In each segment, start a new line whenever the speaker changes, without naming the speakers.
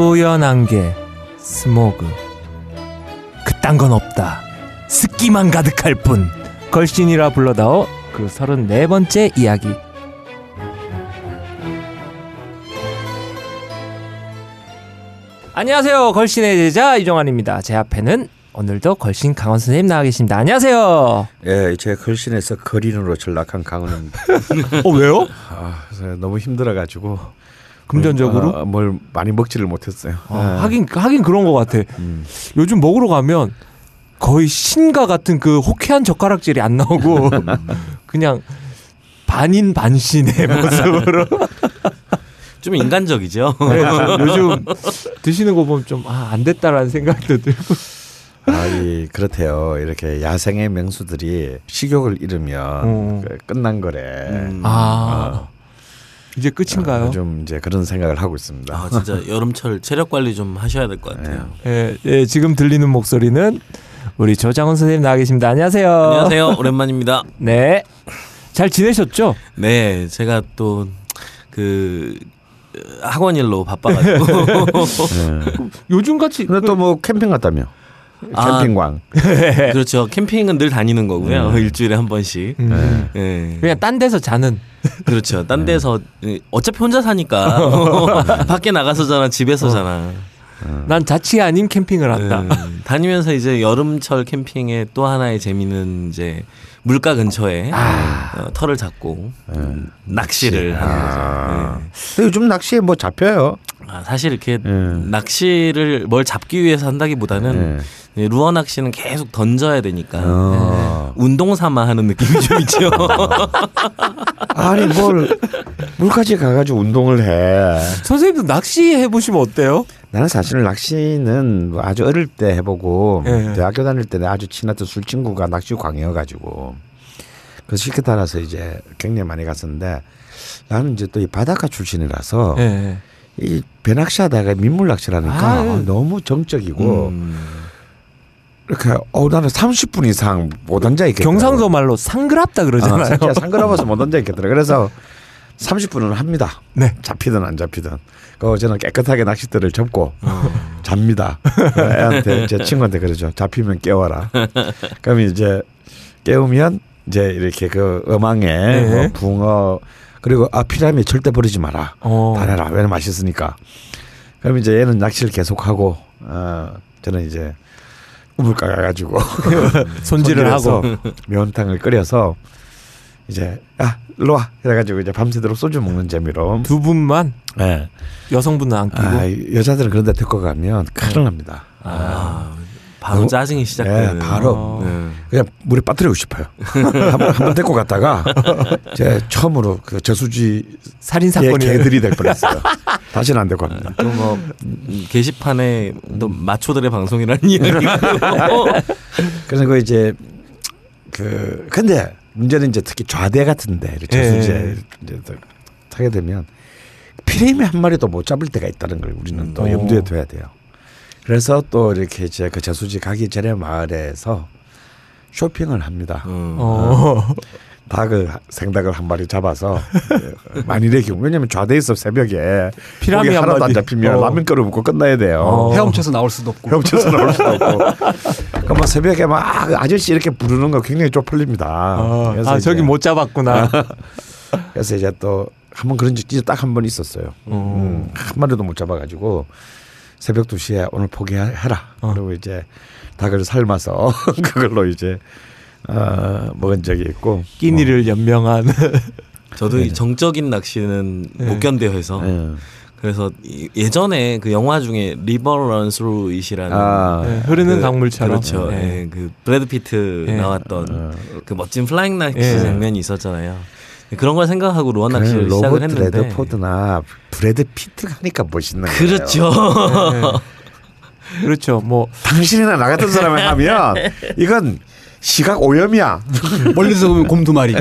뿌연한 게 스모그. 그딴 건 없다. 습기만 가득할 뿐. 걸신이라 불러다오 그 34번째 이야기. 안녕하세요. 걸신의 제자 이종환입니다. 제 앞에는 오늘도 걸신 강원 선생님 나와 계십니다. 안녕하세요.
예, 제 걸신에서 거린으로 전락한 강원입니다.
어 왜요?
아, 너무 힘들어 가지고
금전적으로?
어, 뭘 많이 먹지를 못했어요.
아,
예.
하긴 하긴 그런 것 같아.
음.
요즘 먹으러 가면 거의 신과 같은 그 호쾌한 젓가락질이 안 나오고 그냥 반인 반신의 모습으로
좀 인간적이죠.
네, 요즘 드시는 거 보면 좀 아, 안 됐다라는 생각도 들고.
아, 이 그렇대요. 이렇게 야생의 명수들이 식욕을 잃으면
어.
그 끝난 거래.
음.
아 이제 끝인가요?
아, 좀 이제 그런 생각을 하고 있습니다.
아 진짜 여름철 체력 관리 좀 하셔야 될 것 같아요.
예, 예, 지금 들리는 목소리는 우리 조장훈 선생님 나와 계십니다. 안녕하세요.
안녕하세요. 오랜만입니다.
네. 잘 지내셨죠?
네, 제가 또 그 학원 일로 바빠가지고
예.
요즘 같이
근데 또 뭐 캠핑 갔다며.
아.
캠핑광.
그렇죠. 캠핑은 늘 다니는 거고요. 일주일에 한 번씩.
음,
예.
그냥 딴 데서 자는
그렇죠. 딴 데서 어차피 혼자 사니까 밖에 나가서잖아, 집에서잖아.
난 자취가 아닌 캠핑을 한다.
음, 다니면서 이제 여름철 캠핑의 또 하나의 재미는 이제 물가 근처에 어, 털을 잡고 음, 낚시를 하는 거죠.
아.
네.
요즘 낚시에 뭐 잡혀요.
아, 사실 이렇게
음.
낚시를 뭘 잡기 위해서 한다기보다는 네, 루어 낚 시는 계속 던져야 되니까
어.
운동 삼아 하는 느낌이 좀 있죠.
아니 뭘 물까지 가가지고 운동을 해.
선생님도 낚시 해보시면 어때요?
나는 사실 낚시는 뭐 아주 어릴 때 해보고
예.
대학교 다닐 때 아주 친했던 술 친구가 낚시 광이어가지고 그 실컷 따라서 이제 굉장히 많이 갔었는데 나는 이제 또 이 바닷가 출신이라서
예.
이 배낚시하다가 민물 낚시라니까
아, 예.
너무 정적이고
음.
이렇게 어 나는 30분 이상 못 앉아 있겠다.
경상도 말로 상그랍다 그러잖아요.
아, 진짜 상그러워서 못 앉아 있겠더라. 그래서 30분은 합니다.
네.
잡히든 안 잡히든. 그 저는 깨끗하게 낚싯대를 접고 잡니다. 애한테 제 친구한테 그러죠. 잡히면 깨워라. 그럼 이제 깨우면 이제 이렇게 그 어망에
네.
뭐 붕어 그리고 아 피라미 절대 버리지 마라.
어.
다 내라. 왜냐면 맛있으니까. 그럼 이제 얘는 낚시를 계속하고 어 저는 이제 우물가 가가지고
손질을 하고.
매운탕을 끓여서 이제 야 일로 와 그래가지고 이제 밤새도록 소주 먹는 재미로
두 분만
예.
여성분은 안 끼고.
아, 여자들은 그런데 데리고 가면 큰일 납니다.
아, 바로
너무-
짜증이 시작되는.
예, 바로
네.
그냥 물에 빠뜨리고 싶어요. 한번 한번 데리고 갔다가 제 처음으로 그 저수지
살인
예,
사건이
개들이 될 뻔했어요. 다시는 안 데리고 갑니다.
또 뭐 게시판에 또 마초들의 방송이라는 이야기가
그래서 그 이제 그 근데 문제는 이제 특히 좌대 같은데
예.
저수지에 이제 또 타게 되면 피레미 한 마리도 못 잡을 때가 있다는 걸 우리는 또
어.
염두에 둬야 돼요. 그래서 또 이렇게 이제 그 저수지 가기 전에 마을에서 쇼핑을 합니다.
음.
어.
닭을 생닭을 한 마리 잡아서 많이 내기고 왜냐면 좌대에 있어 새벽에
피라미
고기
한
하나도 안
마리.
잡히면
어.
라면 끓여 먹고 끝나야 돼요.
어.
헤엄쳐서 나올 수도 없고.
헤엄쳐서 나올 수도 없고. 그러니까 뭐 새벽에 막 아저씨 이렇게 부르는 거 굉장히 쪽팔립니다.
어.
그래서
아
이제-
저기 못 잡았구나.
그래서 이제 또 한 번 그런 적 진짜 딱 한 번 있었어요.
어.
음, 한 마리도 못 잡아가지고 새벽 2시에 오늘 포기해라.
어.
그리고 이제 닭을 삶아서 그걸로 이제 어, 먹은 적이 있고.
끼니를 연명한.
저도 이 정적인 낚시는 못 견뎌 해서
예.
그래서 이- 예전에 그 영화 중에 River Runs Through It이라는
아,
네, 흐르는
그-
강물처럼.
그렇죠.
네.
예, 그 브래드 피트
예.
나왔던 그 멋진 flying 낚시
예.
장면이 있었잖아요. 그런 걸 생각하고
그래,
낚시를 시작을
로버트
했는데
레드포드나 브래드 피트가 하니까 멋있는 거예요.
그렇죠.
네. 그렇죠. 뭐
당신이나 나 같은 사람이 하면 이건 시각 오염이야.
멀리서 보면 곰 두 마리.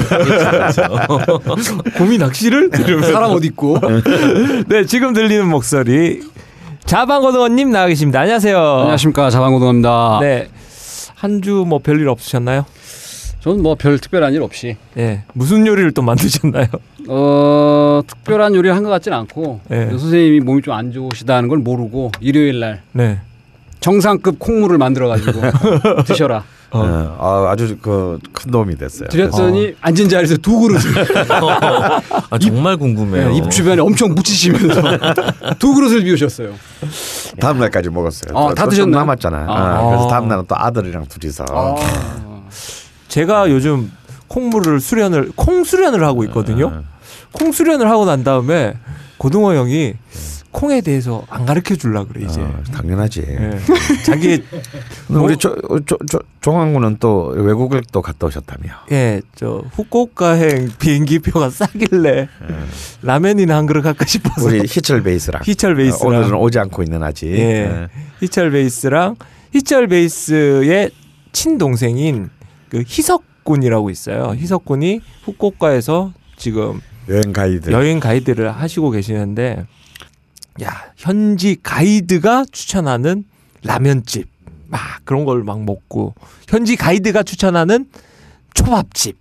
곰이 낚시를
사람 어디 있고?
네, 지금 들리는 목소리 자방고등어님 나와 계십니다. 안녕하세요.
안녕하십니까 자방고등입니다.
네, 한 주 뭐 별일 없으셨나요?
저는 뭐 별 특별한 일 없이
예, 무슨 요리를 또 만드셨나요?
어 특별한 요리를 한것 같진 않고
네.
유 선생님이 몸이 좀 안 좋으시다는 걸 모르고 일요일 날
네,
정상급 콩물을 만들어 가지고 드셔라.
어.
어, 아, 아주 그큰 도움이 됐어요.
드렸더니 앉은 자리에서 두 그릇을
아, 정말 궁금해요.
네, 입 주변에 엄청 묻히시면서 두 그릇을 비우셨어요.
다음 날까지 먹었어요.
어,
또-
다?
좀 남았잖아요.
아.
어, 그래서
아.
다음 날은 또 아들이랑 둘이서
아.
제가 요즘 콩물을 수련을 콩 수련을 하고 있거든요. 콩 수련을 하고 난 다음에 고등어 형이 콩에 대해서 안 가르쳐 줄라 그래 이제.
어, 당연하지.
예. 자기
근데 우리 조, 조, 조, 종항군은 또 외국을 또 갔다 오셨다며.
예, 저 후쿠오카행 비행기표가 싸길래 라면이나 한 그릇 할까 싶어서
우리 희철 베이스랑.
희철 베이스랑
어, 오늘은 오지 않고 있는 아직.
예.
예.
희철 베이스랑 희철 베이스의 친동생인 그 희석군이라고 있어요. 희석군이 후쿠오카에서 지금
여행 가이드.
여행 가이드를 하시고 계시는데 야 현지 가이드가 추천하는 라면집 막 그런 걸 막 먹고 현지 가이드가 추천하는 초밥집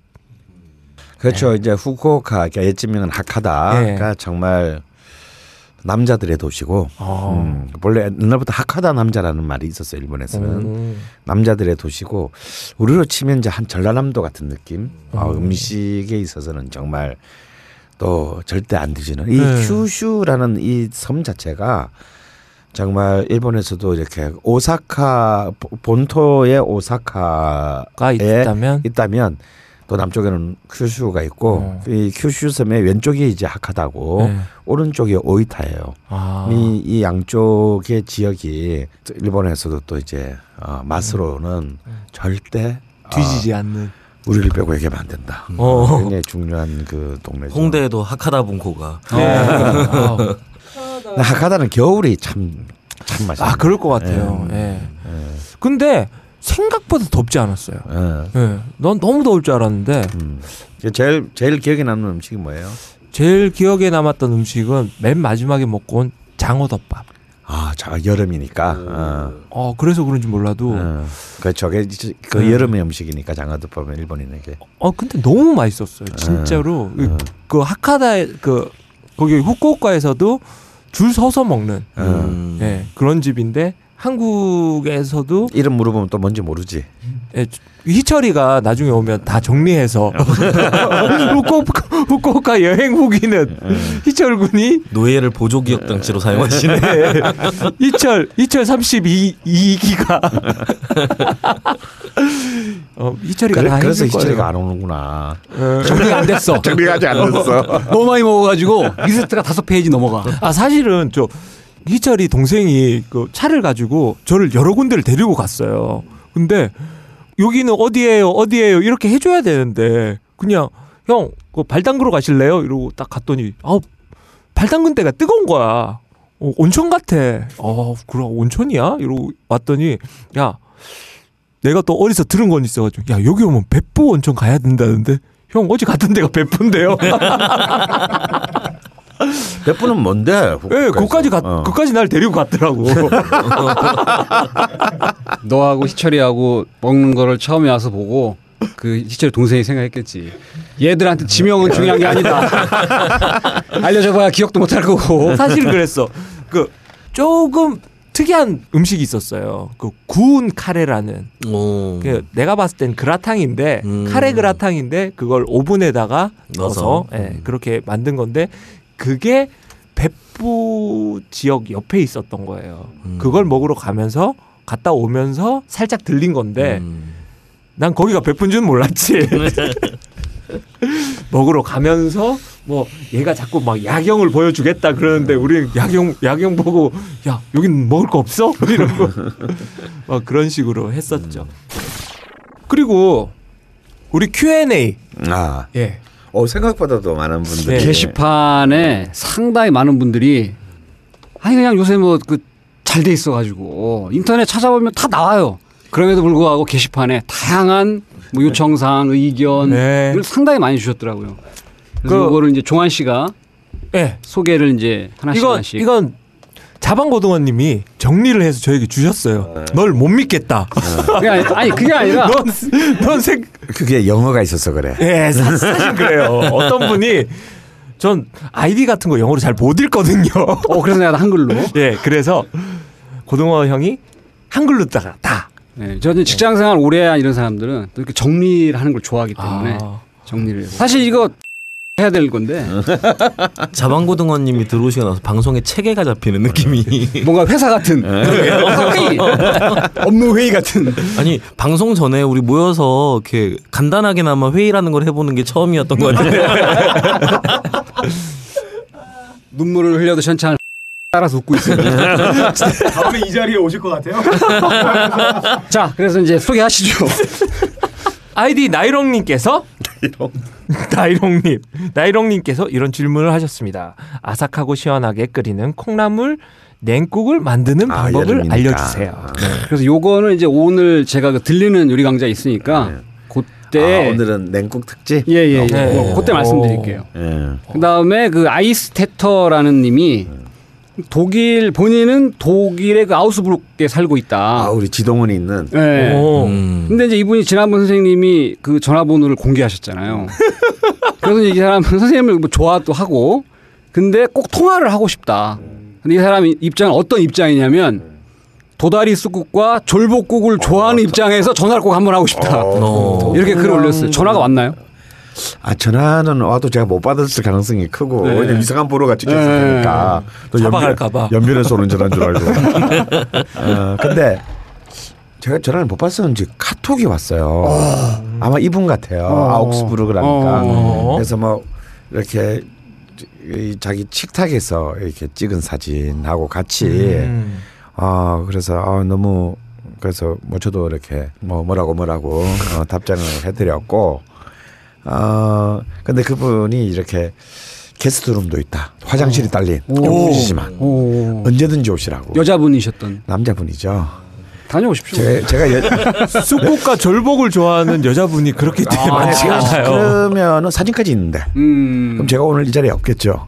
그렇죠. 이제 후쿠오카 그러니까 옛지명은 하카다가
예.
정말 남자들의 도시고
어.
음, 원래 옛날부터 하카다 남자라는 말이 있었어요 일본에서는
음.
남자들의 도시고 우리로 치면 이제 한 전라남도 같은 느낌 어,
음.
음식에 있어서는 정말 또 절대 안 뒤지는 이
네.
큐슈라는 이 섬 자체가 정말 일본에서도 이렇게 오사카 보- 본토의 오사카에
가 있다면
있다면 또 남쪽에는 큐슈가 있고
어.
이 큐슈 섬의 왼쪽이 이제 하카다고
네.
오른쪽이 오이타예요.
아.
이, 이 양쪽의 지역이 또 일본에서도 또 이제 어, 맛으로는 절대
뒤지지 않는
우리를 빼고 얘기하면 안 된다.
어.
굉장히 중요한 그 동네죠.
홍대에도 하카다 분코가
네. 아,
근데 하카다는 겨울이 참 참 맛있어.
아 그럴 것 같아요. 예. 근데 생각보다 덥지 않았어요.
예.
예. 넌 너무 더울 줄 알았는데
음. 제일 제일 기억에 남는 음식이 뭐예요?
제일 기억에 남았던 음식은 맨 마지막에 먹고 온 장어덮밥.
아, 자 여름이니까. 어.
어 그래서 그런지 몰라도
어. 그, 그
네.
여름의 음식이니까 보면 일본인에게.
어 근데 너무 맛있었어요. 진짜로 그- 그 하카다 그 거기 후쿠오카에서도 줄 서서 먹는
음.
예, 그런 집인데 한국에서도
이름 물어보면 또 뭔지 모르지.
예, 희철이가 나중에 오면 다 정리해서 후쿠오카, 후쿠오카 여행 후기는 희철 군이
노예를 보조 기억 장치로 사용하시네.
네. 희철 희철 32기가 어, 희철이가
그래,
다
그래서 희철이가. 안 오는구나.
어.
정리가 안 됐어.
정리가 아직 안 됐어.
너무 많이 먹어가지고 리스트가 다섯 페이지 넘어가.
아 사실은 저 희철이 동생이 그 차를 가지고 저를 여러 군데를 데리고 갔어요. 근데 여기는 어디예요? 어디예요? 이렇게 해줘야 되는데 그냥 형, 그 발담그러 가실래요? 이러고 딱 갔더니 아우 발담근 데가 뜨거운 거야. 어, 온천 같아. 어, 그래 온천이야? 이러고 왔더니 야 내가 또 어디서 들은 건 있어가지고 야 여기 오면 백부 온천 가야 된다는데 형 어제 갔던 데가 백부인데요.
백분은 뭔데?
예, 거기까지 가,
어.
거기까지 날 데리고 갔더라고.
너하고 희철이하고 먹는 거를 처음에 와서 보고 그 희철이 동생이 생각했겠지. 얘들한테 지명은 중요한 게 아니다. 알려줘봐야 기억도 못할 거고.
사실 그랬어. 그 조금 특이한 음식이 있었어요. 그 구운 카레라는.
오.
그 내가 봤을 땐 그라탕인데
음.
카레 그라탕인데 그걸 오븐에다가 넣어서
넣어서.
예, 그렇게 만든 건데 그게 백부 지역 옆에 있었던 거예요.
음.
그걸 먹으러 가면서 갔다 오면서 살짝 들린 건데
음.
난 거기가 백분 줄 몰랐지. 먹으러 가면서 뭐 얘가 자꾸 막 야경을 보여주겠다 그러는데 우리 야경 야경 보고 야 여긴 먹을 거 없어 이러고 막 그런 식으로 했었죠. 그리고 우리 Q&A
아,
예
어, 생각보다도 많은 분들이
네.
게시판에 상당히 많은 분들이 아니 그냥 요새 뭐 그 잘 돼 있어가지고 인터넷 찾아보면 다 나와요. 그럼에도 불구하고 게시판에 다양한 뭐 요청사항, 의견
네.
을 상당히 많이 주셨더라고요. 그래서
그-
이거를 이제 종환 씨가
예.
소개를 이제 하나씩
이건
하나씩.
이건 자방고등어님이 정리를 해서 저에게 주셨어요. 널못 믿겠다.
그게 아니, 아니 그게 아니라
넌 넌 생.
그게 영어가 있어서 그래.
예, 사- 사실 그래요. 어떤 분이 전 아이디 같은 거 영어로 잘 못 읽거든요.
어 그래서 내가 한글로.
예, 그래서 고등어 형이 한글로 따가 다.
네, 저는 직장생활 오래 한 이런 사람들은 또 이렇게 정리를 하는 걸 좋아하기 때문에
아.
정리를. 사실 이거 해야 될 건데
자방고등어님이 들어오시고 나서 방송에 체계가 잡히는 느낌이.
뭔가 회사 같은 회의 업무 회의 같은.
아니 방송 전에 우리 모여서 이렇게 간단하게나마 회의라는 걸 해보는 게 처음이었던 것 같아요.
눈물을 흘려도 현찬 따라서 웃고 있어요.
다음에 이 자리에 오실 것 같아요.
자, 그래서 이제 소개하시죠.
아이디 나이롱님께서 나이롱님 나이롱님께서 이런 질문을 하셨습니다. 아삭하고 시원하게 끓이는 콩나물 냉국을 만드는
아,
방법을
여름이니까.
알려주세요.
그래서 요거는 이제 오늘 제가 그 들리는 요리 강좌 있으니까 그때
아, 오늘은 냉국 특집.
예예 예.
네.
뭐 그때 말씀드릴게요.
예.
그다음에 그 아이스테터라는 님이 독일 본인은 독일의 그 아우스부르크에 살고 있다.
아, 우리 지동원이 있는.
예.
오.
음.
근데 이제 이분이 지난번 선생님이 그 전화번호를 공개하셨잖아요. 그래서 이 사람은 선생님을 뭐 좋아도 하고, 근데 꼭 통화를 하고 싶다. 근데 이 사람 입장은 어떤 입장이냐면 도다리 쑥국과 졸복국을 좋아하는 입장에서 전화를 꼭 한번 하고 싶다.
어.
이렇게 글을 올렸어요. 전화가 왔나요?
아 전화는 와도 제가 못 받았을 가능성이 크고
네.
왜냐면 이상한 번호가 찍혔을
네.
테니까 또
봐.
연변에서 오는 전화인 줄 알고. 어, 근데 제가 전화를 못 받았었는 지 카톡이 왔어요. 아마 이분 같아요. 아욱스부르크라니까.
어.
그래서 뭐 이렇게 이 자기 식탁에서 이렇게 찍은 사진하고 같이
음.
아 그래서 아 너무 그래서 뭐 저도 이렇게 뭐 뭐라고 뭐라고 어, 답장을 해드렸고 어 근데 그분이 이렇게 게스트룸도 있다. 화장실이 딸린 경품이지만
오.
언제든지 오시라고.
여자분이셨던.
남자분이죠
다녀오십시오.
제가, 제가 여,
쑥국과 절복을 좋아하는 여자분이 그렇게 되게 많지가 않아요.
그러면은 사진까지 있는데
음.
그럼 제가 오늘 이 자리에 없겠죠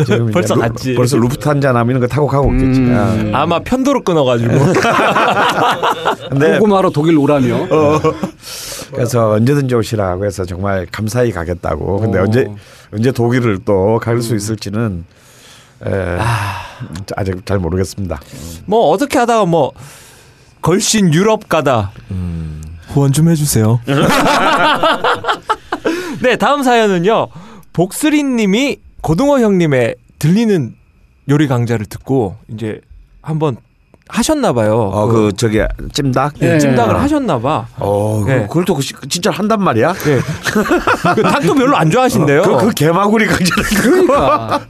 이제
벌써
루-
갔지.
벌써 루프탄자 남 이런 거 타고 가고 있겠지
음.
아,
아마 편도로 끊어가지고
근데
고구마로 독일 오라며.
어. 그래서 언제든지 오시라고 해서 정말 감사히 가겠다고. 근데
어.
언제 언제 독일을 또 갈 수 있을지는 에, 아직 잘 모르겠습니다.
뭐 어떻게 하다가 뭐 걸신 유럽 가다 후원 좀 해주세요. 네 다음 사연은요 복스린님이 고등어 형님의 들리는 요리 강좌를 듣고 이제 한번 하셨나봐요.
어그 저기 찜닭.
네,
예.
찜닭을 하셨나봐.
어
네.
그걸 또그 시- 진짜 한단 말이야?
네. 그 닭도 별로 안 좋아하신대요.
그, 그 개마구리 강제를
그러니까.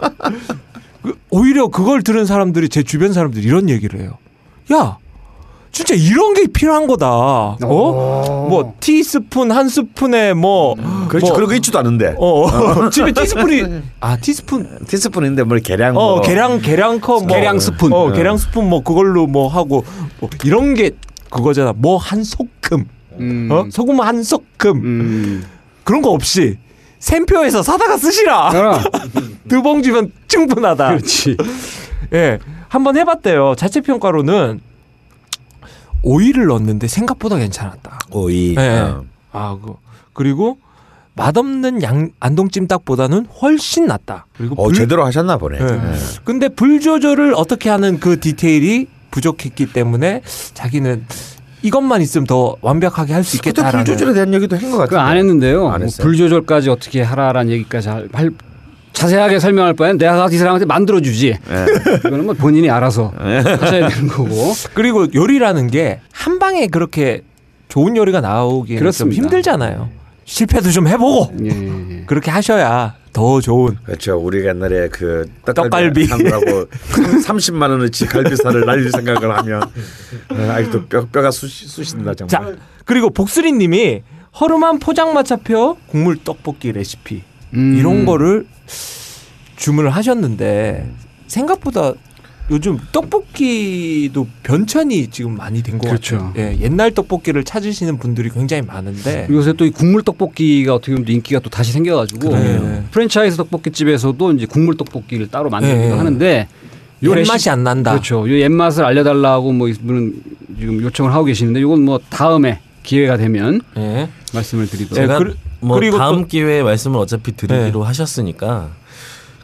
그- 오히려 그걸 들은 사람들이 제 주변 사람들이 이런 얘기를 해요. 야, 진짜 이런 게 필요한 거다. 어? 뭐 티스푼 한 스푼에 뭐
그렇지
뭐,
그런 거 있지도 않은데
어, 집에 티스푼이 아 티스푼
티스푼인데 뭘 계량
어
뭐.
계량 계량컵 뭐,
계량 스푼.
어 계량 스푼 뭐 그걸로 뭐 하고 뭐 이런 게 그거잖아. 뭐 한 소금
음.
어 소금 한 소금
음.
그런 거 없이 샘표에서 사다가 쓰시라.
알아.
두 봉지면 충분하다.
그렇지.
예, 한번 해봤대요. 자체 평가로는 오이를 넣었는데 생각보다 괜찮았다.
오이
예.
어.
아, 그 그리고 맛없는 양 안동찜닭보다는 훨씬 낫다. 그리고
어
불,
제대로 하셨나 보네
예.
예.
근데 불 조절을 어떻게 하는 그 디테일이 부족했기 때문에 자기는 이것만 있으면 더 완벽하게 할 수 있겠다라는.
불 조절에 대한 얘기도 한 것 같아요
그거 안 했는데요.
안
뭐? 불 조절까지 어떻게 하라라는 얘기까지 할, 할- 자세하게 설명할 바엔 내가 가서 이 사람한테 만들어 주지. 이거는 뭐 본인이 알아서 하셔야 되는 거고.
그리고 요리라는 게 한 방에 그렇게 좋은 요리가 나오기 좀
그렇습니다.
힘들잖아요. 실패도 좀 해보고
예, 예, 예.
그렇게 하셔야 더 좋은
그렇죠. 우리가 옛날에 그
떡갈비.
하느라고 30만 원어치 갈비살을 날릴 생각을 하면 어, 아직도 뼈, 뼈가 쑤시, 쑤신다 정말.
자 그리고 복수리님이 허름한 포장마차표 국물 떡볶이 레시피
음.
이런 거를 주문을 하셨는데 생각보다 요즘 떡볶이도 변천이 지금 많이 된 것
그렇죠.
같아요. 예, 옛날 떡볶이를 찾으시는 분들이 굉장히 많은데
요새 또 이 국물 떡볶이가 어떻게 보면 또 인기가 또 다시 생겨가지고
그러네요.
프랜차이즈 떡볶이 집에서도 이제 국물 떡볶이를 따로 만들기도
네.
하는데 요
옛맛이 안 난다.
그렇죠. 요 옛맛을 알려달라고 뭐 이분은 지금 요청을 하고 계시는데 이건 뭐 다음에 기회가 되면
예.
말씀을 드리도록.
네,
제가
그리-
뭐
그리고
다음
또-
기회에 말씀을 어차피 드리기로 하셨으니까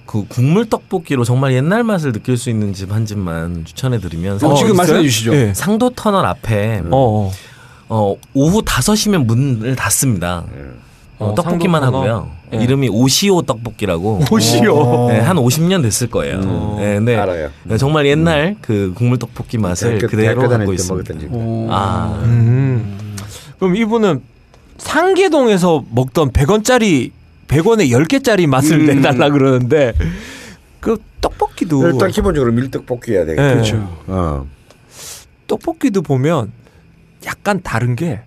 그 국물 떡볶이로 정말 옛날 맛을 느낄 수 있는 집 한 집만 추천해 드리면
어, 지금? 말씀해 주시죠.
예.
상도 터널 앞에
어, 어.
어, 오후 5시면 문을 닫습니다. 어,
어,
떡볶이만. 하고요.
예.
이름이 오시오 떡볶이라고.
오시오.
네, 한 50년 됐을 거예요.
음.
네, 근데
알아요.
네, 정말 옛날 그 국물 떡볶이 맛을
대학교-
그대로
대학교 다닐
갖고
때
있습니다.
어.
아,
음. 그럼 이분은 상계동에서 먹던 100원짜리 100원에 10개짜리 맛을
음.
내달라 그러는데 그 떡볶이도
일단 기본적으로 밀떡볶이 해야 되겠죠.
네.
그렇죠.
어.
떡볶이도 보면 약간 다른 게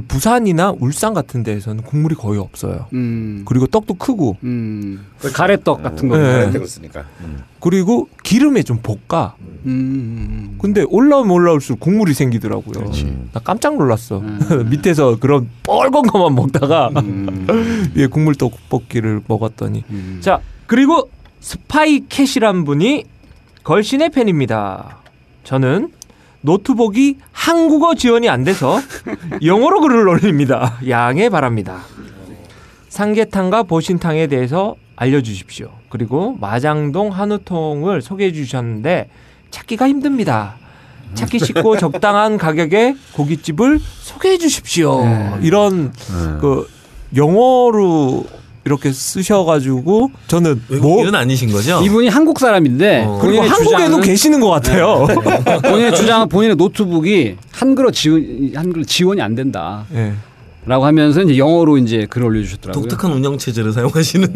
부산이나 울산 같은 데에서는 국물이 거의 없어요.
음.
그리고 떡도 크고
음. 가래떡 같은 거.
네.
가래떡을 쓰니까. 음.
그리고 기름에 좀 볶아.
음, 음.
근데 올라오면 올라올수록 국물이 생기더라고요.
그렇지.
나 깜짝 놀랐어.
음.
밑에서 그런 뻘건 것만 먹다가
음.
위에 국물 떡볶이를 먹었더니
음.
자 그리고 스파이 캣이란 분이 걸신의 팬입니다. 저는 노트북이 한국어 지원이 안 돼서 영어로 글을 올립니다. 양해 바랍니다. 삼계탕과 보신탕에 대해서 알려주십시오. 그리고 마장동 한우통을 소개해 주셨는데 찾기가 힘듭니다. 찾기 쉽고 적당한 가격의 고깃집을 소개해 주십시오.
네.
이런
네.
그 영어로 이렇게 쓰셔가지고 저는 뭐
외국인은 아니신 거죠?
이분이 한국 사람인데
어.
그리고 한국에도
주장은-
계시는 것 같아요.
본인의 주장은 본인의 노트북이 한글어 지원 한글 지원이 안 된다라고
예.
하면서 이제 영어로 이제 글을 올려주셨더라고요.
독특한 운영 체제를 사용하시는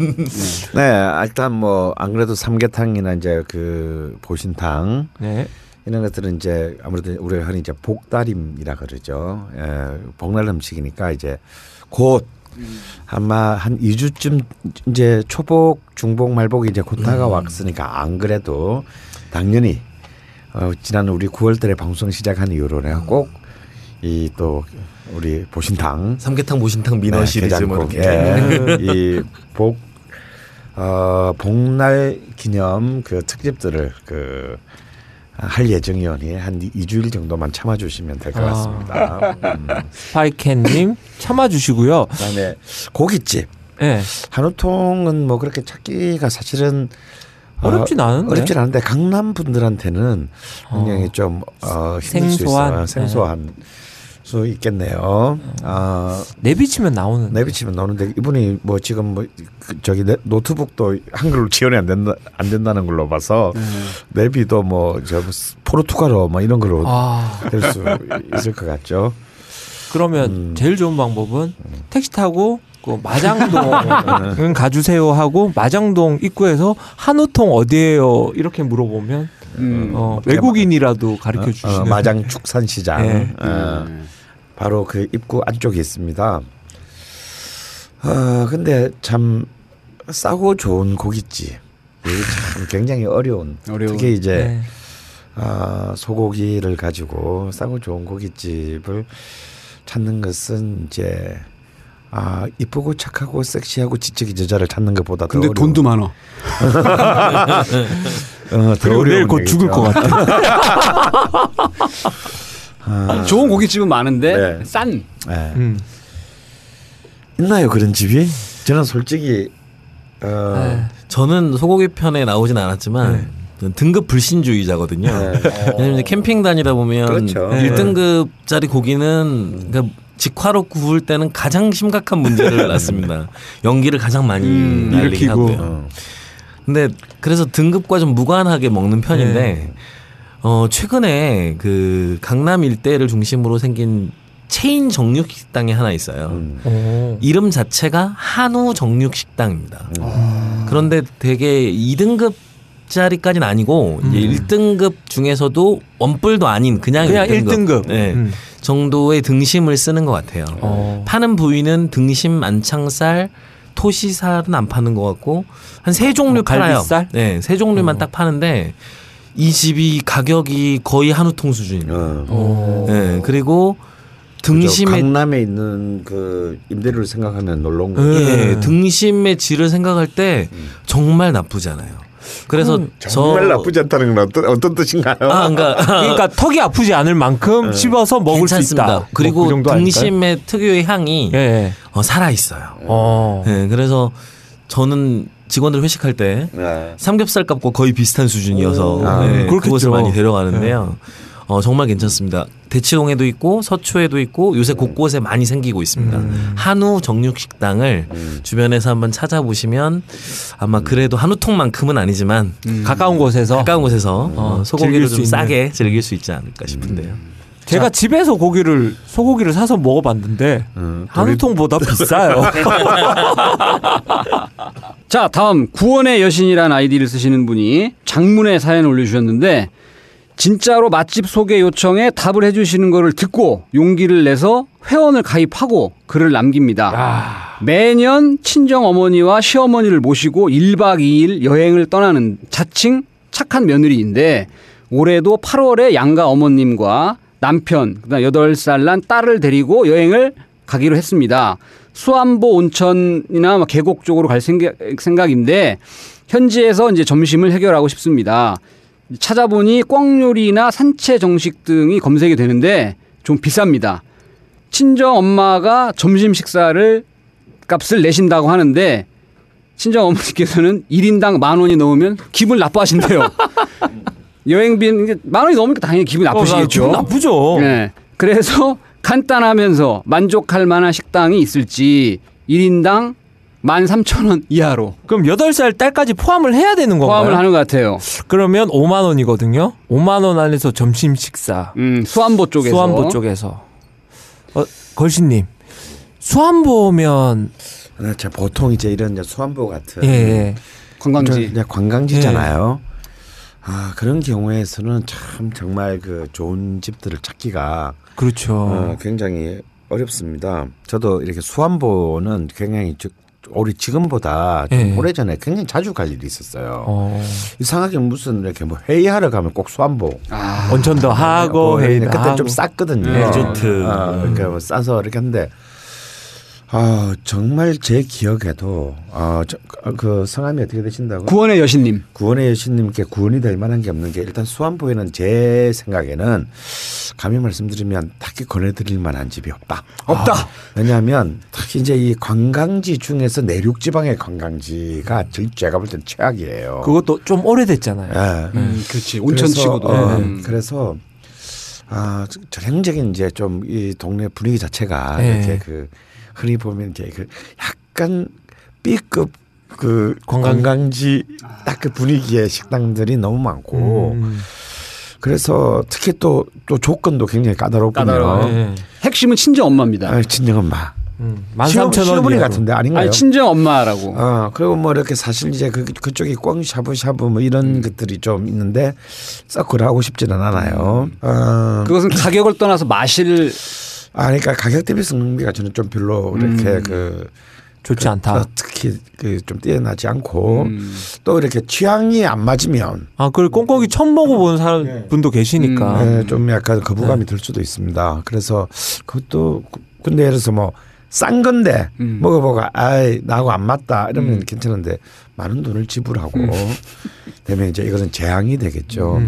네, 일단 뭐 안 그래도 삼계탕이나 이제 그 보신탕
네.
이런 것들은 이제 아무래도 우리가 흔히 이제 복다림이라 그러죠. 예, 복날 음식이니까 이제 곧 아마 한 2주쯤 이제 초복, 중복, 말복이 이제 곧 다가왔으니까 안 그래도 당연히 어, 지난 우리 9월달에 방송 시작한 이후로 내가 꼭 이 또 우리 보신탕.
삼계탕 모신탕 민어
네,
시리즈 뭐 이렇게.
예. 이복 어, 복날 기념 그 특집들을 그 할 예정이오니 한 2주일 정도만 참아주시면 될것
아.
같습니다. 음.
스파이캣님 참아주시고요.
그다음에 고깃집
예.
한우통은 뭐 그렇게 찾기가 사실은 어,
어렵진 않은데.
어렵진 않은데 강남 분들한테는 굉장히
어.
좀 어, 힘들 수
생소한.
있어요. 생소한 수 있겠네요. 아
내비치면 나오는.
내비치면 나오는데 이분이 뭐 지금 뭐그 저기 네- 노트북도 한글로 지원이 안 된다 안 된다는 걸로 봐서 내비도 뭐 저 포르투갈어 뭐 이런 걸로
아
될수 있을 것 같죠.
그러면
음.
제일 좋은 방법은 택시 타고 그 마장동 가주세요 하고 마장동 입구에서 한우통 어디에요 이렇게 물어보면
음.
어, 외국인이라도 가르쳐 주시는.
어, 마장 축산시장
네.
어, 바로 그 입구 안쪽에 있습니다. 어, 근데 참 싸고 좋은 고깃집 이게 참 굉장히 어려운
어려운.
특히 이제
네.
아, 소고기를 가지고 싸고 좋은 고깃집을 찾는 것은 이제 아 이쁘고 착하고 섹시하고 지적인 여자를 찾는 것보다 더
근데
어려운,
돈도 많아.
어, 더
그리고 내일 곧 죽을
얘기죠.
것 같아.
좋은 고깃집은 많은데
네.
싼.
예.
음.
있나요 그런 집이? 저는 솔직히 어,
네.
저는 소고기 편에 나오진 않았지만 저는 등급 불신주의자거든요. 왜냐면 이제 캠핑 다니다 보면
그렇죠.
일 1등급짜리 고기는 그러니까 직화로 구울 때는 가장 심각한 문제를 낳습니다. 연기를 가장 많이
음, 일으키고.
하고요.
어.
근데 그래서 등급과 좀 무관하게 먹는 편인데
네.
어 최근에 그 강남 일대를 중심으로 생긴 체인 정육 식당이 하나 있어요.
음.
어.
이름 자체가 한우 정육 식당입니다. 그런데 되게 2등급 짜리까지는 아니고 이제 1등급 중에서도 원뿔도 아닌 그냥,
그냥
1등급,
1등급.
네,
음.
정도의 등심을 쓰는 것 같아요.
어.
파는 부위는 등심, 안창살, 토시살은 안 파는 것 같고 한 세 종류
뭐
팔아요. 네, 세 종류만
어.
딱 파는데 이 집이 가격이 거의 한우통 수준입니다.
어.
어.
네, 그리고. 등심의
강남에 있는 그 임대료를 생각하면 놀라운 거.
네.
예, 등심의 질을 생각할 때 정말 나쁘지 않아요. 그래서 저
정말 나쁘지 않다는 건 어떤 어떤 뜻인가요?
아, 그러니까
그러니까 턱이 아프지 않을 만큼 씹어서 먹을 수
괜찮습니다.
있다. 뭐
그리고
그 정도 아닐까요?
등심의 특유의 향이
예, 예.
어, 살아 있어요.
어.
네, 그래서 저는 직원들 회식할 때
네.
삼겹살 값과 거의 비슷한 수준이어서
아,
네. 그곳을 많이 데려가는데요. 어, 정말 괜찮습니다. 대치동에도 있고 서초에도 있고 요새 곳곳에 많이 생기고 있습니다. 한우 정육 식당을 주변에서 한번 찾아보시면 아마 그래도 한우통만큼은 아니지만
가까운 곳에서
가까운 곳에서 어, 소고기를 좀. 싸게 즐길 수 있지 않을까 싶은데요.
제가 집에서 고기를 소고기를 사서 먹어봤는데
음,
한우통보다 비싸요.
자, 다음 구원의 여신이라는 아이디를 쓰시는 분이 장문의 사연을 올려주셨는데 진짜로 맛집 소개 요청에 답을 해주시는 거를 듣고 용기를 내서 회원을 가입하고 글을 남깁니다. 매년 친정 어머니와 시어머니를 모시고 1박 2일 여행을 떠나는 자칭 착한 며느리인데 올해도 8월에 양가 어머님과 남편, 그다음 8살 난 딸을 데리고 여행을 가기로 했습니다. 수안보 온천이나 뭐 계곡 쪽으로 갈 생각, 생각 인데 현지에서 이제 점심을 해결하고 싶습니다. 찾아보니 꿩 요리나 산채 정식 등이 검색이 되는데 좀 비쌉니다. 친정 엄마가 점심 식사를 값을 내신다고 하는데 친정 어머니께서는 1인당 만 원이 넘으면 기분 나빠하신대요. 여행비 만 원이 넘으니까 당연히 기분 나쁘시겠죠.
기분 나쁘죠.
네. 그래서 간단하면서 만족할 만한 식당이 있을지 1인당 13,000원 이하로
그럼 8살 딸까지 포함을 해야 되는 건가요?
포함을 하는 것 같아요.
그러면 5만 원이거든요. 5만 원 안에서 점심 식사.
음, 수안보 쪽에서
수안보 쪽에서. 어, 걸신 님. 수안보면
네, 자, 보통 이제 이런 수안보 같은
예, 예.
관광지.
관광지잖아요. 아 그런 경우에서는 참 정말 그 좋은 집들을 찾기가
그렇죠.
어, 굉장히 어렵습니다. 저도 이렇게 수안보는 굉장히 저- 우리 지금보다 좀
예.
오래전에 굉장히 자주 갈 일이 있었어요.
어,
이상하게 무슨 이렇게 뭐 회의하러 가면 꼭 수안보.
아,
온천도 하고
네,
회의도
그때. 좀 쌌거든요.
예.
리조트.
아, 그러니까 뭐 싸서 이렇게 했는데 아 정말 제 기억에도 아그 성함이 어떻게 되신다고?
구원의 여신님.
구원의 여신님께 구원이 될 만한 게 없는 게 일단 수안보에는 제 생각에는 감히 말씀드리면 딱히 권해드릴 만한 집이 없다.
없다.
왜냐하면 특히 이제 이 관광지 중에서 내륙 지방의 관광지가 제- 제가 볼 땐 최악이에요.
그것도 좀 오래됐잖아요.
예.
음, 그렇지. 온천 치고도.
어,
음.
그래서 아 전형적인 이제 좀 이 동네 분위기 자체가
네.
이렇게 그 흔히 보면 이제 그 약간 B급 그
관광-
관광 지 딱 그 분위기의 식당들이 너무 많고
음.
그래서 특히 또또 조건도 굉장히 까다롭군요.
까다로워요.
예.
핵심은 친정 엄마입니다.
아, 친정 엄마.
음.
시어-
13,000원
시어머니 같은데 아닌가요?
아니 친정 엄마라고.
어, 그리고 뭐 이렇게 사실 이제 그, 그쪽이 꽝 샤브샤브 뭐 이런 것들이 좀 있는데 썩 그러고 싶지는 않아요. 어,
그것은 가격을 떠나서 마실
아, 그러니까 가격 대비 성능비가 저는 좀 별로 이렇게 그
좋지 않다.
어, 특히 그 좀 뛰어나지 않고
음.
또 이렇게 취향이 안 맞으면
아, 그리고 꽁꽁이 처음 먹어보는 사람 분도 계시니까.
예, 좀 약간 거부감이 들 수도 있습니다. 그래서 그것도 근데 예를 들어서 뭐 싼 건데
음.
먹어보고 아이 나하고 안 맞다 이러면 괜찮은데 많은 돈을 지불하고 되면 이제 이거는 재앙이 되겠죠.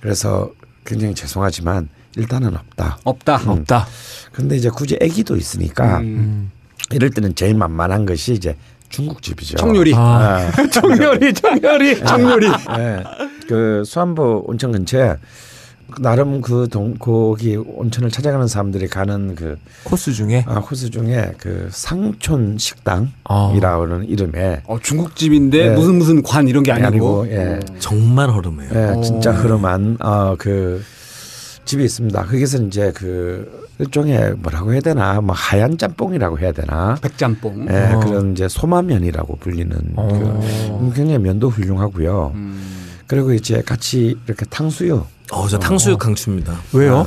그래서 굉장히 죄송하지만 일단은 없다.
없다.
없다.
근데 이제 굳이 애기도 있으니까
음.
이럴 때는 제일 만만한 것이 이제 중국집이죠.
청요리.
아,
청요리, 청요리, 청요리.
예. 그 수안보 온천 근처에 나름 그 동, 거기 온천을 찾아가는 사람들이 가는 그
코스 중에.
아, 코스 중에 그 상촌
아.
식당이라는 이름에
어, 중국집인데
네.
무슨 무슨 관 이런 게 아니고.
예,
정말 허름해요.
예, 진짜 흐름한 어 그 집이 있습니다. 거기서 이제 그 일종의 뭐라고 해야 되나 뭐 하얀 짬뽕이라고 해야 되나
백짬뽕.
예,
어.
그런 이제 소마면이라고 불리는
어.
그 굉장히 면도 훌륭하고요.
음.
그리고 이제 같이 이렇게 탕수육
어, 저 탕수육 강추입니다.
왜요?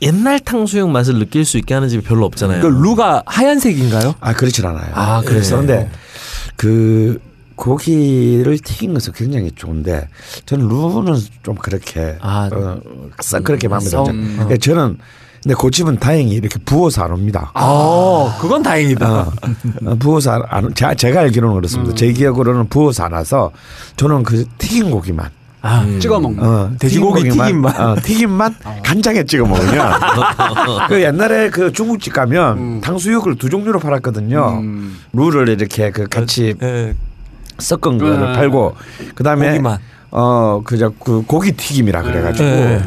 옛날 탕수육 맛을 느낄 수 있게 하는 집이 별로 없잖아요.
그 루가 하얀색인가요?
아 그렇진 않아요.
아, 그래서?
그런데 그 고기를 튀긴 것은 굉장히 좋은데 저는 루는 좀 그렇게
아,
어, 싹 그렇게 마음에
썩,
들죠.
음.
그러니까 저는 근데 고집은 다행히 이렇게 부어서 안 옵니다.
아, 그건 다행이다.
어, 어, 부어서 안, 안 제- 제가 알기로는 그렇습니다. 제 기억으로는 부어서 안 와서 저는 그 튀긴 고기만
아,
찍어 먹는.
어,
돼지고기 튀김만.
어, 튀김만 간장에 찍어 먹으면 그 옛날에 그 중국집 가면
음.
탕수육을 두 종류로 팔았거든요.
음.
룰을 이렇게 그 같이
예,
섞은 거를
음.
팔고 그다음에
고기만.
어 그저 그 고기 튀김이라 그래가지고
네.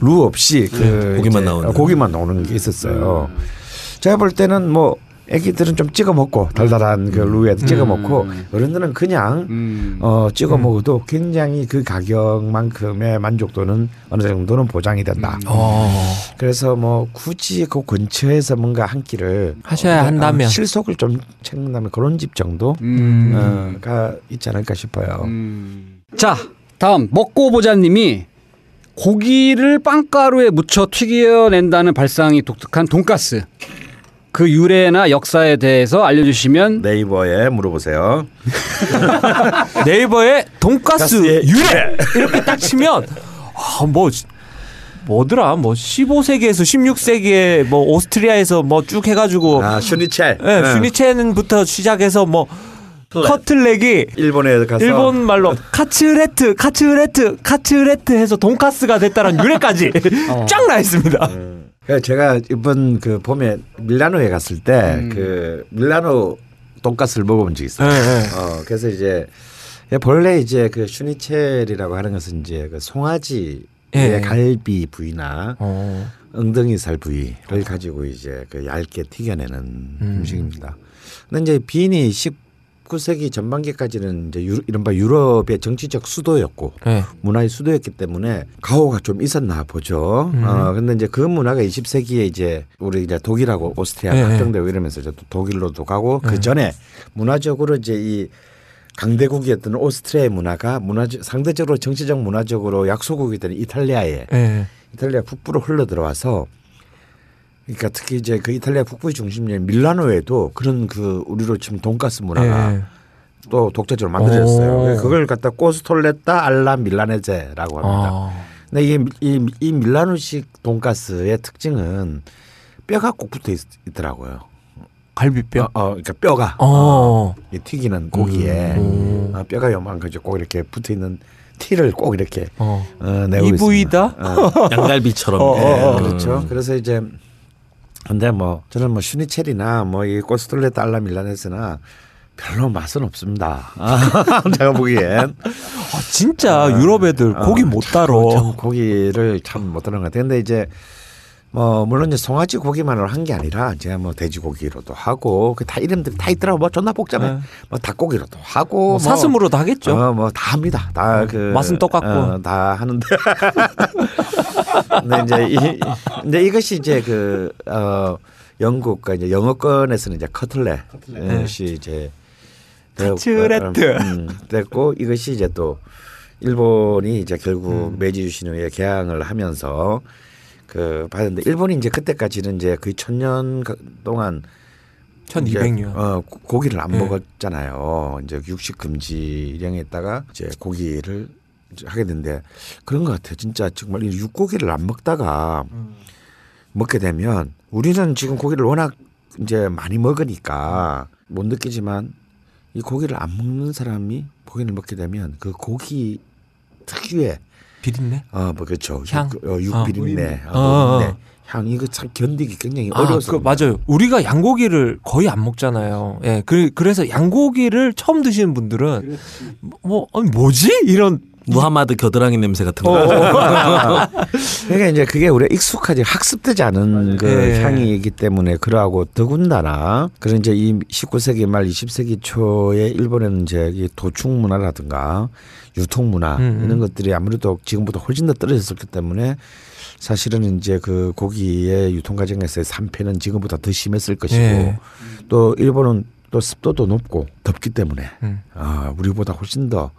루 없이 그
고기만
이제
나오는.
고기만 나오는 게 있었어요. 제가 볼 때는 뭐 애기들은 좀 찍어 먹고 달달한 그 루에 찍어 먹고 어른들은 그냥
음.
어 찍어 먹어도 굉장히 그 가격만큼의 만족도는 어느 정도는 보장이 된다.
어,
그래서 뭐 굳이 그 근처에서 뭔가 한 끼를
하셔야
어,
한다면.
실속을 좀 챙긴다면 그런 집 정도
음.
어, 가 있지 않을까 싶어요.
음. 자, 다음 먹고 보자님이 고기를 빵가루에 묻혀 튀겨낸다는 발상이 독특한 돈가스. 그 유래나 역사에 대해서 알려주시면
네이버에 물어보세요.
네이버에 돈가스 유래! 이렇게 딱 치면 아, 뭐 뭐더라? 뭐 15세기에서 16세기에 뭐 오스트리아에서 뭐 쭉 해가지고
아 슈니첼.
예, 슈니첸부터 시작해서 뭐 커틀릿이
일본에 가서.
일본 말로 カツレツ カツレツ カツレツ 해서 돈가스가 됐다는 유래까지 쫙 나 있습니다.
그래서 제가 이번 그 봄에 밀라노에 갔을 때그 밀라노 돈가스를 먹어본 적이 있어요.
예, 예.
어 그래서 이제 본래 이제 그 슈니첼이라고 하는 것은 이제 그 송아지의
예.
갈비 부위나
어.
엉덩이살 부위를 가지고 이제 그 얇게 튀겨내는 음. 식입니다 근데 이제 빈이 19세기 전반기까지는 이제 유, 이른바 유럽의 정치적 수도였고
예.
문화의 수도였기 때문에 가오가 좀 있었나 보죠. 어 근데 이제 그 문화가 20세기에 이제 우리 이제 독일하고 오스트리아
예,
확정되고 이러면서 이제 또 독일로도 가고 그 전에 문화적으로 이제 이 강대국이었던 오스트리아의 문화가 문화 상대적으로 정치적 문화적으로 약소국이 된 이탈리아에
예.
이탈리아 북부로 흘러 들어와서 그러니까 특히 이제 그 이탈리아 북부의 중심지인 밀라노에도 그런 그 우리로 치면 돈가스 문화가
예.
또 독자적으로 만들어졌어요.
오.
그걸 갖다 꼬스톨레타 알라 밀라네제라고 합니다.
아.
근데 이, 이, 이 밀라노식 돈가스의 특징은 뼈가 꼭 붙어 있, 있더라고요.
갈비뼈.
어, 어, 그러니까 뼈가
어.
이 튀기는 고기에
음.
어, 뼈가 거죠. 꼭 이렇게 붙어 있는 티를 꼭 이렇게
어.
어, 내고
이
있습니다.
부위다?
어.
양갈비처럼.
어,
예,
어, 어.
그렇죠. 그래서 이제 근데 뭐 저는 뭐 슈니첼이나 뭐 이 꼬스톨레 달라 밀라네스나 별로 맛은 없습니다. 아, 제가 보기엔
아, 진짜 유럽 애들 고기 못 따로.
참 고기를 참 못 따는 것 같아요. 근데 이제 뭐 물론 이제 송아지 고기만으로 한 게 아니라 제가 뭐 돼지고기로도 하고 그 다 이름들이 다 있더라고 뭐 존나 복잡해.
네.
뭐 닭고기로도 하고 뭐뭐
사슴으로도 하겠죠.
어, 뭐다 합니다. 다 그
맛은 똑같고.
어, 다 하는데. 근데 이제 이 근데 이것이 이제 그 어, 영국과 이제 영어권에서는 이제 커틀렛이 이제 되었-
카츠레트.
음, 됐고 이것이 이제 또 일본이 이제 결국
음.
메이지 유신후에 개항을 하면서 그 받았는데 일본이 이제 그때까지는 이제 거의 천년 가- 동안
1200년.
이제, 어, 고- 고기를 안
네.
먹었잖아요. 이제 육식 금지령에 있다가 이제 고기를 이제 하게 된데 그런 것 같아요. 진짜 정말 이 육고기를 안 먹다가 먹게 되면 우리는 지금 고기를 워낙 이제 많이 먹으니까 못 느끼지만 이 고기를 안 먹는 사람이 고기를 먹게 되면 그 고기 특유의
비린내?
어, 뭐 그렇죠.
향?
육, 어,
어.
육비린내,
어,
어,
어.
노린내, 향 이거 참 견디기 굉장히
아,
어려워서
그 맞아요. 우리가 양고기를 거의 안 먹잖아요. 예, 그, 그래서 양고기를 처음 드시는 분들은 뭐 아니 뭐지 이런
무하마드 겨드랑이 냄새 같은 거.
그러니까 이제 그게 우리가 익숙하지 학습되지 않은 그
예.
향이기 때문에 그러하고 더군다나 그런 이제 이 19세기 말 20세기 초에 일본에는 이제 이 도축 문화라든가 유통 문화
음, 음.
이런 것들이 아무래도 지금보다 훨씬 더 떨어졌었기 때문에 사실은 이제 그 고기의 유통 과정에서의 산패는 지금보다 더 심했을 것이고
예.
또 일본은 또 습도도 높고 덥기 때문에
음.
아, 우리보다 훨씬 더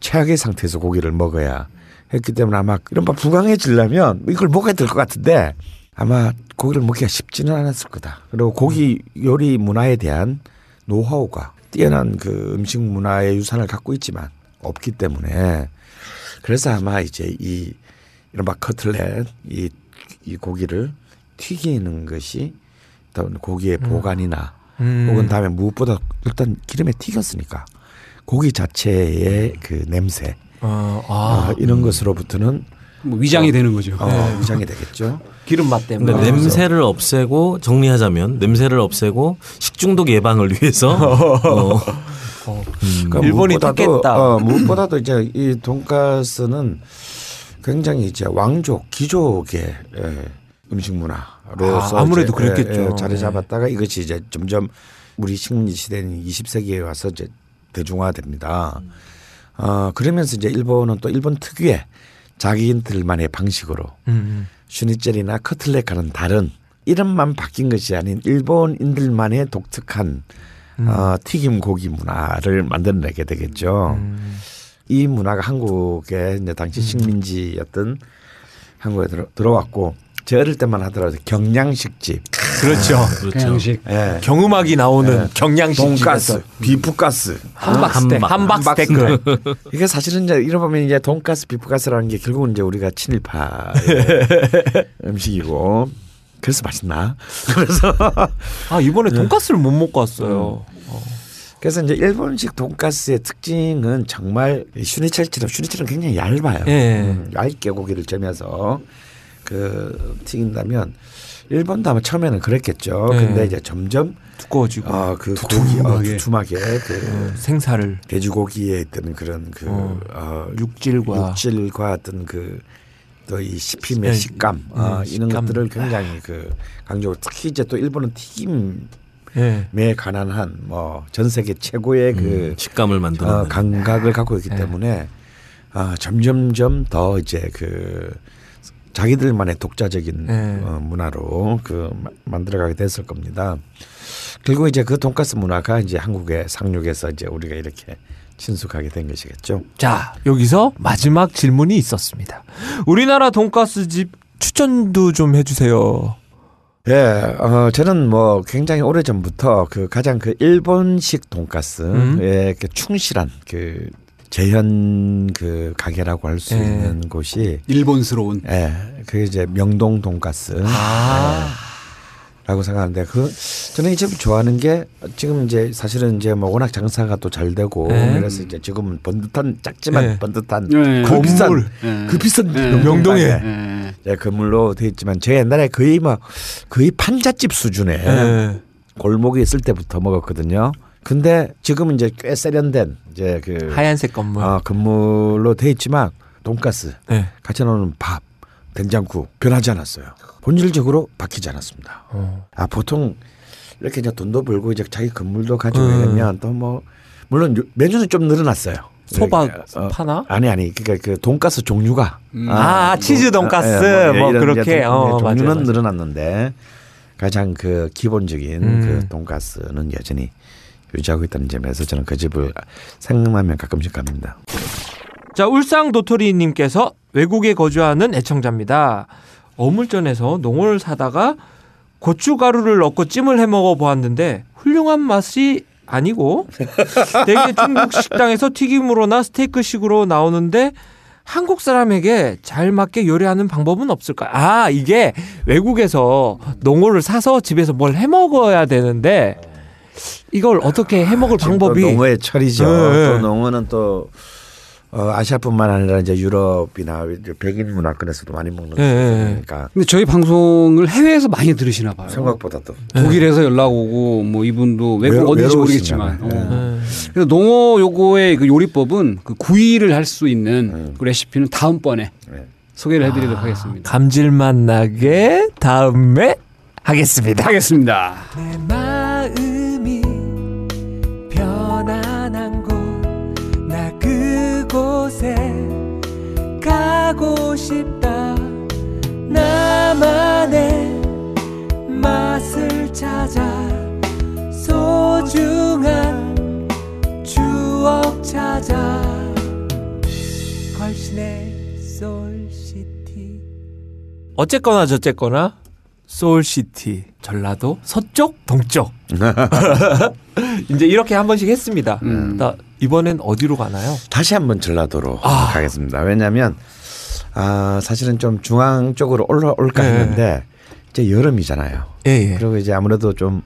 최악의 상태에서 고기를 먹어야 했기 때문에 아마 이른바 부강해지려면 이걸 먹어야 될 것 같은데 아마 고기를 먹기가 쉽지는 않았을 거다. 그리고 고기 요리 문화에 대한 노하우가 뛰어난 그 음식 문화의 유산을 갖고 있지만 없기 때문에 그래서 아마 이제 이 이른바 커틀렛 이, 이 고기를 튀기는 것이 어떤 고기의 보관이나
음.
혹은 다음에 무엇보다 일단 기름에 튀겼으니까 고기 자체의 그 냄새
어, 아,
아, 이런 것으로부터는
뭐 위장이 되는 거죠.
어, 위장이 되겠죠.
기름 맛 때문에.
근데 냄새를 없애고 정리하자면 냄새를 없애고 식중독 예방을 위해서 어,
그러니까
일본이
무엇보다도,
탔겠다.
어, 무엇보다도 이제 이 돈가스는 굉장히 이제 왕족 귀족의 예, 음식 문화로서
아, 아무래도
이제,
그랬겠죠.
예, 예, 자리 잡았다가 이것이 이제 점점 우리 식민지 시대는 20세기에 와서 이제 대중화됩니다. 어, 그러면서 이제 일본은 또 일본 특유의 자기들만의 방식으로
음.
슈니첼이나 커틀렛과는 다른 이름만 바뀐 것이 아닌 일본인들만의 독특한 어, 튀김 고기 문화를 만들어내게 되겠죠. 이 문화가 한국에 이제 당시 식민지였던 한국에 들어, 들어왔고 제 어릴 때만 하더라도 경양식집,
그렇죠.
그렇죠.
양식.
예,
경음악이 나오는 경양식
돈가스, 비프가스.
함박스테이크.
함박.
함박스테이크.
이게 사실은 이제 이러보면 이제 돈가스, 비프가스라는 게 결국은 이제 우리가 친일파 음식이고 그래서 맛있나? 그래서
아 이번에 돈가스를 못 먹고 왔어요.
그래서 이제 일본식 돈가스의 특징은 정말 슈니첼처럼 슈니첼은 굉장히 얇아요.
예.
음, 얇게 고기를 쪄면서 그 튀긴다면 일본도 아마 처음에는 그랬겠죠.
예.
근데 이제 점점
두꺼워지고
어, 그 고기 어, 두툼하게 그
생사를
돼지고기에 있던 그런 그
어.
어,
육질과
육질과 어떤 그 또 이 씹힘의
예,
식감 어,
음,
이런
식감.
것들을 굉장히 그 강조하고 특히 이제 또 일본은 튀김에
예.
관한 뭐 전 세계 최고의 그
식감을 만드는
어, 감각을 갖고 있기
네.
때문에 아, 점점점 더 이제 그 자기들만의 독자적인
네.
어, 문화로 그 마- 만들어가게 됐을 겁니다. 결국 이제 그 돈가스 문화가 이제 한국에 상륙해서 이제 우리가 이렇게 친숙하게 된 것이겠죠.
자 여기서 마지막 질문이 있었습니다. 우리나라 돈가스 집 추천도 좀 해주세요.
예, 어, 저는 뭐 굉장히 오래 전부터 그 가장 그 일본식 돈가스에
음.
그 충실한 그 재현 그 가게라고 할수
예.
있는 곳이
일본스러운.
예, 그게 이제 명동 돈가스.
아.
라고 생각하는데 그 저는 이 집을 좋아하는 게 지금 이제 사실은 이제 뭐 워낙 장사가 또 잘 되고
네.
그래서 이제 지금은 번듯한 작지만
네.
번듯한
네.
그 비싼
건물.
예.
그 비싼
네.
명동에.
예.
예, 건물로 돼 있지만 제 옛날에 거의 뭐 거의 판잣집 수준의
예.
골목에 있을 때부터 먹었거든요. 근데 지금 이제 꽤 세련된 이제 그
하얀색 건물.
어, 건물로 돼 있지만 돈가스
네.
같이 나오는 밥 된장국 변하지 않았어요. 본질적으로 바뀌지 않았습니다.
어.
아 보통 이렇게 이제 돈도 벌고 이제 자기 건물도 가지고
음.
이러면 또 뭐 물론 요- 메뉴는 좀 늘어났어요.
소박
어,
파나?
아니 아니 그러니까 그 돈가스 종류가
음.
아, 치즈 돈가스 뭐
이런
그렇게
이제 돈-
어,
예,
맞아요,
종류는
맞아요.
늘어났는데 가장 그 기본적인
음.
그 돈가스는 여전히 유지하고 있다는 점에서 저는 그 집을 생각나면 가끔씩 갑니다.
자 울상 도토리 님께서 외국에 거주하는 애청자입니다. 어물전에서 농어를 사다가 고춧가루를 넣고 찜을 해 먹어 보았는데 훌륭한 맛이 아니고 대개 중국 식당에서 튀김으로나 스테이크식으로 나오는데 한국 사람에게 잘 맞게 요리하는 방법은 없을까요? 아 이게 외국에서 농어를 사서 집에서 뭘 해 먹어야 되는데 이걸 어떻게 해 먹을
지금
방법이
또 농어의 철이죠.
네.
또 농어는 또 어, 아시아뿐만 아니라 이제 유럽이나 이제 백인 문화권에서도 많이 먹는
네.
거니까
근데 저희 방송을 해외에서 많이 들으시나 봐요.
생각보다도
독일에서 연락 오고 뭐 이분도 외국
외로우시면.
모르겠지만 어.
네.
그래서 농어 요거의 그 요리법은 그 구이를 할 수 있는
음.
그 레시피는 다음 번에
네.
소개를 해드리도록 하겠습니다.
감질맛 나게 다음에 하겠습니다.
하겠습니다.
가고 싶다 나만의 맛을 찾아 소중한 추억 찾아 걸신의 소울시티 어쨌거나 저쨌거나 소울시티 전라도 서쪽 동쪽 이제 이렇게 한 번씩 했습니다.
음.
나 이번엔 어디로 가나요?
다시 한번 전라도로
아.
가겠습니다. 왜냐하면 아 사실은 좀 중앙 쪽으로 올라올까
네.
했는데 이제 여름이잖아요.
예, 예.
그리고 이제 아무래도 좀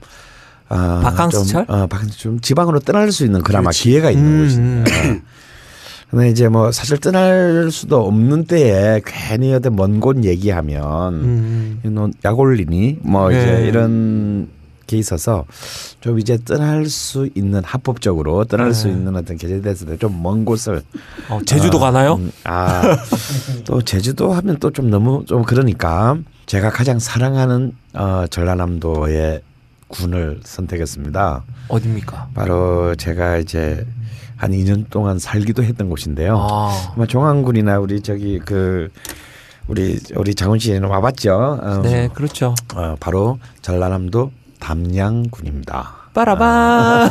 아,
바캉스철?
좀, 어, 바캉스 좀 지방으로 떠날 수 있는 그나마
그렇지.
기회가 있는
음,
곳이니까. 근데 이제 뭐 사실 떠날 수도 없는 때에 괜히 어디 먼 곳 얘기하면
음.
너 약올리니 뭐
네.
이제 이런 게 있어서 좀 이제 떠날 수 있는 합법적으로 떠날 수
네.
있는 어떤 계제에 대해서 좀먼 곳을
어, 제주도
아,
가나요?
음, 아, 또 제주도 하면 또 좀 너무 좀 그러니까 제가 가장 사랑하는 어, 전라남도의 군을 선택했습니다.
어딥니까?
바로 제가 이제 한 2년 동안 살기도 했던 곳인데요.
아,
아마 종안군이나 우리 저기 그 우리 우리 장훈 씨는 와봤죠. 어,
네, 그렇죠.
어, 바로 전라남도 담양군입니다.
빠라밤.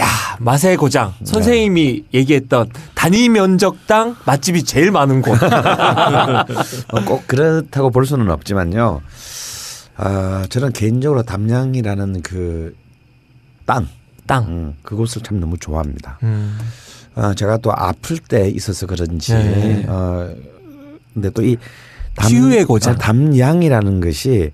야, 맛의 고장. 선생님이 얘기했던 단위 면적당 맛집이 제일 많은 곳.
어, 꼭 그렇다고 볼 수는 없지만요. 아, 저는 개인적으로 담양이라는 그 땅,
땅.
음, 그곳을 참 너무 좋아합니다.
음.
아, 제가 또 아플 때 있어서 그런지,
네.
어, 근데 또이
치유의 고장.
어, 담양이라는 것이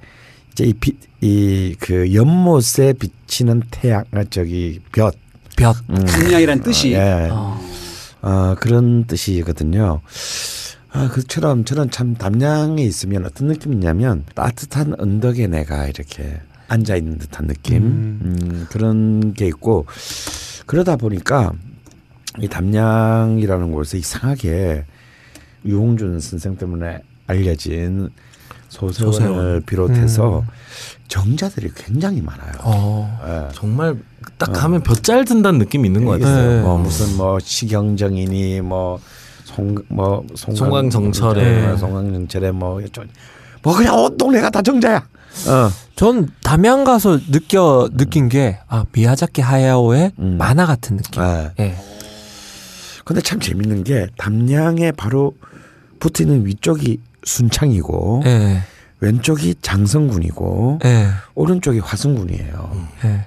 이그 연못에 비치는 태양, 아, 저기 볕,
볕.
음,
분양이란 뜻이
예,
어.
어, 그런 뜻이거든요. 아, 그처럼 저는 참 담양에 있으면 어떤 느낌이냐면 따뜻한 언덕에 내가 이렇게 앉아 있는 듯한 느낌,
음.
음, 그런 게 있고 그러다 보니까 이 담양이라는 곳에 이상하게 유홍준 선생 때문에 알려진 소설을
소설.
비롯해서
음.
정자들이 굉장히 많아요.
어.
예.
정말 딱 가면 볕잘 든다는 느낌이 있는 것 같아요.
네.
뭐 무슨 뭐 시경정이니 뭐 송뭐
송강정철의.
뭐 송강정철의 뭐, 저- 뭐 그냥 온 동네가 다 정자야. 어.
전 담양 가서 느껴 느낀 게 아, 미야자키 하야오의
음.
만화 같은 느낌.
아.
예.
근데 참 재밌는 게 담양에 바로 붙어 있는 위쪽이 순창이고
예.
왼쪽이 장성군이고
예.
오른쪽이 화순군이에요.
예.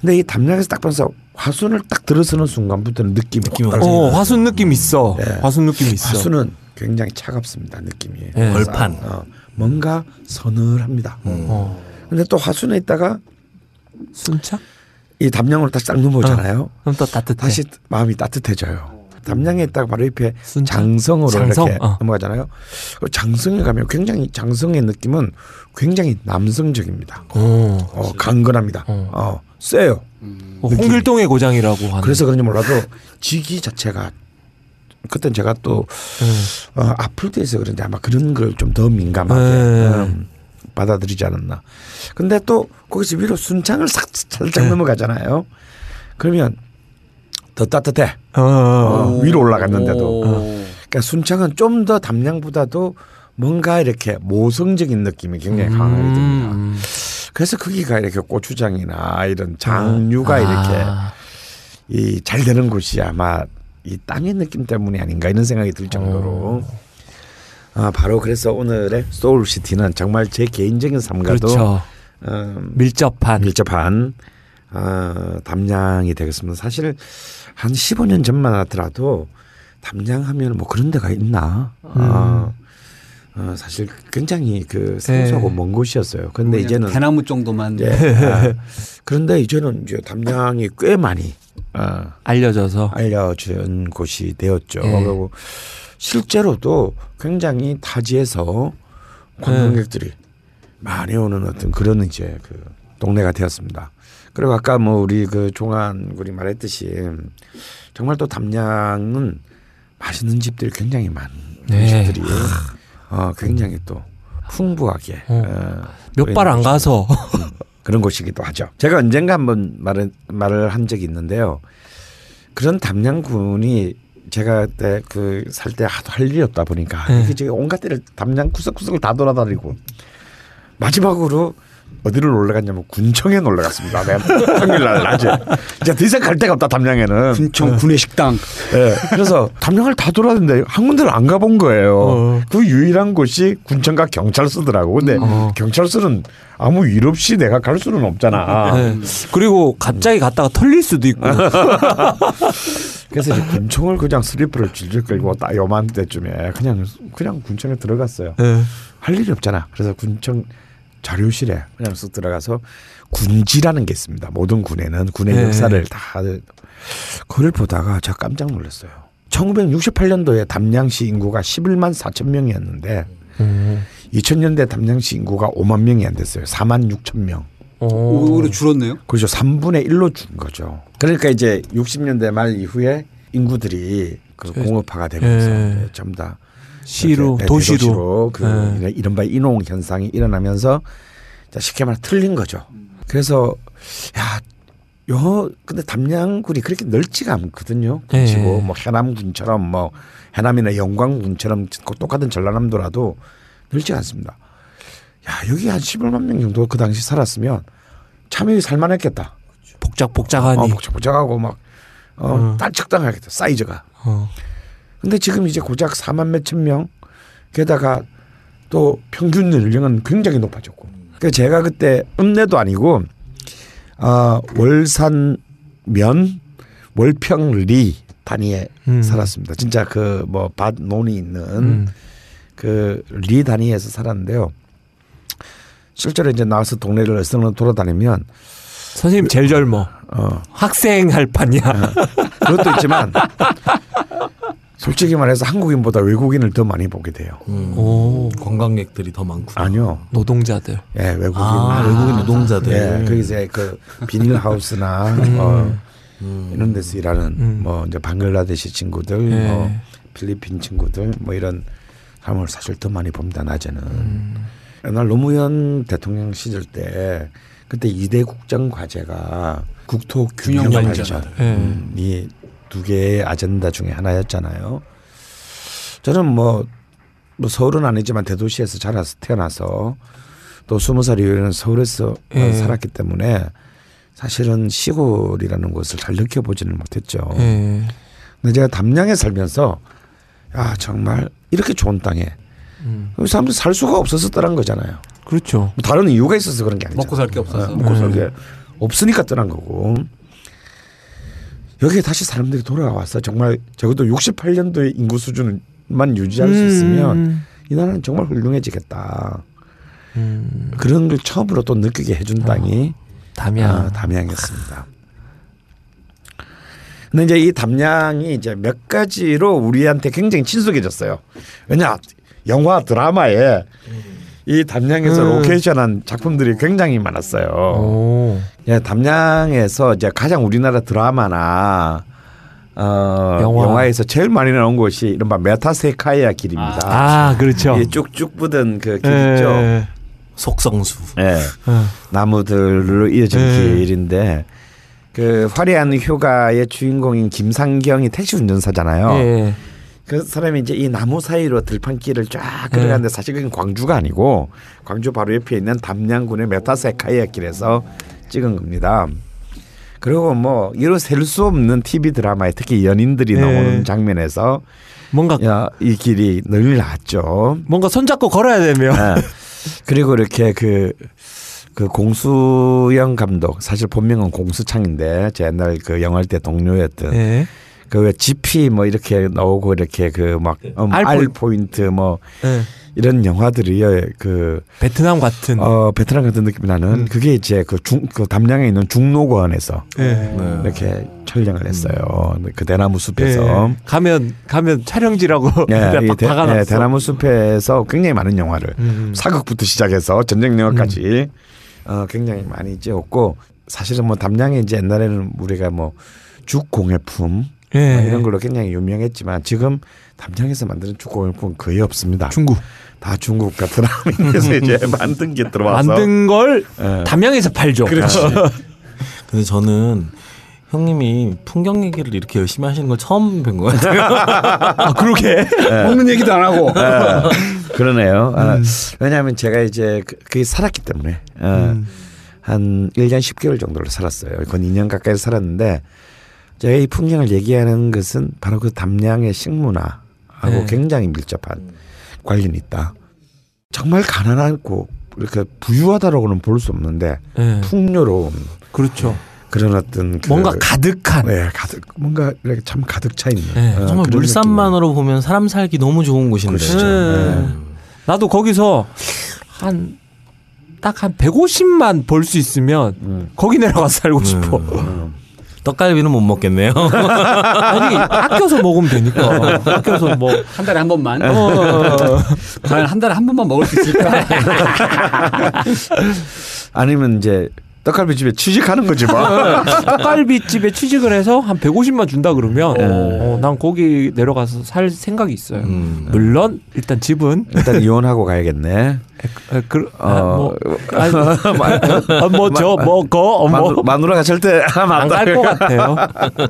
근데 이 담양에서 딱 봐서 화순을 딱 들어서는 순간부터는 느낌이
느낌이
확
어, 화순 느낌 있어.
네.
화순 느낌 있어.
화순은 굉장히 차갑습니다 느낌이.
네.
벌판.
어, 뭔가 서늘합니다.
어.
근데 또 화순에 있다가
순창?
이 담양으로 다시 딱 넘어오잖아요.
그럼 또 따뜻해.
다시 마음이 따뜻해져요. 담양에 있다가 바로 옆에
순창?
장성으로
장성?
이렇게
어.
넘어가잖아요. 그 장성에 가면 굉장히 장성의 느낌은 굉장히 남성적입니다.
어.
어, 강건합니다.
어.
어, 세요.
어, 홍길동의 고장이라고 하는.
그래서 그런지 몰라도 지기 자체가 그땐 제가 또
예.
어, 아플 때에서 그런지 아마 그런 걸 좀 더 민감하게
네.
음, 받아들이지 않았나. 근데 또 거기서 위로 순창을 싹 살짝
네.
넘어가잖아요. 그러면 더 따뜻해.
어, 어,
어, 위로 올라갔는데도.
오.
그러니까 순창은 좀 더 담양보다도 뭔가 이렇게 모성적인 느낌이 굉장히 강하게 듭니다.
음.
그래서 거기가 이렇게 고추장이나 이런 장류가 이렇게
아.
이잘 되는 곳이 아마 이 땅의 느낌 때문이 아닌가 이런 생각이 들 정도로 아 바로 그래서 오늘의 소울시티는 정말 제 개인적인 삶과도
그렇죠.
음,
밀접한.
밀접한 어, 담양이 되겠습니다. 사실 한 15년 전만 하더라도 담양하면 뭐 그런 데가 있나? 어, 어, 사실 굉장히 그 생소하고
네.
먼 곳이었어요. 근데 이제는
대나무 정도만
예, 아, 그런데 이제는 이제 담양이 꽤 많이 어,
알려져서.
알려진 곳이 되었죠.
예.
그리고 실제로도 굉장히 타지에서 관광객들이 많이 오는 어떤 그런 이제 그 동네가 되었습니다. 그리고 아까 뭐 우리 그 종안 군이 말했듯이 정말 또 담양은 맛있는 집들이 굉장히 많은
네.
집들이 어, 굉장히 또 풍부하게
어.
어,
몇발 안 가서.
그런 곳이기도 하죠. 제가 언젠가 한번 말을 말을 한 적이 있는데요. 그런 담양군이 제가 그때 그 살 때 하도 할 일이 없다 보니까
네.
이게 온갖 데를 담양 구석구석을 다 돌아다니고 마지막으로 어디를 놀러 갔냐면 군청에 놀러 갔습니다. 내가 평일 날 낮에 이제 더 이상 갈 데가 없다 담양에는.
군청 군의 식당.
예. 그래서 담양을 다 돌았는데 한 군데를 안 가본 거예요.
어.
그 유일한 곳이 군청과 경찰서더라고. 근데
어.
경찰서는 아무 일 없이 내가 갈 수는 없잖아.
네. 그리고 갑자기 갔다가 털릴 수도 있고.
그래서 이제 군청을 그냥 슬리퍼를 질질 끌고 딱 요맘때쯤에 그냥 그냥 군청에 들어갔어요.
네.
할 일이 없잖아. 그래서 군청 자료실에 그냥 쓱 들어가서 군지라는 게 있습니다. 모든 군에는 군의
네.
역사를 다 그걸 보다가 제가 깜짝 놀랐어요. 1968년도에 담양시 인구가 11만 4천 명이었는데
음.
2000년대 담양시 인구가 5만 명이 안 됐어요. 4만 6천 명.
어.
오히려 줄었네요.
그렇죠. 3분의 1로 준 거죠. 그러니까 이제 60년대 말 이후에 인구들이 그 공업화가 되면서
예.
전부 다
시로 도시로.
대도시로 그
예.
이른바 인홍 현상이 일어나면서 자, 쉽게 말해 틀린 거죠. 그래서 야, 요 근데 담양군이 그렇게 넓지가 않거든요.
예.
그치고 뭐 해남군처럼 뭐 해남이나 영광군처럼 똑같은 전라남도라도 넓지 않습니다. 야, 여기 한 11만 명 정도 그 당시 살았으면 참 여기 살만했겠다.
복작 복작하니.
어, 복잡복잡하고 막 어,
어.
딸적당하겠다. 사이즈가.
어.
근데 지금 이제 고작 4만 몇천 명 게다가 또 평균 연령은 굉장히 높아졌고. 그 제가 그때 읍내도 아니고 아 월산 면 월평리 단위에
음.
살았습니다. 진짜 그 뭐 밭 논이 있는
음.
그리 단위에서 살았는데요. 실제로 이제 나와서 동네를 어슬렁 돌아다니면
선생님 제일 젊어.
어
학생 할 판이야.
그것도 있지만 솔직히 말해서 한국인보다 외국인을 더 많이 보게 돼요.
음.
오.
관광객들이 더 많구나.
아니요.
노동자들.
예, 외국인.
아, 외국인 노동자들.
예, 그 이제 그 비닐하우스나 어, 이런 데서 일하는
음.
뭐 이제 방글라데시 친구들,
예.
뭐 필리핀 친구들, 뭐 이런 사람을 사실 더 많이 봅니다 낮에는. 옛날 노무현 대통령 시절 때 그때 이대 국정 과제가 국토 균형
균형
발전
발전.
예.
이 두 개의 아젠다 중에 하나였잖아요. 저는 뭐, 뭐 서울은 아니지만 대도시에서 자라서 태어나서 또 스무 살 이후에는 서울에서
예.
살았기 때문에 사실은 시골이라는 곳을 잘 느껴보지는 못했죠.
예.
근데 제가 담양에 살면서 야 정말 이렇게 좋은 땅에
음.
그 사람들 살 수가 없어서 떠난 거잖아요.
그렇죠.
뭐 다른 이유가 있어서 그런 게 아니죠.
먹고 살 게 없어서.
먹고
음.
살게 없으니까 떠난 거고. 여기에 다시 사람들이 돌아와서 정말 적어도 68년도의 인구 수준만 유지할 수 있으면
음.
이 나라는 정말 훌륭해지겠다.
음.
그런 걸 처음으로 또 느끼게 해준 땅이
담양.
아, 담양이었습니다. 근데 이제 이 담양이 이제 몇 가지로 우리한테 굉장히 친숙해졌어요. 왜냐 영화 드라마에 이 담양에서
음.
로케이션한 작품들이 굉장히 많았어요.
오.
예, 담양에서 이제 가장 우리나라 드라마나 어,
영화.
영화. 에서 제일 많이 나온 곳이 이른바 메타세쿼이아 길입니다.
아, 그렇죠.
이 쭉쭉 뻗은 그길
예.
있죠.
속성수.
예.
어.
나무들로 이어진
네.
길인데 그 화려한 휴가의 주인공인 김상경이 택시 운전사잖아요.
예.
그 사람이 이제 이 나무 사이로 들판길을 쫙 걸어가는데 사실 그건 광주가 아니고 광주 바로 옆에 있는 담양군의 메타세카이아 길에서 찍은 겁니다. 그리고 뭐 이런 셀 수 없는 TV 드라마에 특히 연인들이
네.
나오는 장면에서
뭔가
야, 이 길이 늘 나왔죠.
뭔가 손잡고 걸어야 되면
예. 그리고 이렇게 그, 그 공수영 감독 사실 본명은 공수창인데 제 옛날 그 영화할 때 동료였던
예.
그 왜 GP 뭐 이렇게 나오고 이렇게 그막 음, 알알
포인트.
뭐
예.
이런 영화들이요 그
베트남 같은
어, 베트남 같은 느낌이 나는
음.
그게 이제 그중그 담양에 있는 중로관에서
예.
네.
이렇게 촬영을 했어요. 그 대나무 숲에서.
예. 가면 가면 촬영지라고
예, 이
박-
대. 예, 대나무 숲에서 굉장히 많은 영화를
음.
사극부터 시작해서 전쟁 영화까지 어, 굉장히 많이 찍었고 사실은 뭐 담양에 이제 옛날에는 우리가 뭐 죽공예품
예.
뭐 이런 걸로 굉장히 유명했지만 지금 담양에서 만드는 죽공예품은 거의 없습니다.
중국
다 중국 베트남에서 이제 만든 게 들어와서
만든 걸
예.
담양에서 팔죠.
그렇지.
근데 저는 형님이 풍경 얘기를 이렇게 열심히 하시는 걸 처음 뵌 것 같아요.
아 그러게.
먹는 얘기도 안 하고.
아, 그러네요. 아, 왜냐하면 제가 이제 그, 그게 살았기 때문에 어, 한 1년 10개월 정도를 살았어요. 거의 2년 가까이 살았는데 제가 이 풍경을 얘기하는 것은 바로 그 담양의 식문화하고
네.
굉장히 밀접한 관련이 있다. 정말 가난하고 이렇게 부유하다라고는 볼 수 없는데
네,
풍요로운
그렇죠.
그런 어떤 그,
뭔가 가득한.
네, 가득 뭔가 이렇게 참 가득 차 있는
네,
어,
정말 물산만으로 보면 사람 살기 너무 좋은 곳인데.
그렇죠.
네. 나도 거기서 한딱한 150만 벌 수 있으면
음.
거기 내려가서 살고 싶어.
떡갈비는 못 먹겠네요.
아니 아껴서 먹으면 되니까. 아껴서 뭐.
한 달에 한 번만.
어,
과연 한 달에 한 번만 먹을 수 있을까?
아니면 이제 떡갈비 집에 취직하는 거지 뭐.
떡갈비 집에 취직을 해서 한 150만 준다 그러면
네.
어, 난 거기 내려가서 살 생각이 있어요.
음.
물론 일단 집은
일단 이혼하고 가야겠네.
에, 그, 아,
어,
뭐, 뭐저 뭐거
마누,
뭐.
마누라가 절대 하면
안안갈
돼.
것 같아요.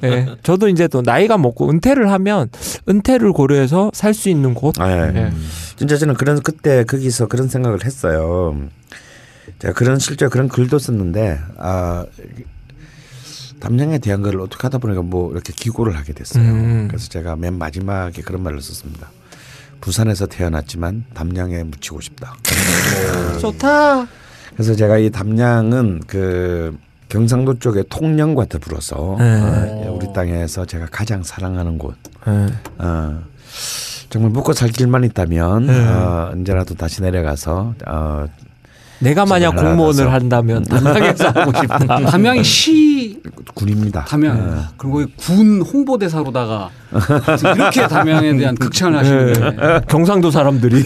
네. 저도 이제 또 나이가 먹고 은퇴를 하면 은퇴를 고려해서 살 수 있는 곳.
네.
네.
진짜 저는 그런 그때 거기서 그런 생각을 했어요. 제가 그런 실제 그런 글도 썼는데 아 담양에 대한 걸 어떻게 하다 보니까 뭐 이렇게 기고를 하게 됐어요.
음.
그래서 제가 맨 마지막에 그런 말을 썼습니다. 부산에서 태어났지만 담양에 묻히고 싶다.
좋다.
그래서 제가 이 담양은 그 경상도 쪽의 통영과 더불어서
네.
어, 우리 땅에서 제가 가장 사랑하는 곳.
네.
어, 정말 묵고 살 길만 있다면
네.
어, 언제라도 다시 내려가서 어,
내가 만약 공무원을
알아서.
한다면 담양에서 하고 싶다.
담양이 시
군입니다.
담양 그리고 군 홍보대사로다가 이렇게 담양에 대한 극찬을 하시는데
네. 경상도 사람들이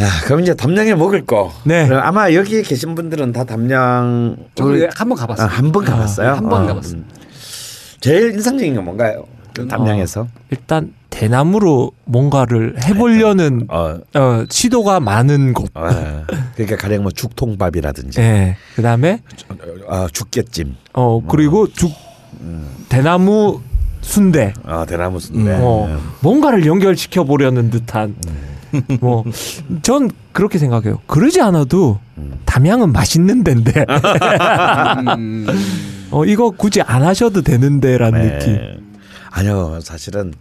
야, 그럼 이제 담양에 먹을 거.
네.
아마 여기 계신 분들은 다 담양
저도 한번 가봤어요.
한번 가봤어요.
한번
어,
가봤어요.
음. 제일 인상적인 건 뭔가요? 그 담양에서.
일단 대나무로 뭔가를 해보려는
어,
어, 시도가 많은 곳.
어, 그러니까 가령 뭐 죽통밥이라든지
예. 그다음에
어, 죽get찜,
어 그리고 죽 대나무 순대.
어, 대나무 순대.
어, 뭔가를 연결시켜 보려는 듯한 뭐전 그렇게 생각해요. 그러지 않아도 담양은 맛있는 데인데
음,
어 이거 굳이 안 하셔도 되는데라는
네.
느낌.
아니요, 사실은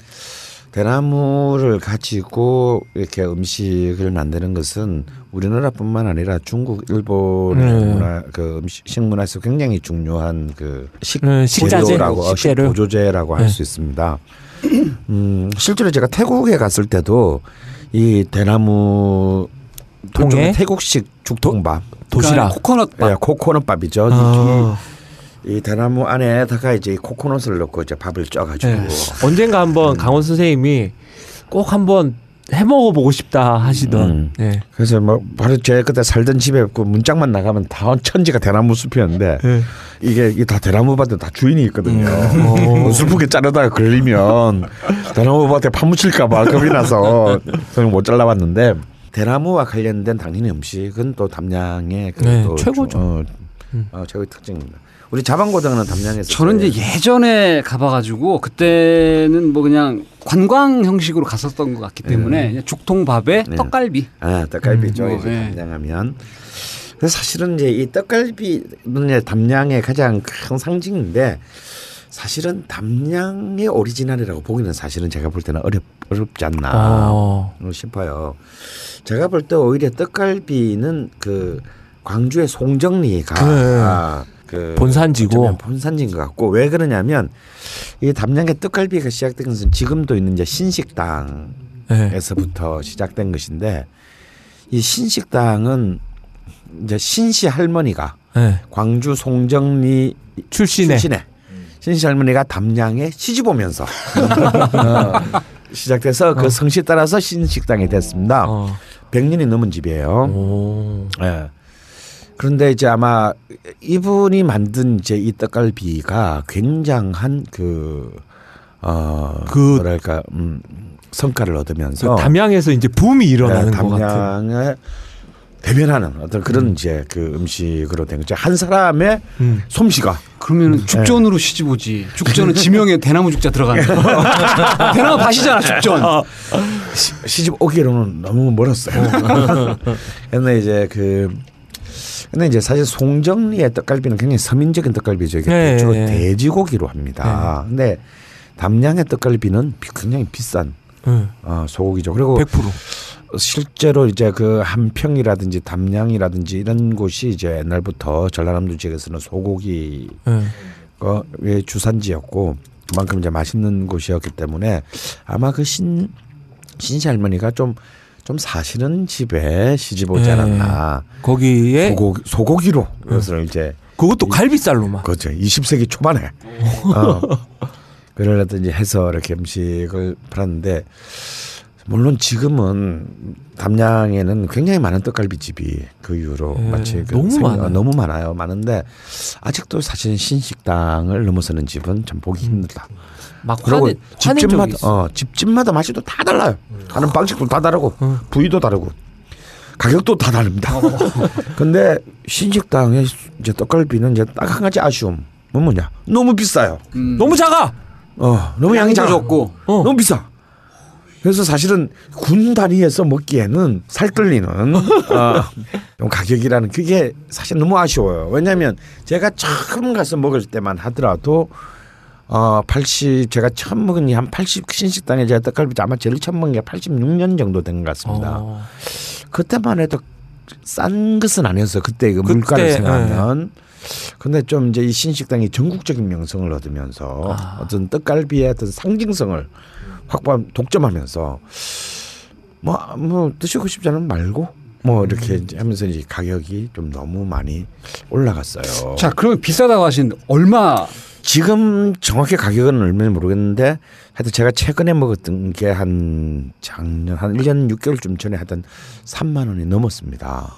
대나무를 가지고 이렇게 음식을 만드는 것은 우리나라뿐만 아니라 중국, 일본의
음.
문화, 그 음식 식문화에서 굉장히 중요한 그 식,
음, 식자재,
재료라고 어,
식재료.
식보조제라고 할
네.
수 있습니다. 음, 실제로 제가 태국에 갔을 때도 이 대나무
통에?
태국식 죽통밥,
도시락.
그러니까 코코넛
예, 코코넛밥이죠.
아.
이, 이 대나무 안에 다가 이제 코코넛을 넣고 이제 밥을 쪄가지고
네. 언젠가 한번 강원 선생님이 꼭 한번 해 먹어 보고 싶다 하시던.
음.
예.
그래서 뭐 바로 제 그때 살던 집에 그 문짝만 나가면 다 천지가 대나무 숲이었는데
예.
이게, 이게 다 대나무 밭에 다 주인이 있거든요.
음.
뭐 슬프게 자르다가 걸리면 대나무 밭에 파묻힐까봐 겁이 나서 저는 못 잘라봤는데 대나무와 관련된 당연히 음식은 또 담양의 그
네,
또
최고죠.
어,
음.
어, 최고의 특징입니다. 우리 자방고등어는 담양에서
저는 이제 예전에 가봐가지고 그때는 뭐 그냥 관광 형식으로 갔었던 것 같기 때문에 그냥 죽통밥에
네.
떡갈비
아, 떡갈비죠.
음,
이제
뭐, 예.
담양하면. 그래서 사실은 이제 이 떡갈비는 이제 담양의 가장 큰 상징인데 사실은 담양의 오리지널이라고 보기는 사실은 제가 볼 때는 어렵 어렵지 않나
어.
싶어요. 제가 볼 때 오히려 떡갈비는 그 광주의 송정리가
네.
아, 그
본산지고.
본산지인 것 같고 왜 그러냐면 이 담양의 떡갈비가 시작된 것은 지금도 있는 이제 신식당
예.
에서부터 시작된 것인데 이 신식당은 이제 신씨 할머니가
예.
광주 송정리
출신의
출신의 신씨 할머니가 담양에 시집 오면서 어, 시작돼서 그 성씨 따라서 신식당이 됐습니다.
어.
100년이 넘은 집이에요.
오.
예. 그런데 이제 아마 이분이 만든 이제 이 떡갈비가 굉장한 그, 어,
그-
뭐랄까, 음, 성과를
그
얻으면서
담양에서 이제 붐이 일어나는
네,
것 같은.
대변하는 어떤 그런 이제 그 음식으로 된 거죠. 한 사람의
음.
솜씨가
그러면 죽전으로 시집 오지. 죽전은 지명에 대나무 죽자 들어가는 거. 대나무 밭이잖아 죽전.
시- 시집 오기로는 너무 멀었어요. 근데 이제 그 근데 이제 사실 송정리의 떡갈비는 굉장히 서민적인 떡갈비죠. 이게
네,
주로
네.
돼지고기로 합니다. 근데 담양의 떡갈비는 비- 굉장히 비싼
응.
어, 소고기죠. 그리고
100%.
실제로 이제 그 한평이라든지 담양이라든지 이런 곳이 이제 옛날부터 전라남도 지역에서는 소고기
응.
의 주산지였고 그만큼 이제 맛있는 곳이었기 때문에 아마 그 신 신시 할머니가 좀 좀 사시는 집에 시집 오지
예.
않았나.
거기에
소고기, 소고기로. 그것을 이제
그것도 갈비살로만.
그렇죠. 20세기 초반에. 어, 그러려든지 해서 이렇게 음식을 팔았는데 물론 지금은 담양에는 굉장히 많은 떡갈비 집이 그 이후로
예,
마치 그
너무
생-
많아요.
어, 너무 많아요. 많은데 아직도 사실 신식당을 넘어서는 집은 참 보기 힘들다.
막 화내, 적이
집집마다.
어
집집마다 맛이 또 다 달라요. 하는 방식도 다 다르고
어.
부위도 다르고 가격도 다 다릅니다. 근데 신식당의 이제 떡갈비는 이제 딱 한 가지 아쉬움. 뭐 뭐냐? 너무 비싸요.
음.
너무 작아.
어, 너무 양이.
적고.
어.
너무 비싸. 그래서 사실은 군 단위에서 먹기에는 살 끌리는 어, 좀 가격이라는 그게 사실 너무 아쉬워요. 왜냐하면 제가 처음 가서 먹을 때만 하더라도 어, 80 제가 처음 먹은 게 한 80 신식당에 제가 떡갈비 아마 제일 처음 먹은 게 86년 정도 된 것 같습니다.
어.
그때만 해도 싼 것은 아니었어요. 그때 그
그때,
물가를
예.
생각하면. 근데 좀 이제 이 신식당이 전국적인 명성을 얻으면서
아.
어떤 떡갈비의 어떤 상징성을 확보한 독점하면서 뭐, 뭐 드시고 싶지 않으면 말고 뭐 이렇게
음.
하면서 이제 가격이 좀 너무 많이 올라갔어요.
자 그러면 비싸다고 하시는데 얼마?
지금 정확히 가격은 얼마인지 모르겠는데 하여튼 제가 최근에 먹었던 게 한 작년 한 1년 6개월쯤 전에 하여튼 3만 원이 넘었습니다.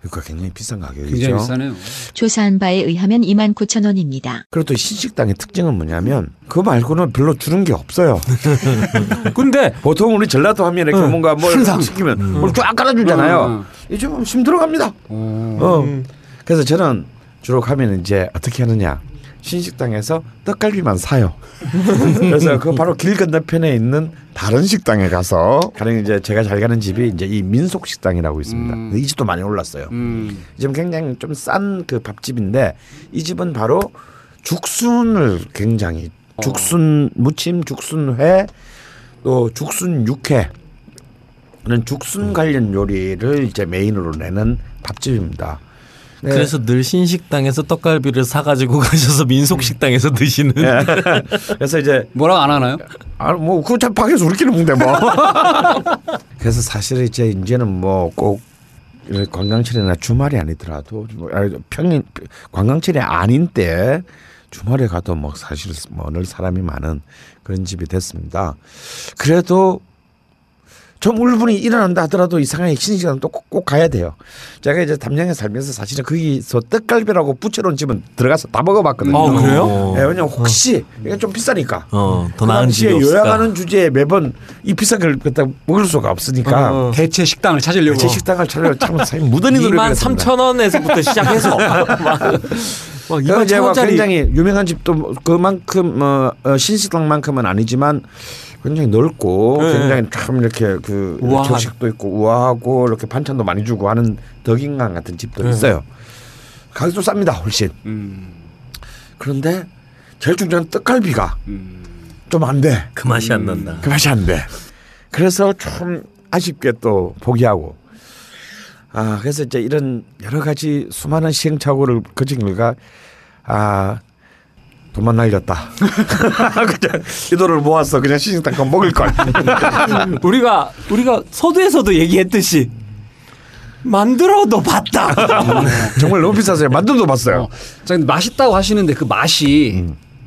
그러니까 굉장히 비싼 가격이죠.
굉장히 비싸네요.
조사한 바에 의하면 2만 9천 원입니다.
그리고 또 신식당의 특징은 뭐냐면 그거 말고는 별로 주는 게 없어요.
근데
보통 우리 전라도 하면 이렇게
응.
뭔가 뭘
항상.
시키면 뭘쫙 깔아주잖아요.
응,
이 집은 힘들어갑니다.
어.
어. 그래서 저는 주로 가면 이제 어떻게 하느냐. 신식당에서 떡갈비만 사요. 그래서 그 바로 길 건너편에 있는 다른 식당에 가서 가령 이제 제가 잘 가는 집이 이제 이 민속 식당이라고 있습니다.
음.
이 집도 많이 올랐어요.
음.
이 집은 굉장히 좀 싼 그 밥집인데 이 집은 바로 죽순을 굉장히 죽순 무침, 죽순회 또 죽순 육회 는 죽순 관련 요리를 이제 메인으로 내는 밥집입니다. 네.
그래서 늘 신식당에서 떡갈비를 사가지고 가셔서 민속식당에서 드시는.
예. 그래서 이제
뭐라고 안 하나요?
아 뭐 그거 참 밖에서 우리끼리 먹는데 뭐. 그래서 사실 이제 이제는 뭐꼭 관광철이나 주말이 아니더라도 뭐 아니, 평일 관광철이 아닌 때 주말에 가도 뭐 사실 뭐늘 사람이 많은 그런 집이 됐습니다. 그래도 좀 울분이 일어난다 하더라도 이상하게 신시간 또꼭 꼭 가야 돼요. 제가 이제 담양에 살면서 사실은 거기서 떡갈비라고 붙여놓은 집은 들어가서 다 먹어봤거든요.
아, 그래요?
어.
예, 왜냐면 혹시 이게 좀 비싸니까.
어, 더
그
나은 집이
당시에
없을까?
요양하는 주제에 매번 이 비싼 걸 갖다 먹을 수가 없으니까
어.
대체 식당을 찾으려고.
제 식당을 차려고 참 무던히
2만
노력했습니다.
3천 원에서부터 시작해서 막, 2만
이제
1천
막 굉장히 유명한 집도 그만큼 어, 어, 신식당만큼은 아니지만 굉장히 넓고
네.
굉장히 참 이렇게 그
우아한.
조식도 있고 우아하고 이렇게 반찬도 많이 주고 하는 덕인강 같은 집도
네.
있어요. 가격도 쌉니다 훨씬.
음.
그런데 제일 중요한 떡갈비가
음.
좀안 돼.
그 맛이 안 난다.
그 맛이 안 돼. 그래서 좀 아쉽게 또 포기하고. 아, 그래서 이제 이런 여러 가지 수많은 시행착오를 거친 결과 아, 돈만 날렸다. 그냥 이 돈을 모아서 그냥 시식당 거 먹을 걸.
우리가 우리가 서두에서도 얘기했듯이 만들어도 봤다.
정말 너무 비쌌어요. 만두도 봤어요.
어. 자, 근데 맛있다고 하시는데 그 맛이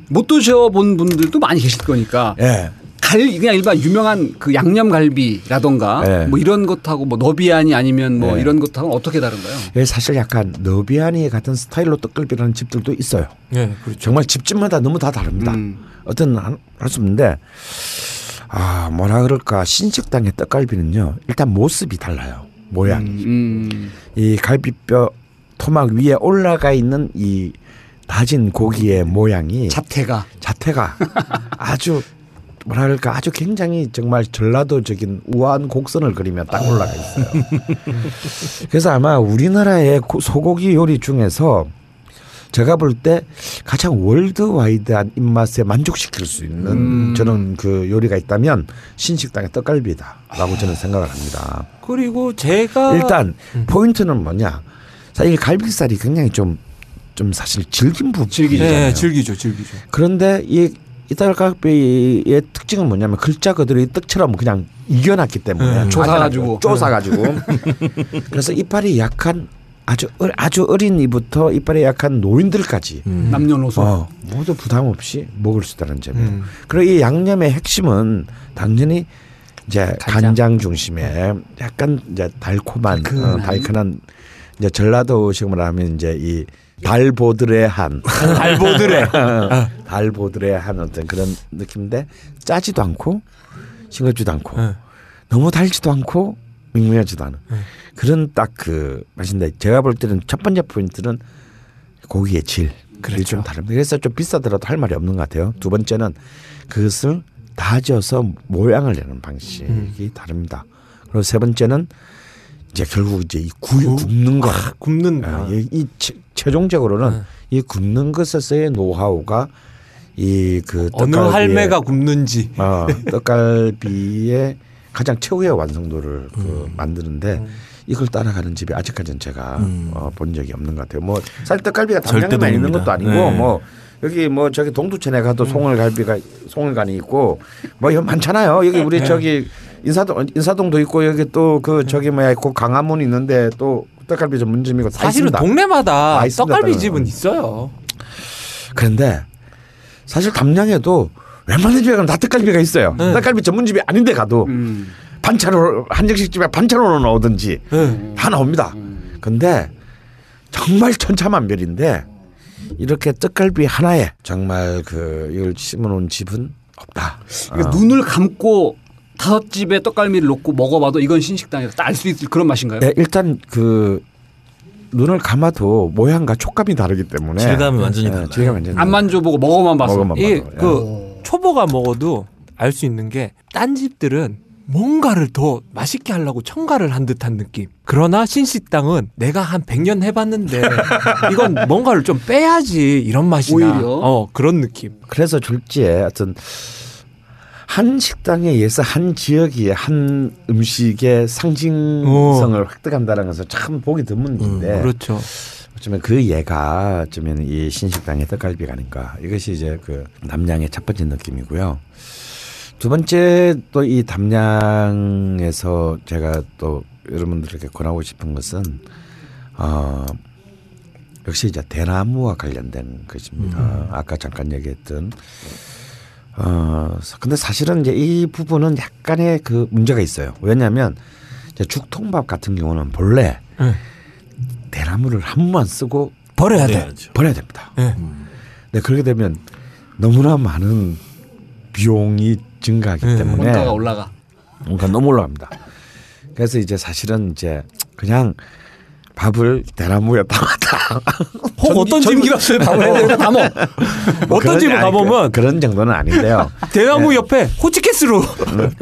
못 드셔본 분들도 많이 계실 거니까
예.
갈 그냥 일반 유명한 그 양념갈비라던가
네.
뭐 이런 것하고 뭐 너비아니 아니면 뭐
네.
이런 것하고는 어떻게 다른가요?
예, 사실 약간 너비아니 같은 스타일로 떡갈비라는 집들도 있어요.
예, 그렇죠.
정말 집집마다 너무 다 다릅니다.
음.
어떤 할 수 없는데 아 뭐라 그럴까 신식당의 떡갈비는요 일단 모습이 달라요. 모양.
음.
이 갈비뼈 토막 위에 올라가 있는 이 다진 고기의 모양이
자태가
자태가 아주 뭐랄까 아주 굉장히 정말 전라도적인 우아한 곡선을 그리며 딱 올라가 있어요. 그래서 아마 우리나라의 고- 소고기 요리 중에서 제가 볼 때 가장 월드와이드한 입맛에 만족시킬 수 있는
음.
저는 그 요리가 있다면 신식당의 떡갈비다라고 저는 생각을 합니다.
그리고 제가
일단 포인트는 뭐냐? 사실 갈비살이 굉장히 좀좀 사실 질긴 부분이잖아요.
네, 즐기죠, 즐기죠.
그런데 이 이탈갈비의 특징은 뭐냐면 글자 그대로 이 떡처럼 그냥 이겨놨기 때문에
음.
쪼사가지고.
쪼사가지고 그래서 이빨이 약한 아주 어, 아주 어린 이부터 이빨이 약한 노인들까지
남녀노소
어, 모두 부담 없이 먹을 수 있다는 점이에요.
음.
그리고 이 양념의 핵심은 당연히 이제 간장,
간장.
중심의 약간 이제 달콤한
달큰한.
어, 달큰한 이제 전라도 식으로 하면 이제 이 달보들의 한
달보들의
달보들의 한 어떤 그런 느낌인데 짜지도 않고 싱겁지도 않고
네.
너무 달지도 않고 밍밍하지도 않은
네.
그런 딱 그 맛인데 제가 볼 때는 첫 번째 포인트는 고기의 질 그게 좀 다릅니다. 그래서 좀 비싸더라도 할 말이 없는 것 같아요. 두 번째는 그것을 다져서 모양을 내는 방식이
음.
다릅니다. 그리고 세 번째는 이제 결국 이제 이 구, 굽는 거.
아, 굽는
아, 이, 이 최- 최종적으로는
네.
이 굽는 것에서의 노하우가 이 그
어느 할매가 굽는지.
어, 떡갈비의 가장 최후의 완성도를 그
음.
만드는데 이걸 따라가는 집이 아직까지는 제가 어, 본 적이 없는 것 같아요. 뭐 사실 떡갈비가
절대
당장에만 있는 것도. 아니고
네.
뭐 여기 뭐 저기 동두천에 가도
음.
송월갈비가 송월간이 있고 뭐 많잖아요. 여기 우리
네.
저기 인사동 인사동도 있고 여기 또 그 저기 뭐야 그 강화문 있는데 또 떡갈비 전문점이고 다
사실은
있습니다.
동네마다 떡갈비. 집은 있어요.
그런데 사실 담양에도 웬만한 집에 가면 다 떡갈비가 있어요.
네.
떡갈비 전문집이 아닌데 가도
음.
반찬으로 한정식 집에 반찬으로 나오든지
네.
다 나옵니다. 근데 정말 천차만별인데 이렇게 떡갈비 하나에 정말 그 이걸 심어놓은 집은 없다.
그러니까
어.
눈을 감고 다섯 집에 떡갈비를 놓고 먹어봐도 이건 신식당이다 알수 있을 그런 맛인가요?
네, 일단 그 눈을 감아도 모양과 촉감이 다르기 때문에
질감이 완전히
네,
달라요.
질감이 완전히
안 만져보고 먹어만 봤어.
먹어만
이
봐도. 예.
그 초보가 먹어도 알 수 있는 게 딴 집들은 뭔가를 더 맛있게 하려고 첨가를 한 듯한 느낌. 그러나 신식당은 내가 한 100년 해봤는데 이건 뭔가를 좀 빼야지 이런 맛이 나.
오히려?
어 그런 느낌.
그래서 졸지에 어떤 한 식당에 의해서 한 지역이 한 음식의 상징성을 획득한다는 것은 참 보기 드문 일인데
그렇죠.
어쩌면 그 예가 어쩌면 이 신식당의 떡갈비가 아닌가 이것이 이제 그 담양의 첫 번째 느낌이고요. 두 번째 또 이 담양에서 제가 또 여러분들에게 권하고 싶은 것은 어 역시 이제 대나무와 관련된 것입니다. 아까 잠깐 얘기했던 어 근데 사실은 이제 이 부분은 약간의 그 문제가 있어요. 왜냐하면 이제 죽통밥 같은 경우는 본래
네.
대나무를 한 번만 쓰고
버려야 돼.
그래야죠.
버려야 됩니다.
네.
네, 그렇게 되면 너무나 많은 비용이 증가하기
네.
때문에
원가가 올라가.
뭔가 너무 올라갑니다. 그래서 이제 사실은 이제 그냥 밥을 대나무에 담았다.
혹 어떤 집
전기밥을 밥을 다 먹.
어떤 집을 가보면
그, 런 정도는 아닌데요.
대나무 옆에 호치키스로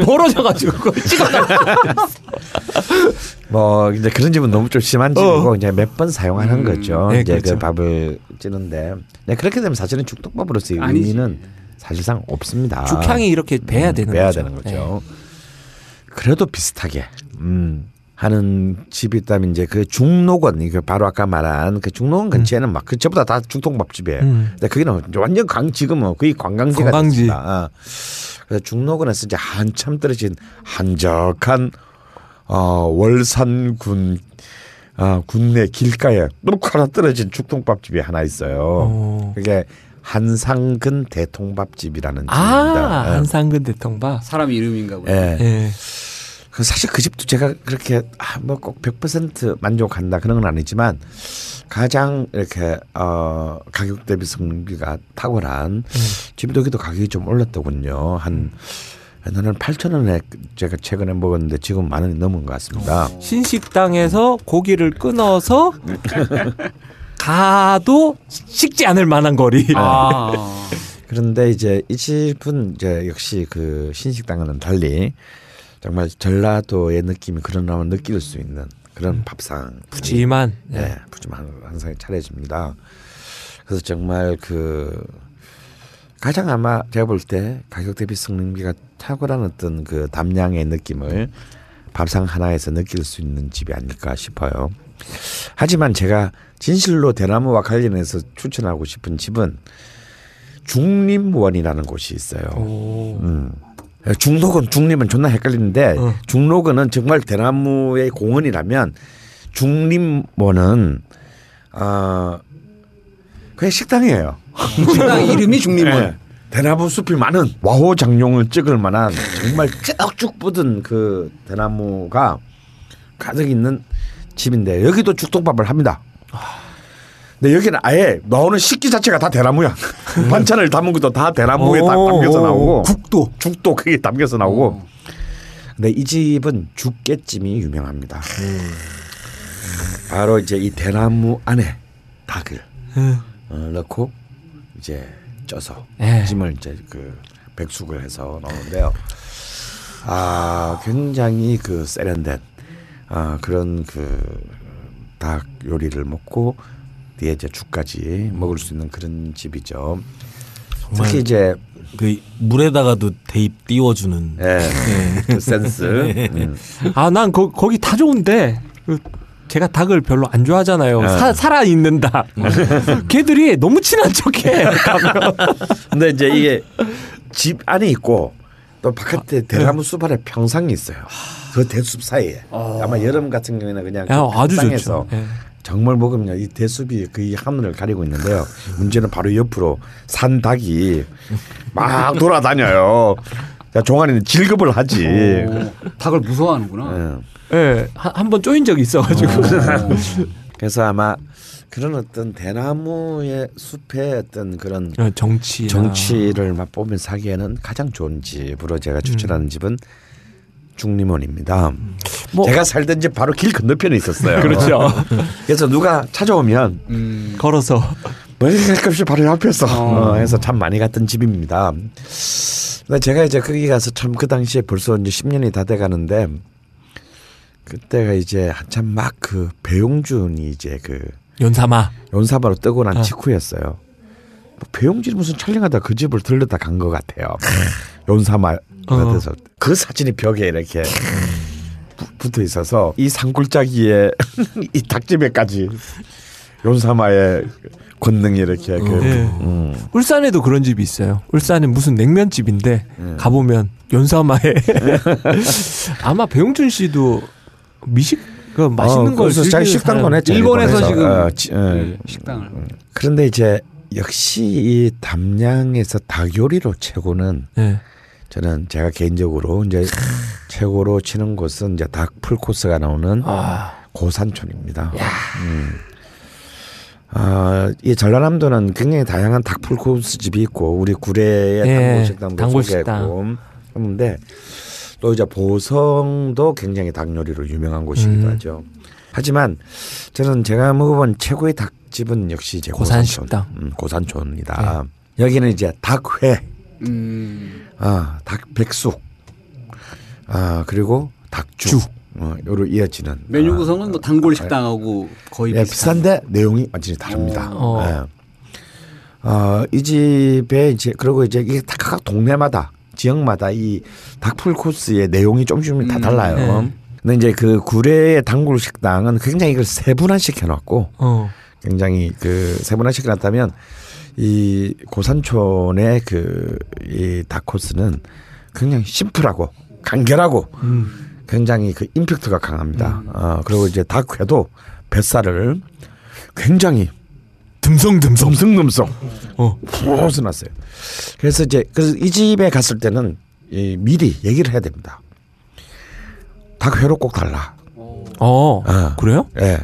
벌어져가지고 그걸 찍어.
뭐 이제 그런 집은 너무 좀 심한 집이고 이제 몇 번 사용하는 거죠.
네,
이제 그
그렇죠.
밥을 찌는데 네, 그렇게 되면 사실은 죽떡밥으로서의
아니지.
의미는 사실상 없습니다.
죽향이 이렇게 배야 되는
빼야
거죠.
되는 거죠. 그래도 비슷하게 음, 하는 집이 있다면 이제 그 중록원 이거 바로 아까 말한 그 중록원 근처에는 막 그저보다 다 중통밥집이에요.
음.
근데 거기는 완전 강 지금은 거의 관광지가
관광지.
됐습니다. 어. 그래서 중록원에서 이제 한참 떨어진 한적한 어, 월산군 어, 군내 길가에 뚝 하나 떨어진 죽통밥집이 하나 있어요.
어.
그게 한상근 대통밥집이라는 집입니다.
아
예.
한상근 대통밥.
사람 이름인가 보네.
예.
예.
그 사실 그 집도 제가 그렇게 아, 뭐꼭 100% 만족한다 그런 건 아니지만 가장 이렇게 어 가격 대비 성비가 탁월한 집도 여기도 가격이 좀 올랐더군요. 한 나는 8천 원에 제가 최근에 먹었는데 지금 만 원이 넘은 것 같습니다.
신식당에서 고기를 끊어서 가도 식지 않을 만한 거리.
아.
그런데 이제 이 집은 이제 역시 그 신식당과는 달리 정말 전라도의 느낌이 그러나마 느낄 수 있는 그런 밥상
푸짐한.
네, 푸짐한 항상 차려집니다. 그래서 정말 그 가장 아마 제가 볼 때 가격 대비 성능비가 탁월한 어떤 그 담량의 느낌을 밥상 하나에서 느낄 수 있는 집이 아닐까 싶어요. 하지만 제가 진실로 대나무와 관련해서 추천하고 싶은 집은 중림원이라는 곳이 있어요.
오.
음. 중록은 중림은 존나 헷갈리는데
어.
중록은 정말 대나무의 공원이라면 중림원은 어 그냥 식당이에요.
식당 이름이 중림원.
네. 대나무 숲이 많은 와호 장룡을 찍을 만한 정말 쭉쭉 뻗은 그 대나무가 가득 있는 집인데 여기도 죽동밥을 합니다. 근데 여기는 아예 나오는 식기 자체가 다 대나무야. 반찬을 담은 것도 다 대나무에 다
오,
담겨서
오,
나오고
국도.
죽도 크게 담겨서 나오고. 근데 이 집은 죽깨찜이 유명합니다. 바로 이제 이 대나무 안에 닭을 어, 넣고 이제 쪄서
예.
찜을 이제 그 백숙을 해서 넣는데요. 아 굉장히 그 세련된 아 그런 그 닭 요리를 먹고 뒤에 이제 죽까지 먹을 수 있는 그런 집이죠. 특히 이제
그 물에다가도 대입 띄워주는
예, 그 센스. 음.
아, 난 거, 거기 다 좋은데 그 제가 닭을 별로 안 좋아하잖아요.
네.
사, 살아 있는 닭. 걔들이 너무 친한 척해.
근데 이제 이게 집 안에 있고 또 바깥에 대나무 숲 안에 평상이 있어요. 그 대숲 사이에 아 마 여름 같은 경우에는 그냥 그
야, 아주
평상에서
좋죠. 예.
정말 먹으면 이 대숲이 거의 하늘을 가리고 있는데요. 문제는 바로 옆으로 산 닭이 막 돌아다녀요. 자, 종아리는 질급을 하지.
오, 닭을 무서워하는구나.
예.
예, 한번 쪼인 적이 있어가지고.
그래서 아마 그런 어떤 대나무의 숲의 어떤 그런
어, 정치.
정치를 맛보면서 하기에는 가장 좋은 집으로 제가 추천하는 집은 중림원입니다.
뭐-
제가 살던 집 바로 길 건너편에 있었어요.
그렇죠.
그래서 누가 찾아오면
음.
걸어서.
멀리 갈 값이 바로 옆에서
어.
어, 해서 참 많이 갔던 집입니다. 근데 제가 이제 거기 가서 참 그 당시에 벌써 이제 10년이 다 돼 가는데 그때가 이제 한참 막 그 배용준이 이제 그
연사마.
연사바로 뜨고 난
어.
직후였어요. 뭐 배용진이 무슨 촬영하다 그 집을 들렀다 간 것 같아요. 연사마
어.
같아서 그 사진이 벽에 이렇게 부- 붙어 있어서 이 산골짜기에 이 닭집에까지 연사마의 권능이 이렇게 그,
예.
음.
울산에도 그런 집이 있어요. 울산에 무슨 냉면집인데 가보면 연사마에 아마 배용준 씨도 미식 그 맛있는
어,
걸
자기
사람.
했죠.
일본에서 지금
어, 지- 어,
네, 식당을.
그런데 이제 역시 이 담양에서 닭 요리로 최고는
예.
저는 제가 개인적으로 이제 최고로 치는 곳은 이제 닭 풀코스가 나오는
아,
고산촌입니다. 음. 아, 이 전라남도는 굉장히 다양한 닭 풀코스 집이 있고 우리 구례의
예,
단골식당도
단골식당.
소개했고 했는데 또 이제 보성도 굉장히 닭 요리로 유명한 곳이기도
음.
하죠. 하지만 저는 제가 먹어본 최고의 닭집은 역시 이제. 고산촌, 음, 고산촌이다. 여기는 이제 닭회,
음.
아, 닭 백숙, 아 그리고 닭죽, 어, 요로 이어지는
메뉴
아,
구성은 뭐 단골 식당하고 거의
예,
비슷한.
비싼데 내용이 완전히 다릅니다.
어.
예. 어, 이 집에 이제 그리고 이제 이게 다각 동네마다 지역마다 이 닭풀 코스의 내용이 조금씩 다
음,
달라요.
네.
근데 이제 그 구례의 단골 식당은 굉장히 이걸 세분화 시켜 놨고
어.
굉장히 그 세분화 시켜 놨다면 이 고산촌의 그이 닭코스는 굉장히 심플하고 간결하고
음.
굉장히 그 임팩트가 강합니다. 어, 그리고 이제 닭회도 뱃살을 굉장히
듬성듬성.
듬성듬성
어.
푹 놨어요. 그래서 이제 그래서 이 집에 갔을 때는 이 미리 얘기를 해야 됩니다. 닭 회로 꼭 달라.
어.
아.
그래요?
예.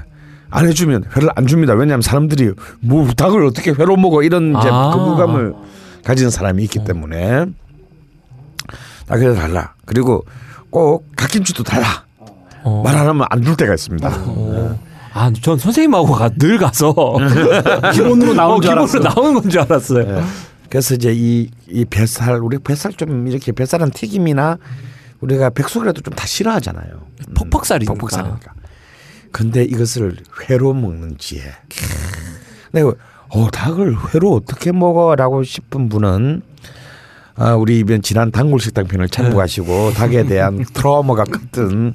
안 해주면 회를 안 줍니다. 왜냐하면 사람들이 뭐 닭을 어떻게 회로 먹어 이런 이제
아.
거부감을 가진 사람이 있기 때문에 닭을 달라. 그리고 꼭 갓김치도 달라.
어.
말안 하면 안 줄 때가 있습니다.
어. 아, 전 선생님하고 가, 늘 가서
기본으로 나온
어,
줄
기본으로
알았어.
나오는 건 줄 알았어요.
예. 그래서 이제 이, 이 뱃살, 우리 뱃살 좀 이렇게 뱃살은 튀김이나 우리가 백숙이라도 좀 다 싫어하잖아요. 음,
퍽퍽살이니까.
퍽퍽살이니까. 근데 이것을 회로 먹는 지혜. 근데 어, 닭을 회로 어떻게 먹어라고 싶은 분은 아, 우리 이번 지난 단골 식당 편을 참고하시고 닭에 대한 트라우마가 컸던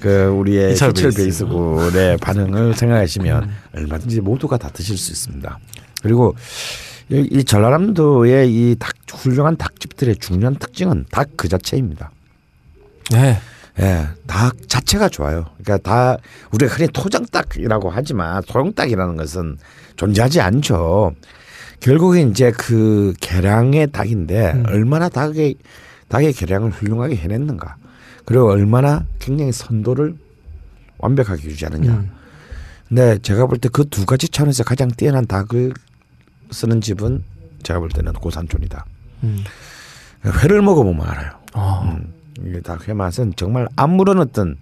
그 우리의
이철
이철
베이스.
베이스굴의 반응을 생각하시면 얼마든지 모두가 다 드실 수 있습니다. 그리고 이, 이 전라남도의 이 닭 훌륭한 닭집들의 중요한 특징은 닭 그 자체입니다.
네.
예, 닭 자체가 좋아요. 그러니까 다 우리가 흔히 토종닭이라고 하지만 토종닭이라는 것은 존재하지 않죠. 결국엔 이제 그 개량의 닭인데 얼마나 닭의 닭의 개량을 훌륭하게 해냈는가. 그리고 얼마나 굉장히 선도를 완벽하게 유지하느냐. 근데 제가 볼 때 그 두 가지 차원에서 가장 뛰어난 닭을 쓰는 집은 제가 볼 때는 고산촌이다. 회를 먹어보면 알아요. 음, 이게 닭회 맛은 정말 아무런 어떤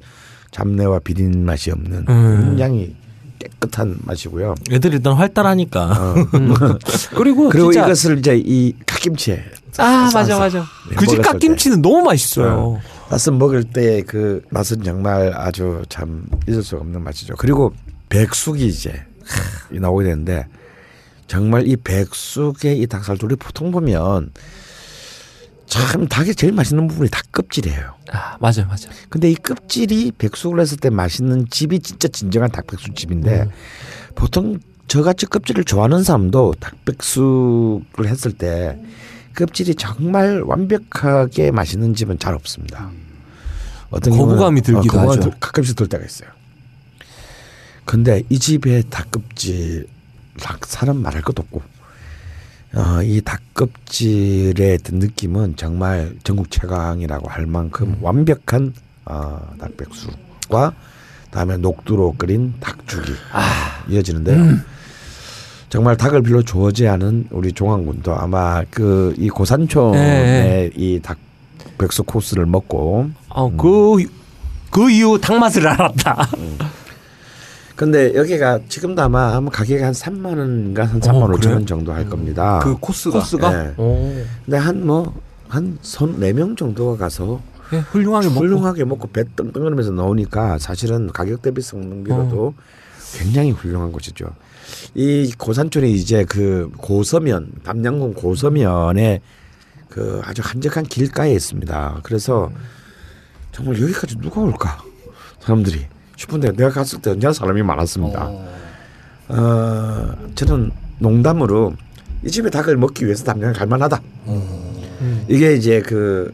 잡내와 비린 맛이 없는
음.
굉장히 깨끗한 맛이고요.
애들 일단 활달하니까
그리고,
그리고
진짜
이것을 이제 이 갓김치에
아
싸서
맞아 맞아.
네,
그집
먹었을
갓김치는 너무 맛있어요.
싸서 먹을 때 그 맛은 정말 아주 참 잊을 수가 없는 맛이죠. 그리고 백숙이 이제 이 나오게 되는데 정말 이 백숙의 이 닭살들이 보통 보면 참 닭이 제일 맛있는 부분이 닭 껍질이에요.
아 맞아 맞아.
근데 이 껍질이 백숙을 했을 때 맛있는 집이 진짜 진정한 닭백숙 집인데 보통 저같이 껍질을 좋아하는 사람도 닭백숙을 했을 때 껍질이 정말 완벽하게 맛있는 집은 잘 없습니다. 어떤
거부감이
경우는-
들기도
거부감이
하죠.
들- 가끔씩 들 때가 있어요. 근데 이 집의 닭껍질 닭 살은 말할 것도 없고 어, 이 닭껍질의 느낌은 정말 전국 최강이라고 할 만큼 완벽한 어, 닭백숙과 다음에 녹두로 끓인 닭죽이 이어지는데요. 정말 닭을 별로 좋아하지 않은 우리 종황군도 아마 그 이 고산촌의
네.
이 닭백숙 코스를 먹고
어그그 그 이후 닭 맛을 알았다.
근데 여기가 지금도 아마 아마 가격이 한 3만 원인가 한 3만
어,
5천
그래요?
원 정도 할 겁니다.
그 코스가. 코스가.
네.
오.
근데 한 뭐 한손네명 정도가 가서
예, 훌륭하게 먹고.
훌륭하게 먹고 배 떵떵거리면서 나오니까 사실은 가격 대비 성능비로도 굉장히 훌륭한 곳이죠. 이 고산촌이 이제 그 고서면 담양군 고서면에 그 아주 한적한 길가에 있습니다. 그래서 정말 여기까지 누가 올까 사람들이 싶은데 내가 갔을 때 언제나 사람이 많았습니다. 어, 저는 농담으로 이 집에 닭을 먹기 위해서 담양에 갈 만하다. 이게 이제 그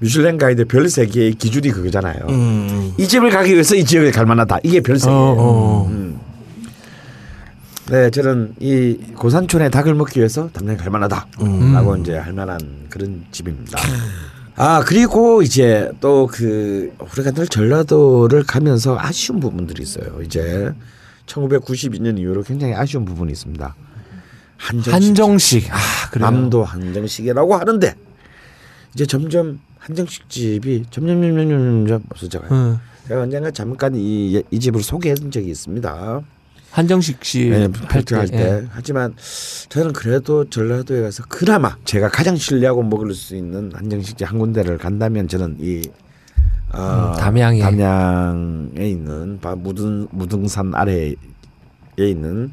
미슐랭 가이드 별세 개의 기준이 그거잖아요.
음.
이 집을 가기 위해서 이 지역에 갈 만하다. 이게 별세 개.
어, 어.
음. 네, 저는 이 고산촌에 닭을 먹기 위해서 담양에 갈 만하다라고 이제 할 만한 그런 집입니다. 아 그리고 이제 또 그 우리가 늘 전라도를 가면서 아쉬운 부분들이 있어요. 이제 1992년 이후로 굉장히 아쉬운 부분이 있습니다. 한정식
한정식. 아 그래요.
남도 한정식이라고 하는데 이제 점점 한정식 집이 점점 점점 점점 없어져가요.
응.
제가 언젠가 잠깐 이, 이 집을 소개한 적이 있습니다.
한정식 씨
네,
할
펼트 할
때.
때.
예.
하지만 저는 그래도 전라도에 가서 그나마 제가 가장 신뢰하고 먹을 수 있는 한정식집 한 군데를 간다면 저는 이 어,
음, 담양에.
담양에 있는 바- 무등 무등산 아래에 있는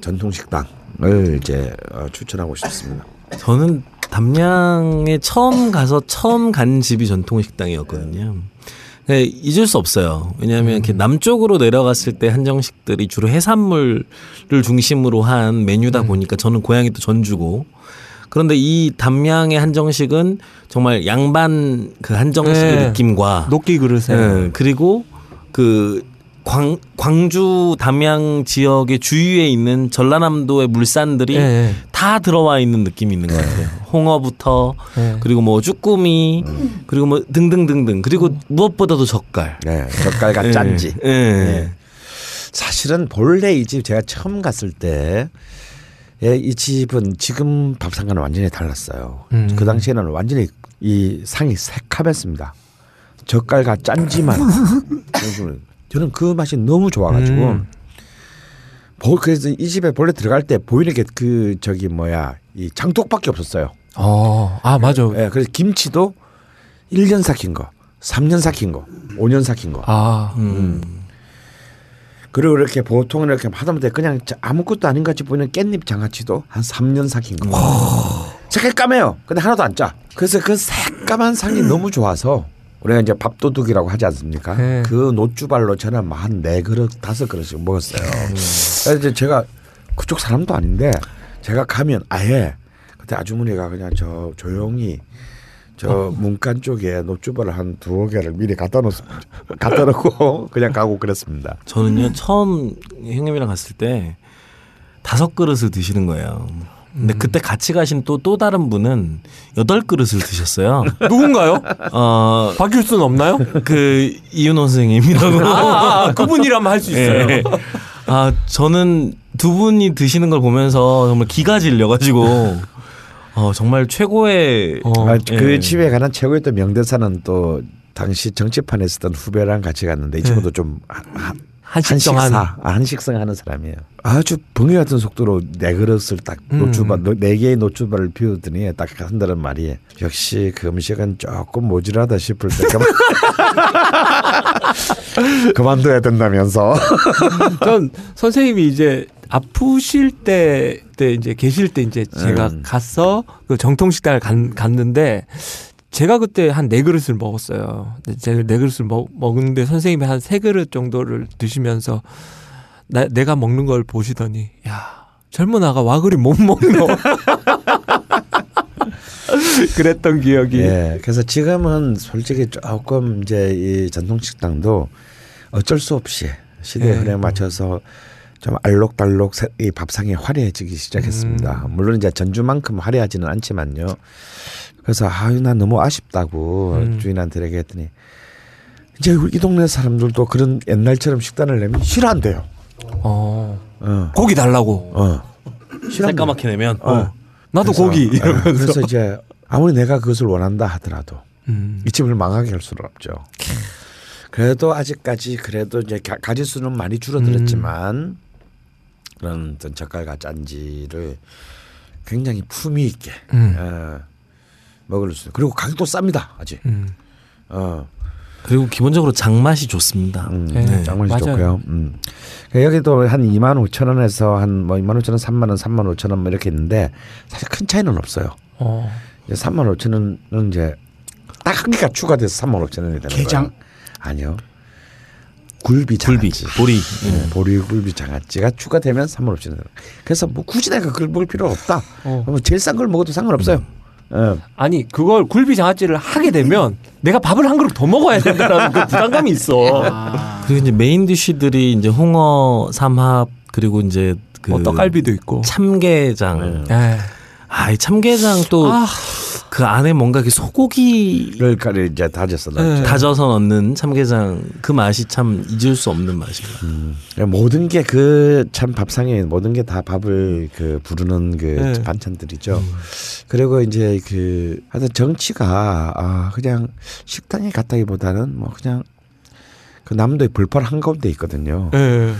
전통 식당을 이제 어, 추천하고 싶습니다.
저는 담양에 처음 가서 처음 간 집이 전통 식당이었거든요. 네, 잊을 수 없어요. 왜냐하면 이렇게 남쪽으로 내려갔을 때 한정식들이 주로 해산물을 중심으로 한 메뉴다 보니까 저는 고향이 또 전주고 그런데 이 담양의 한정식은 정말 양반 그 한정식의
네.
느낌과
녹기 그릇에.
예, 그리고 그 광, 광주 담양 지역의 주위에 있는 전라남도의 물산들이
예, 예.
다 들어와 있는 느낌이 있는 것 같아요. 홍어부터
예.
그리고 뭐 쭈꾸미 그리고 뭐 등등등등 그리고 무엇보다도 젓갈.
네, 젓갈과
예,
짠지.
예.
네. 사실은 본래 이 집 제가 처음 갔을 때. 예, 이 집은 지금 밥상과는 완전히 달랐어요.
음.
그 당시에는 완전히 이 상이 새카맸습니다. 젓갈과 짠지만 저는 그 맛이 너무 좋아가지고
음.
보- 그래서 이 집에 본래 들어갈 때 보이는 게 그 저기 뭐야 이 장독밖에 없었어요.
어, 아 맞아.
예, 그래서 김치도 1년 삭힌 거, 3년 삭힌 거, 5년 삭힌 거.
아,
음.
그리고 이렇게 보통 이렇게 하다못해 그냥 자- 아무것도 아닌 것 같이 보이는 깻잎 장아찌도 한 3년 삭힌 거. 색깔 까매요. 근데 하나도 안 짜. 그래서 그 새까만 상이 너무 좋아서 우리가 이제 밥도둑이라고 하지 않습니까?
네.
그 노주발로 저는 한네 그릇 다섯 그릇씩 먹었어요. 그래서 이제 제가 그쪽 사람도 아닌데 제가 가면 아예 그때 아주머니가 그냥 저 조용히 저 문간 쪽에 노주발을 한 두어 개를 미리 갖다 놓 갖다 놓고 그냥 가고 그랬습니다.
저는요 처음 형님이랑 갔을 때 다섯 그릇을 드시는 거예요. 근데 그때 같이 가신 또 또 다른 분은 여덟 그릇을 드셨어요.
누군가요?
어,
바뀔 수는 없나요?
그 이윤호 선생님이라고.
아, 아, 그분이라면 할 수 있어요.
예. 아 저는 두 분이 드시는 걸 보면서 정말 기가 질려가지고 어, 정말 최고의
어.
아,
예.
그 집에 가는 최고였던 명대사는 또 당시 정치판에 있었던 후배랑 같이 갔는데 이 친구도 좀 하- 하-
한식성한.
한식사, 아, 한식성 하는 사람이에요. 아주 번개 같은 속도로 네 그릇을 딱
음.
노추발 네 개의 노추발을 비우더니 딱 한다는 말이 역시 그 음식은 조금 모질하다 싶을 때 그만 그만둬야 된다면서
전 선생님이 이제 아프실 때, 때 이제 계실 때 이제 제가
음.
가서 그 정통 식당을 간- 갔는데 제가 그때 한 네 그릇을 먹었어요. 근데 제가 네 그릇을 먹, 먹는데 선생님이 한 세 그릇 정도를 드시면서 나, 내가 먹는 걸 보시더니 야 젊은 아가 와 그리 못 먹노. 그랬던 기억이.
예. 그래서 지금은 솔직히 조금 이제 이 전통 식당도 어쩔 수 없이 시대의
예.
흐름에 맞춰서 좀 알록달록 세- 이 밥상이 화려해지기 시작했습니다.
음.
물론 이제 전주만큼 화려하지는 않지만요. 그래서 아유 나 너무 아쉽다고
음.
주인한테 얘기했더니 이제 이 동네 사람들도 그런 옛날처럼 식단을 내면 싫어한대요.
어.
어.
고기 달라고.
어.
새까맣게 내면
어.
나도
그래서,
고기
어,
이러면서.
그래서 이제 아무리 내가 그것을 원한다 하더라도
음.
이 집을 망하게 할 수는 없죠. 그래도 아직까지 그래도 이제 가- 가지수는 많이 줄어들었지만 그런 어떤 젓갈과 짠지를 굉장히 품위 있게
음.
어, 먹을 수 그리고 가격도 쌉니다 아직.
음.
어,
그리고 기본적으로 장맛이 좋습니다.
음,
네,
장맛이
맞아요.
좋고요. 음. 그러니까 여기도 한 2만 5천 원에서 한뭐 2만 5천 원, 3만 원, 3만 5천 원뭐 이렇게 있는데 사실 큰 차이는 없어요.
어.
이제 3만 5천 원은 이제 딱 한 개가 추가돼서 3만 5천 원이 되는? 거예요. 아니요. 굴비
굴비,
장아찌.
보리.
네, 보리 굴비 장아찌가 추가되면 3만 5천 원. 그래서 뭐 굳이 내가 그걸 먹을 필요 없다.
어.
뭐 제일 싼 걸 먹어도 상관없어요. 예.
아니 그걸 굴비 장아찌를 하게 되면 내가 밥을 한 그릇 더 먹어야 된다는 그 부담감이 있어.
아,
그리고 이제 main dish들이 이제 홍어 삼합 그리고 이제 그
뭐 떡갈비도 있고.
참게장.
에.
아, 이 참게장 또그
아,
안에 뭔가 그 소고기
를 가리 이제 다져서
네.
넣죠.
다져서 넣는 참게장 그 맛이 참 잊을 수 없는 맛입니다.
그러니까 모든 게 그 참 밥상에 모든 게 다 밥을 그 부르는 그
네.
반찬들이죠. 그리고 이제 그 하여튼 정치가 아 그냥 식당에 갔다기보다는 뭐 그냥 그 남도의 벌판 한 가운데 있거든요.
예.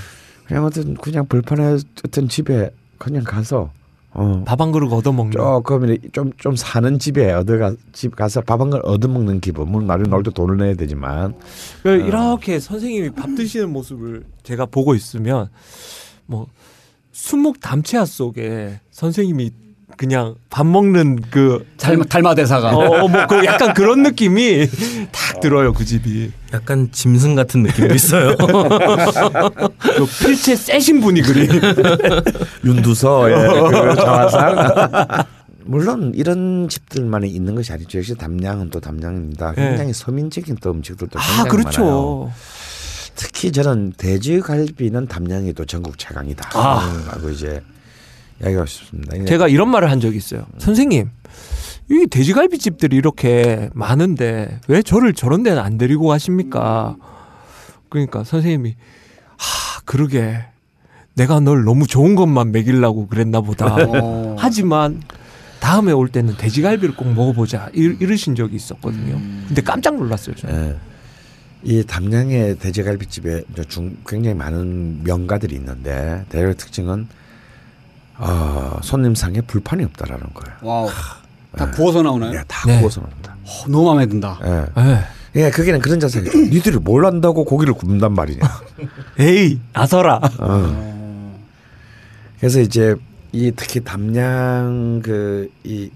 그냥 어떤 그냥 벌판에 어떤 집에 그냥 가서 어
밥 한 그릇 얻어 먹는.
조금 좀좀 사는 집에 얻어가 집 가서 밥한걸 얻어 먹는 기분. 물론 나중에 놀때 돈을 내야 되지만
그 이렇게 선생님이 밥 드시는 모습을 제가 보고 있으면 뭐 수목 담채화 속에 선생님이 그냥 밥 먹는 그
달마, 달마 대사가.
어 뭐그 약간 그런 느낌이 딱 들어요 그 집이
약간 짐승 같은 느낌도 있어요.
그 필체 세신 분이 그린
윤두서 예, 그 자화상 물론 이런 집들만이 있는 것이 아니죠. 역시 담양은 또 담양입니다.
예.
굉장히 서민적인 또 음식들도
아
굉장히 많아요.
그렇죠
특히 저는 돼지갈비는 담양이 또 전국 최강이다.
아.
라고 이제 이야기하고 싶습니다. 이제
제가 이런 말을 한 적이 있어요 선생님 이 돼지갈비 집들이 이렇게 많은데 왜 저를 저런 데는 안 데리고 가십니까 그러니까 선생님이 하 그러게 내가 널 너무 좋은 것만 먹이려고 그랬나 보다
어.
하지만 다음에 올 때는 돼지갈비를 꼭 먹어보자 이, 이러신 적이 있었거든요. 근데 깜짝 놀랐어요. 저는.
예. 이 담양의 돼지갈비집에 중 굉장히 많은 명가들이 있는데 대략 특징은 어, 손님상에 불판이 없다라는 거예요.
wow. 다 구워서 나오나요?
예, 다
네.
구워서 나온다.
어, 너무 마음에 든다.
예.
예.
예, 그게는 그런 자세죠. 니들이 뭘 안다고 고기를 굽는단 말이냐.
에이 아서라.
어. 그래서 이제 이 특히 담양 그이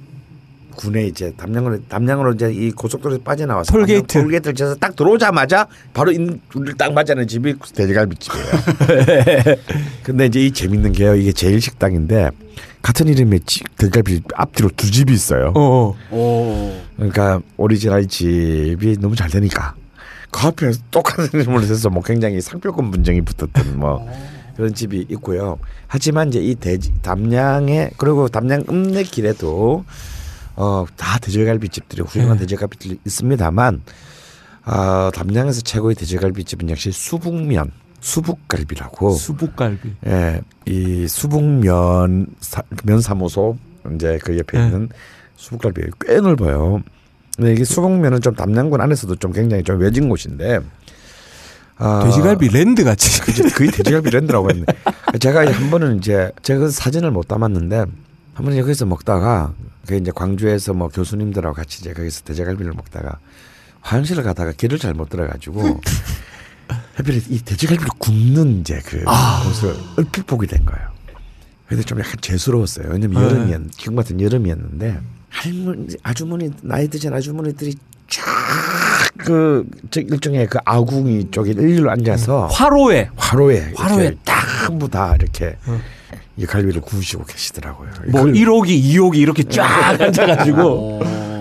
군에 이제 담양으로 담양으로 이제 이 고속도로에 빠져나와서
톨게이트.
톨게이트를 지어서 딱 들어오자마자 바로 인 우리를 딱 맞이하는 집이 돼지갈비 집이에요. 근데 이제 이 재밌는 게요. 이게 제일 식당인데 같은 이름의 집, 돼지갈비 앞뒤로 두 집이 있어요.
어.
오.
그러니까 오리지널 집이 너무 잘 되니까 그 앞에 똑같은 이름을 해서 뭐 굉장히 상표권 분쟁이 붙었던 뭐 그런 집이 있고요. 하지만 이제 이 돼지 담양에 그리고 담양 읍내길에도 어 다 돼지갈비 집들이 훌륭한 돼지갈비 집들이 있습니다만 어, 담양에서 최고의 돼지갈비 집은 역시 수북면 수북갈비라고
수북갈비.
예, 이 수북면 사, 면사무소 이제 그 옆에
네.
있는 수북갈비 꽤 넓어요. 근데 이게 수북면은 좀 담양군 안에서도 좀 굉장히 좀 외진 곳인데 아,
돼지갈비 랜드 같이.
그게 돼지갈비 랜드라고 했네. 제가 한 번은 이제 제가 그 사진을 못 담았는데 한 번은 여기서 먹다가 그 이제 광주에서 뭐 교수님들하고 같이 이제 거기서 돼지갈비를 먹다가 화장실을 가다가 길을 잘못 들어가지고 하필 이 돼지갈비를 굽는 이제 그 모습을 얼핏 보게 된 거예요. 근데 좀 약간 죄스러웠어요. 왜냐면
네.
여름이었, 지금 같은 여름이었는데 할머니, 아주머니 나이 드신 아주머니들이 쫙그 일종의 그 아궁이 쪽에 일일로 앉아서
화로에.
화로에
화로에
이렇게 전부 다 이렇게 이 갈비를 구우시고 계시더라고요.
뭐
그걸-
1호기, 2호기 이렇게 쫙 앉아가지고.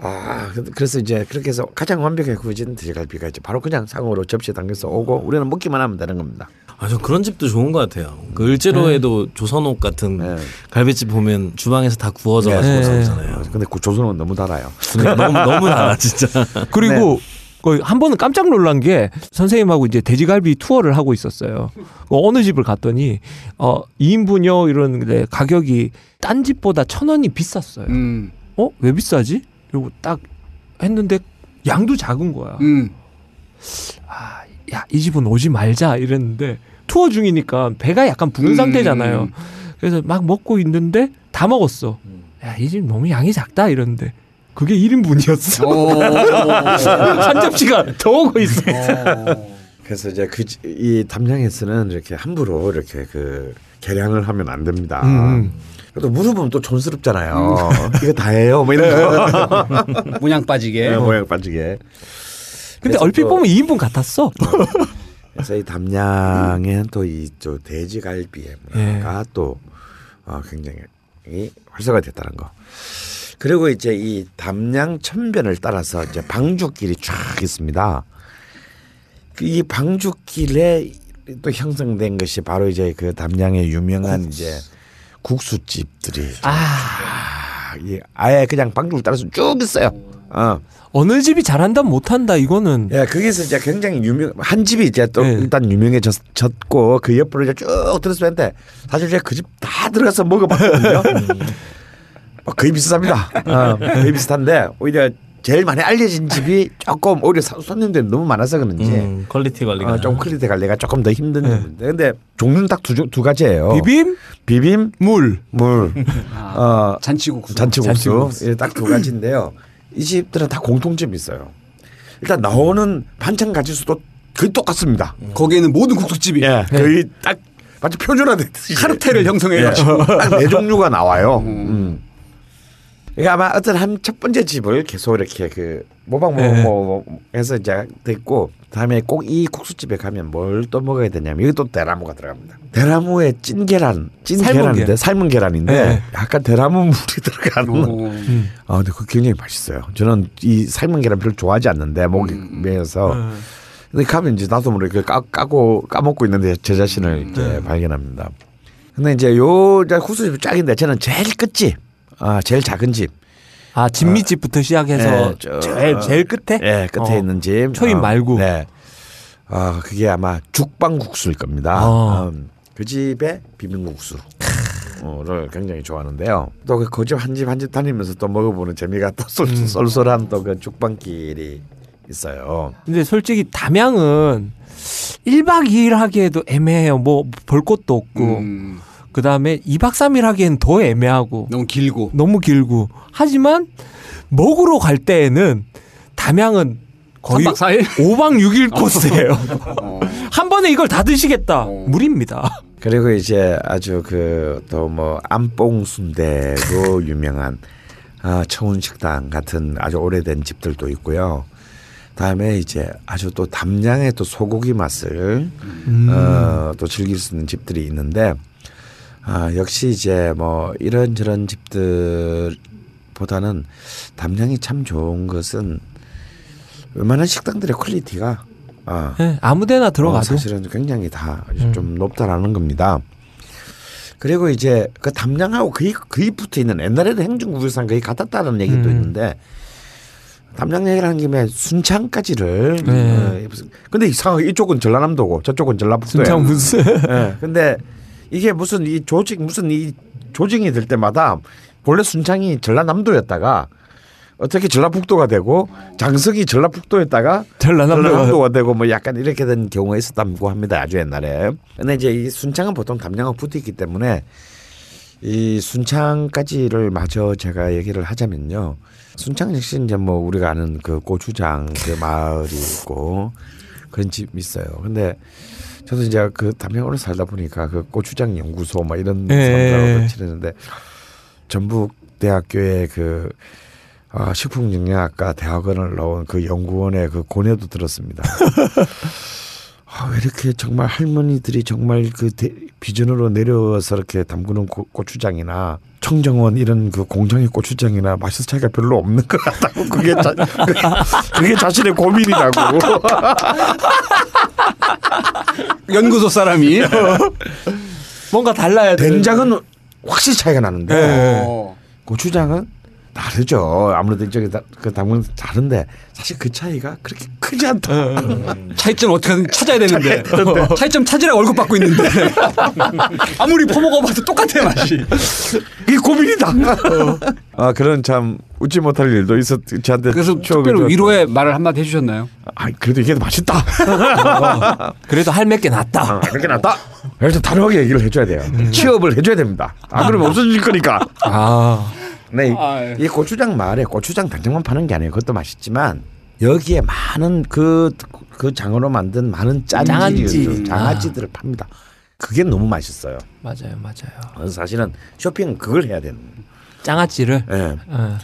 아 그- 그래서 이제 그렇게 해서 가장 완벽하게 구워진 돼지갈비가 이제 바로 그냥 상으로 접시에 담겨서 오고 우리는 먹기만 하면 되는 겁니다.
아, 저 그런 집도 좋은 것 같아요. 그 을제로에도 조선옥 같은
네.
갈비집 보면 주방에서 다 구워져 가지고
네.
나오잖아요.
어, 근데 그 조선은 너무 달아요.
근데 너무 너무 달아 진짜.
그리고 거의 한 번은 깜짝 놀란 게 선생님하고 이제 돼지갈비 투어를 하고 있었어요. 어, 어느 집을 갔더니 어 2인분요 이러는데 가격이 딴 집보다 천 원이 비쌌어요.
음.
어? 왜 비싸지? 그리고 딱 했는데 양도 작은 거야.
음.
아, 야, 이 집은 오지 말자 이랬는데 투어 중이니까 배가 약간 부른
음.
상태잖아요. 그래서 막 먹고 있는데 다 먹었어. 야, 이 집 너무 양이 작다 이랬는데 그게 1인분이었어.
오.
한 접시가 더 오고 있어.
그래서 이제 그 이 담양에서는 이렇게 함부로 이렇게 그 계량을 하면 안 됩니다.
음.
그래도 물어보면 또 촌스럽잖아요. 이거 다예요, 뭐 이런 거.
문양 빠지게.
네, 모양 빠지게.
근데 얼핏
또-
보면 2인분 같았어.
그래서 이 담양에는 또이또 돼지갈비의 문화가 또 어, 굉장히 활성화됐다는 거. 그리고 이제 이 담양 천변을 따라서 이제 방주길이 쫙 있습니다. 그이 방주길에 또 형성된 것이 바로 이제 그 담양의 유명한 이제 국수집들이
아,
이 아예 그냥 방주를 따라서 쭉 있어요. 어.
어느 집이 잘한다 못한다 이거는
예, 거기서 이제 굉장히 유명 한 집이 이제 또
네.
일단 유명해졌고 그 옆으로 이제 쭉 들었었는데 사실 제가 그 집 다 들어가서 먹어봤거든요. 어, 거의 비슷합니다. 어, 거의 비슷한데 오히려 제일 많이 알려진 집이 조금 오히려 사- 손님들이 너무 많아서 그런지
음, quality 관리가.
어, 좀 quality 관리가 조금 더 힘든 집인데 근데 종류는 딱 두 두 가지예요.
비빔
비빔 물물 어,
잔치국수.
잔치국수
잔치국수.
딱두 가지인데요. 이 집들은 다 공통점이 있어요. 일단 나오는 반찬 가지수도 거의 똑같습니다.
거기에는 모든 국수집이
예, 거의 딱 마치 표준화됐듯이
카르텔을 형성해 가지고.
딱네 종류가 나와요. 음. 그러니까 아마 어떤 한 첫 번째 집을 계속 이렇게 그 모방 뭐,
네.
뭐, 뭐 해서 이제 됐고 다음에 꼭 이 국수집에 가면 뭘 또 먹어야 되냐면 여기 또 대나무가 들어갑니다. 대나무에 찐 계란, 찐
삶은
계란인데
계란.
삶은 계란인데
네.
약간 대나무 물이 들어가는.
오.
아 근데 그 굉장히 맛있어요. 저는 이 삶은 계란 별로 좋아하지 않는데 목이 메어서. 근데 가면 이제 나도 모르게 까, 까고 까먹고 있는데 제 자신을 이렇게 발견합니다. 근데 이제 요 이제 국수집이 쫙인데 저는 제일 끝집, 아 제일 작은 집,
아 진미집부터 시작해서
예, 저-
제일 제일 끝에
예 끝에
어.
있는 집,
초입 말고.
네, 아 그게 아마 죽방국수일 겁니다.
어.
음, 그 집의 비빔국수. 죽빵을 굉장히 좋아하는데요. 또 그 집 한 집 한 집 다니면서 또 먹어보는 재미가 또 쏠- 쏠쏠한 또 그 죽빵길이 있어요.
근데 솔직히 담양은 1박 2일 하기에도 애매해요. 뭐볼 곳도 없고.
음,
그 다음에 2박 3일 하기엔 더 애매하고.
너무 길고.
너무 길고. 하지만 먹으러 갈 때에는 담양은 거의
3박 4일?
5박 6일 코스예요.
어.
한 번에 이걸 다 드시겠다.
어.
무리입니다.
그리고 이제 아주 그 또 뭐 안뽕 순대로 유명한 아, 청운 식당 같은 아주 오래된 집들도 있고요. 다음에 이제 아주 또 담양의 또 소고기 맛을
음.
어, 또 즐길 수 있는 집들이 있는데 아, 역시 이제 뭐 이런저런 집들보다는 담양이 참 좋은 것은 웬만한 식당들의 quality가 아,
네, 아무데나
어,
들어가도.
사실은 굉장히 다
음.
좀 높다라는 겁니다. 그리고 이제 그 담양하고 거의 거의 붙어 있는 옛날에도 행중구유산 거의 같았다는 얘기도
음.
있는데 담양 얘기를 하는 김에 순창까지를
네.
어, 근데 이상하게 이쪽은 전라남도고 저쪽은 전라북도예요.
순창 무슨
예. 근데 이게 무슨 이 조직 무슨 이 조직이 될 때마다 원래 순창이 전라남도였다가 어떻게 전라북도가 되고 장석이 전라북도였다가
전라남도가
되고 뭐 약간 이렇게 된 경우가 있었다고 합니다. 아주 옛날에. 근데 이제 이 순창은 보통 담양하고 붙어 있기 때문에 이 순창까지를 마저 제가 얘기를 하자면요. 순창 역시 이제 뭐 우리가 아는 그 고추장 그 마을이 있고 그런 집이 있어요. 근데 저도 이제 그 담양으로 살다 보니까 그 고추장 연구소 막 이런
예.
사람들하고 친했는데 전북 대학교의 그 아, 식품영양학과 대학원을 나온 그 연구원의 그 고뇌도 들었습니다. 아, 왜 이렇게 정말 할머니들이 정말 그 대- 비전으로 내려와서 이렇게 담그는 고, 고추장이나 청정원 이런 그 공장의 고추장이나 맛의 차이가 별로 없는 것 같다고 그게 자, 그게, 그게 자신의 고민이라고.
연구소 사람이.
뭔가 달라야 돼.
된장은 확실히 차이가 나는데
네.
어.
고추장은 다르죠. 아무래도 다- 그 담그는 다른데 사실 그 차이가 그렇게 크지 않다.
차이점 어떻게든 찾아야 되는데 차이점 찾으라 월급 받고 있는데 아무리 퍼먹어봐도 똑같아 맛이.
이 고민이다. 아 그런 참 웃지 못할 일도 있었 저한테
그래서 특별히
줬-
위로의 말을 한마디 해주셨나요?
아 그래도 이게 더 맛있다.
그래도 할몇개 낫다.
아, 이렇게 낫다. 그래서 단호하게 얘기를 해줘야 돼요. 취업을 해줘야 됩니다. 아 그러면 없어질 거니까.
아.
네, 이-
아, 예.
이 고추장 마을에 고추장 당장만 파는 게 아니에요. 그것도 맛있지만 여기에 많은 그, 그 장어로 만든 많은 짠지들,
장아찌.
장아찌들을 팝니다. 그게 너무 맛있어요.
맞아요, 맞아요.
그래서 사실은 쇼핑은 그걸 해야 되는.
장아찌를.
예.
어.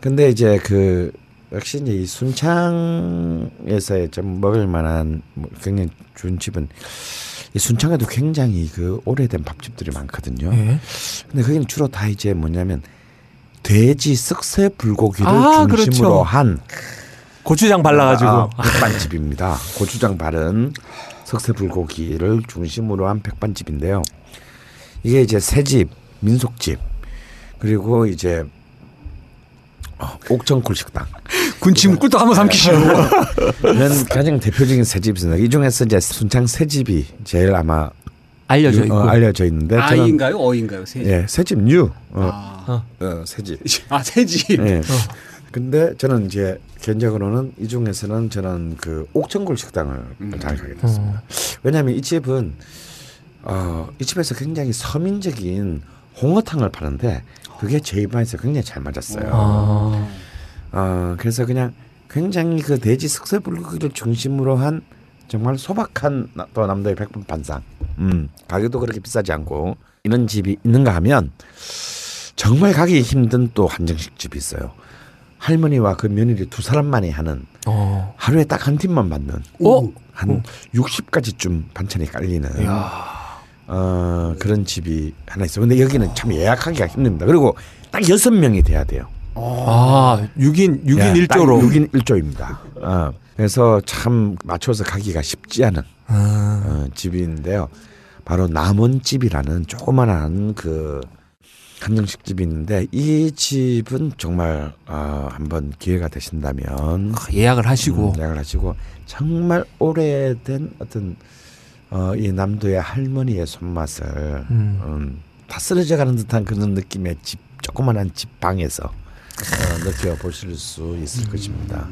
근데 이제 그 역시 이제 이 순창에서 좀 먹을 만한 뭐 굉장히 좋은 집은 이 순창에도 굉장히 그 오래된 밥집들이 많거든요.
예.
근데 거기는 주로 다 이제 뭐냐면 돼지 쓱새 불고기를
아,
중심으로
그렇죠.
한
고추장 발라가지고.
아, 백반집입니다. 고추장 바른 석쇠 불고기를 중심으로 한 백반집인데요. 이게 이제 새집, 민속집 그리고 이제 어, 옥정굴 식당
군침 꿀떡 한번 삼키시고.
이런 가장 대표적인 새집이 있습니다. 이 중에서 이제 순창 새집이 제일 아마
알려져
유-
있고.
어, 알려져 있는데 저는
아이인가요? 어인가요? 새.
예 새집 new 어,
아,
어, 새 집
아 새집.
예. 근데 저는 이제 개인적으로는 이 중에서는 저는 그 옥천굴 식당을 잘 가게 됐습니다. 왜냐하면 이 집은 어, 이 집에서 굉장히 서민적인 홍어탕을 파는데 그게 제 입맛에 굉장히 잘 맞았어요.
아.
어, 그래서 그냥 굉장히 그 돼지 석쇠 불고기를 중심으로 한 정말 소박한 나- 또 남도의 백분 반상. 음, 가격도 그렇게 비싸지 않고 이런 집이 있는가 하면 정말 가기 힘든 또 한정식 집이 있어요. 할머니와 그 며느리 두 사람만이 하는
어.
하루에 딱 한 팀만 받는
어?
한 60가지쯤 반찬이 깔리는 어, 그런 집이 하나 있어요. 근데 여기는 참 예약하기가 힘듭니다. 그리고 딱 여섯 명이 돼야 돼요.
아, 6인 6인
예,
1조로.
6인 1조입니다. 어, 그래서 참 맞춰서 가기가 쉽지 않은
아.
어, 집인데요. 바로 남원집이라는 조그만한 그 한정식 집이 있는데 이 집은 정말 어, 한번 기회가 되신다면
예약을 하시고.
음, 예약을 하시고 정말 오래된 어떤 어, 이 남도의 할머니의 손맛을
음.
음, 다 쓰러져 가는 듯한 그런 느낌의 집 조그만한 집 방에서 어, 느껴보실 수 있을 것입니다.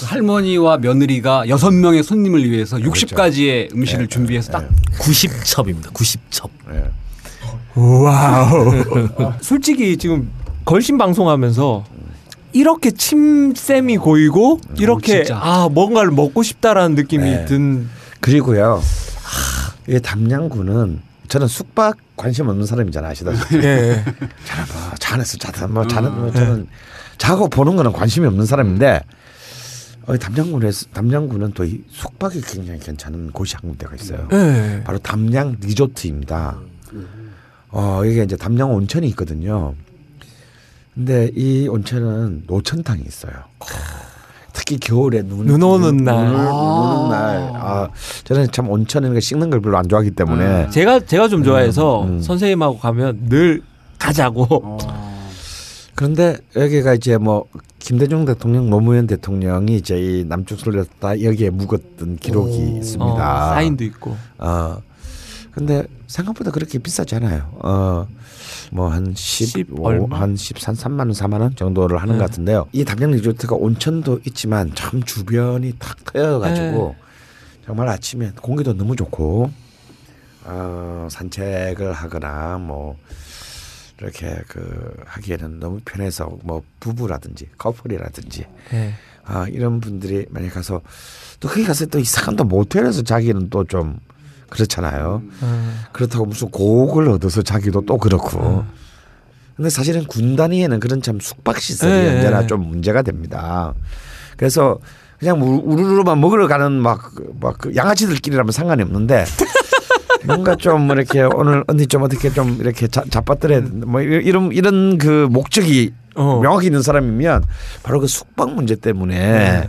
그 할머니와 며느리가 여섯 명의 손님을 위해서
그렇죠.
60가지의 음식을
네,
준비해서 딱
90첩입니다. 90첩.
예.
wow. 솔직히 지금 걸신 방송하면서 이렇게 침샘이 고이고 이렇게
진짜.
아 뭔가를 먹고 싶다라는 느낌이
네.
든
그리고요, 하, 이 담양군은 저는 숙박 관심 없는 사람이잖아 아시다시피.
예.
자나 봐, 잔에서 자다 뭐 자는 뭐 저는 자고 보는 거는 관심이 없는 사람인데 어, 담양군에서 담양군은 또 이 숙박이 굉장히 괜찮은 곳이 한 군데가 있어요.
예.
바로 담양 리조트입니다. 어, 이게 이제 담양 온천이 있거든요. 근데 이 온천은 노천탕이 있어요. 특히 겨울에 눈,
눈 오는 날.
눈, 눈
아.
오는 날. 아, 저는 참 온천 이런 거 씻는 걸 별로 안 좋아하기 때문에
제가 제가 좀 좋아해서
음.
선생님하고 가면 늘 가자고.
어.
그런데 여기가 이제 뭐 김대중 대통령, 노무현 대통령이 이제 이 남쪽 술렸다 여기에 묵었던 기록이 있습니다.
어, 사인도 있고.
어. 근데 생각보다 그렇게 비싸지 않아요. 어. 뭐한 10,
십 얼마?
한 13, 3만 원, 4만 원 정도를 하는
네.
것 같은데요. 이 담양 리조트가 온천도 있지만 참 주변이 탁 트여 가지고 정말 아침에 공기도 너무 좋고 어, 산책을 하거나 뭐 이렇게 그 하기에는 너무 편해서 뭐 부부라든지 커플이라든지
예.
아 이런 분들이 만약 가서 또 거기 가서 또 이상한 또 모텔에서 자기는 또좀 그렇잖아요.
어.
그렇다고 무슨 고옥을 얻어서 자기도 또 그렇고. 근데 사실은 군 단위에는 그런 참 숙박 시설이
네.
언제나 좀 문제가 됩니다. 그래서 그냥 우- 우르르만 먹으러 가는 막막 그 양아치들끼리라면 상관이 없는데 뭔가 좀 이렇게 오늘 언니 좀 어떻게 좀 이렇게 자, 잡아들여 뭐 이런 이런, 이런 그 목적이
어.
명확히 있는 사람이면 바로 그 숙박 문제 때문에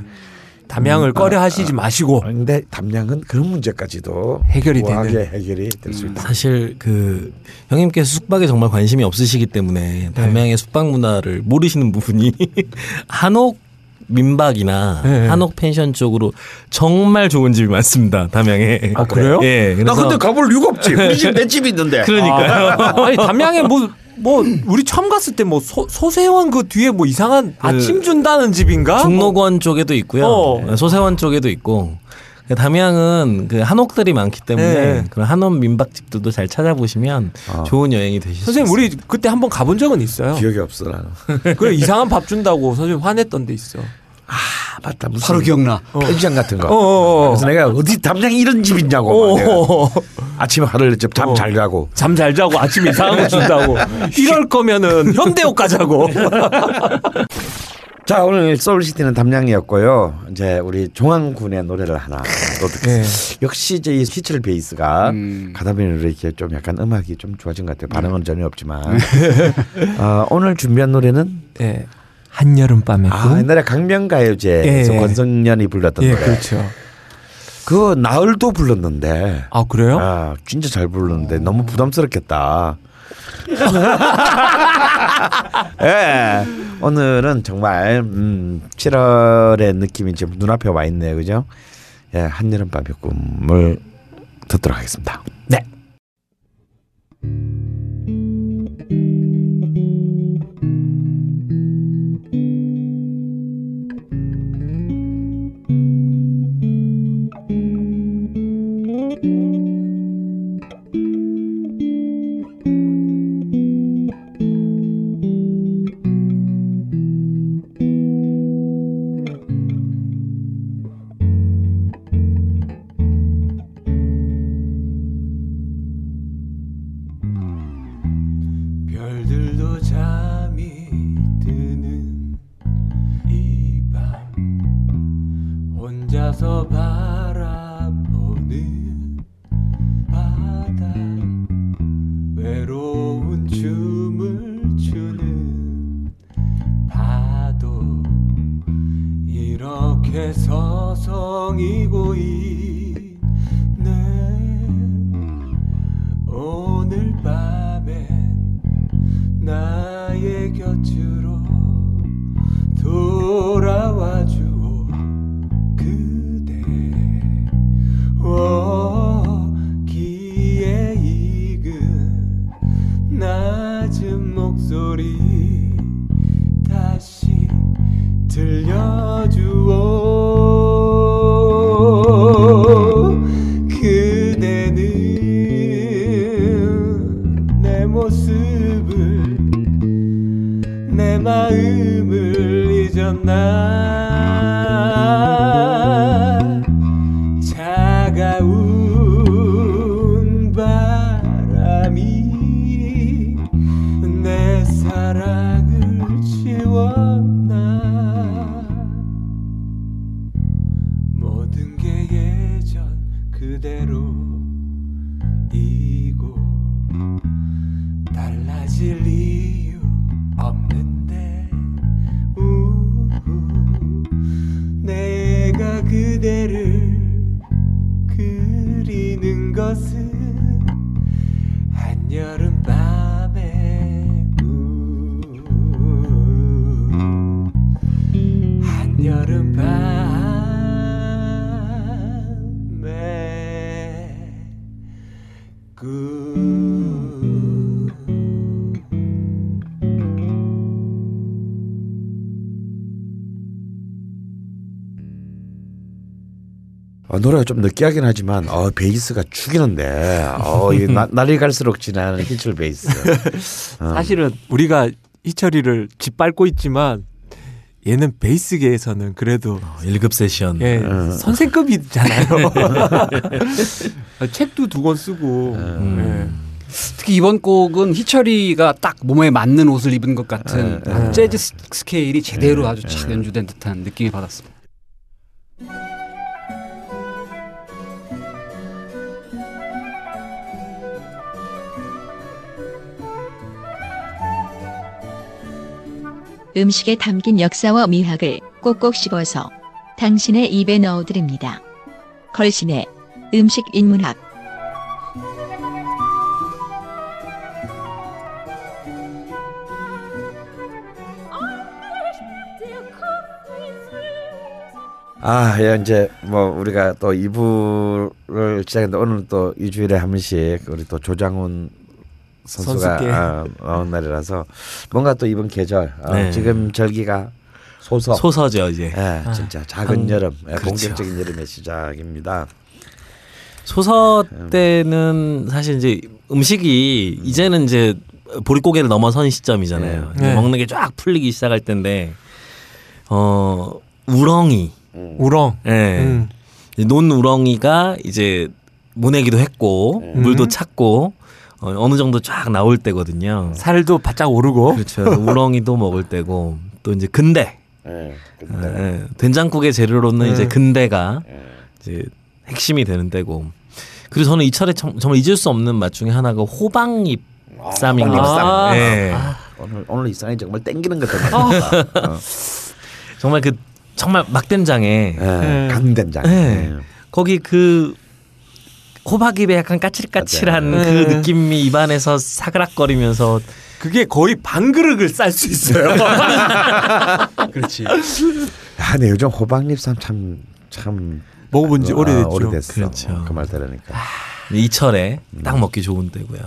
담양을 꺼려 하시지 마시고.
근데 담양은 그런 문제까지도
해결이 되는.
해결이 될 수 있다.
사실 그 형님께서 숙박에 정말 관심이 없으시기 때문에 담양의 숙박 문화를 모르시는 부분이 한옥 민박이나
네.
한옥 펜션 쪽으로 정말 좋은 집이 많습니다. 담양에.
아, 그래요?
예.
나
그래서
근데 가볼 이유가 없지. 우리 집 내 집이 있는데.
그러니까요.
아 니 담양에 뭐 뭐 우리 처음 갔을 때 뭐 소세원 그 뒤에 뭐 이상한 아침 준다는 집인가?
중록원 쪽에도 있고요.
어.
소세원 쪽에도 있고. 담양은 그 한옥들이 많기 때문에
네.
그런 한옥 민박집들도 잘 찾아보시면
어.
좋은 여행이 되실 수
선생님. 우리 그때 한번 가본 적은 있어요.
기억이 없어 나는.
그래 이상한 밥 준다고 선생님 화냈던 데 있어.
아 맞다 무슨
바로 기억나.
펜션 같은 거.
어어어.
그래서 내가 어디 담양에 이런 집 있냐고. 막 내가
어.
아침에 하루를 잠
어.
잘 자고.
잠 잘 자고 아침에 이상한 거 준다고. 이럴 거면은 현대옥 가자고.
자 오늘 서울시티는 담양이었고요. 이제 우리 종황군의 노래를 하나.
네.
역시 이제 이 히철 베이스가
음.
가다 보니 이렇게 좀 약간 음악이 좀 좋아진 것 같아요. 반응은 전혀 없지만 어, 오늘 준비한 노래는
예. 한여름 밤의
아,
꿈.
옛날에 강명가요제에서
예.
권성년이 불렀던
예,
노래.
그렇죠.
그 나흘도 불렀는데
아 그래요?
아, 진짜 잘 부르는데 너무 부담스럽겠다. 예. 오늘은 정말 음, 7월의 느낌이 지금 눈앞에 와 있네요. 그죠? 예, 한여름 밤의 꿈을 듣도록 하겠습니다.
네.
좀 느끼하긴 하지만 어, 베이스가 죽이는데 어, 이 나- 날이 갈수록 진하는 희철 베이스. 어.
사실은 우리가 희철이를 짓밟고 있지만 얘는 베이스계에서는 그래도
1급 세션.
예,
음.
선생급이잖아요. 책도 두 권 쓰고.
음.
특히 이번 곡은 희철이가 딱 몸에 맞는 옷을 입은 것 같은
네.
재즈 스- 스케일이 제대로 아주 착 연주된 듯한 느낌이 받았습니다.
음식에 담긴 역사와 미학을 꼭꼭 씹어서 당신의 입에 넣어드립니다. 걸신의 음식 인문학
아, 예, 이제 뭐 우리가 또 2부를 시작했는데 오늘 또 일주일에 한 번씩 우리 또 조장훈 선수가
선수께.
아, 나온 날이라서 뭔가 또 이번 계절 어,
네.
지금 절기가 소서
소서죠 이제.
예, 진짜 작은 여름, 예,
그렇죠.
본격적인 여름의 시작입니다.
소서 때는 사실 이제 음식이 이제는 이제 보릿고개를 넘어선 시점이잖아요.
네.
이제 먹는 게 쫙 풀리기 시작할 때인데 어 우렁이,
우렁.
예,
음.
논 우렁이가 이제 모내기도 했고 물도 찼고 어, 어느 정도 쫙 나올 때거든요.
살도 바짝 오르고.
그렇죠. 우렁이도 먹을 때고 또 이제 근대,
예, 근데
예, 된장국의 재료로는
음.
이제 근대가
예.
이제 핵심이 되는 때고. 그리고 저는 이 정, 정말 잊을 수 없는 맛 중에 하나가 호박잎 쌈인 것
호박잎
같아요.
쌈.
예.
오늘 오늘 이상이 정말 땡기는 것 같아요. 어,
정말 그 정말 막된장에
예, 강된장.
네.
예.
거기 그 호박잎에 약간 까칠까칠한
맞아요.
그
네.
느낌이 입안에서 사그락거리면서
그게 거의 반 그릇을 쌀 수 있어요.
그렇지.
아, 근데 요즘 호박잎 쌈 참참
먹어본 지
아,
오래됐죠.
오래됐어.
그렇죠.
그 말 들으니까.
이 철에 딱 먹기 좋은 때고요.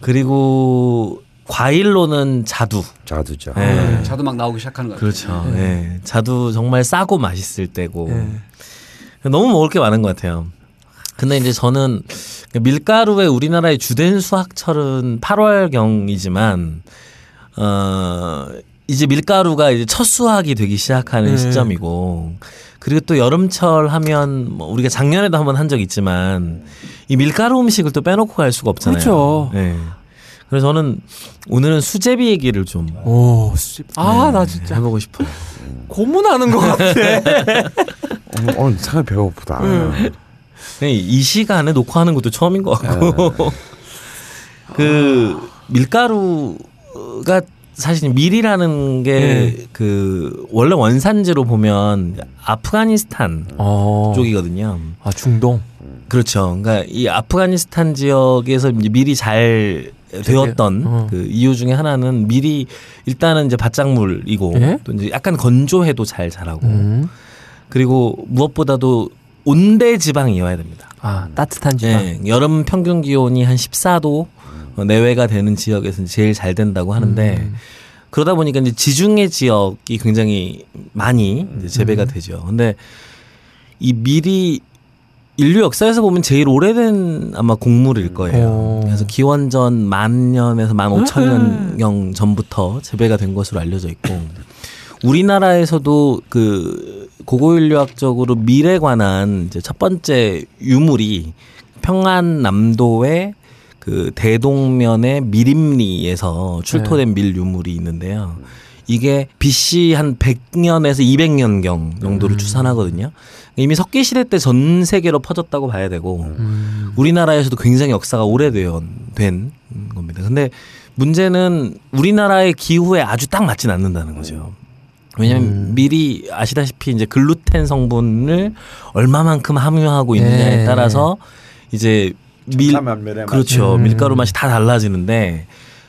그리고 과일로는 자두.
자두죠.
예.
자도 막 나오기 시작하는 것 같아요.
그렇죠. 예. 자두 정말 싸고 맛있을 때고
예.
너무 먹을 게 많은 것 같아요. 근데 이제 저는 밀가루의 우리나라의 주된 수확철은 8월경이지만 어 이제 밀가루가 이제 첫 수확이 되기 시작하는
네.
시점이고 그리고 또 여름철 하면 뭐 우리가 작년에도 한번 한 적 있지만 이 밀가루 음식을 또 빼놓고 갈 수가 없잖아요.
그렇죠.
네. 그래서 저는 오늘은 수제비 얘기를 좀
오, 씨. 아,
네,
나 진짜
해보고 싶어요.
고문하는 것 같아.
오늘, 오늘 상당히 배고프다.
네, 이 시간에 녹화하는 것도 처음인 것 같고 그 밀가루가 사실 밀이라는 게그 원래 원산지로 보면 아프가니스탄
어.
쪽이거든요.
아, 중동.
그렇죠. 그러니까 이 아프가니스탄 지역에서 이제 밀이 잘 되었던
어.
그 이유 중에 하나는 밀이 일단은 이제 바짝물이고
예?
또 이제 약간 건조해도 잘 자라고
음.
그리고 무엇보다도 온대 지방이어야 됩니다.
아, 따뜻한 지방.
예, 여름 평균 기온이 한 14도 내외가 되는 지역에서 제일 잘 된다고 하는데
음.
그러다 보니까 이제 지중해 지역이 굉장히 많이 이제 재배가
음.
되죠. 근데 이 밀이 인류 역사에서 보면 제일 오래된 아마 곡물일 거예요.
어.
그래서 기원전 만 년에서 만 오천 년경 전부터 재배가 된 것으로 알려져 있고 우리나라에서도 그 고고인류학적으로 밀에 관한 이제 첫 번째 유물이 평안남도의 그 대동면의 밀임리에서 출토된 밀 유물이 있는데요. 이게 BC 한 100년에서 200년경 정도를 추산하거든요. 이미 석기 시대 때 전 세계로 퍼졌다고 봐야 되고 우리나라에서도 굉장히 역사가 오래된 된 겁니다. 근데 문제는 우리나라의 기후에 아주 딱 맞진 않는다는 거죠. 왜냐하면 밀이 아시다시피 이제 글루텐 성분을 얼마만큼 함유하고 있느냐에
네.
따라서 이제 밀. 그렇죠 밀가루 맛이 다 달라지는데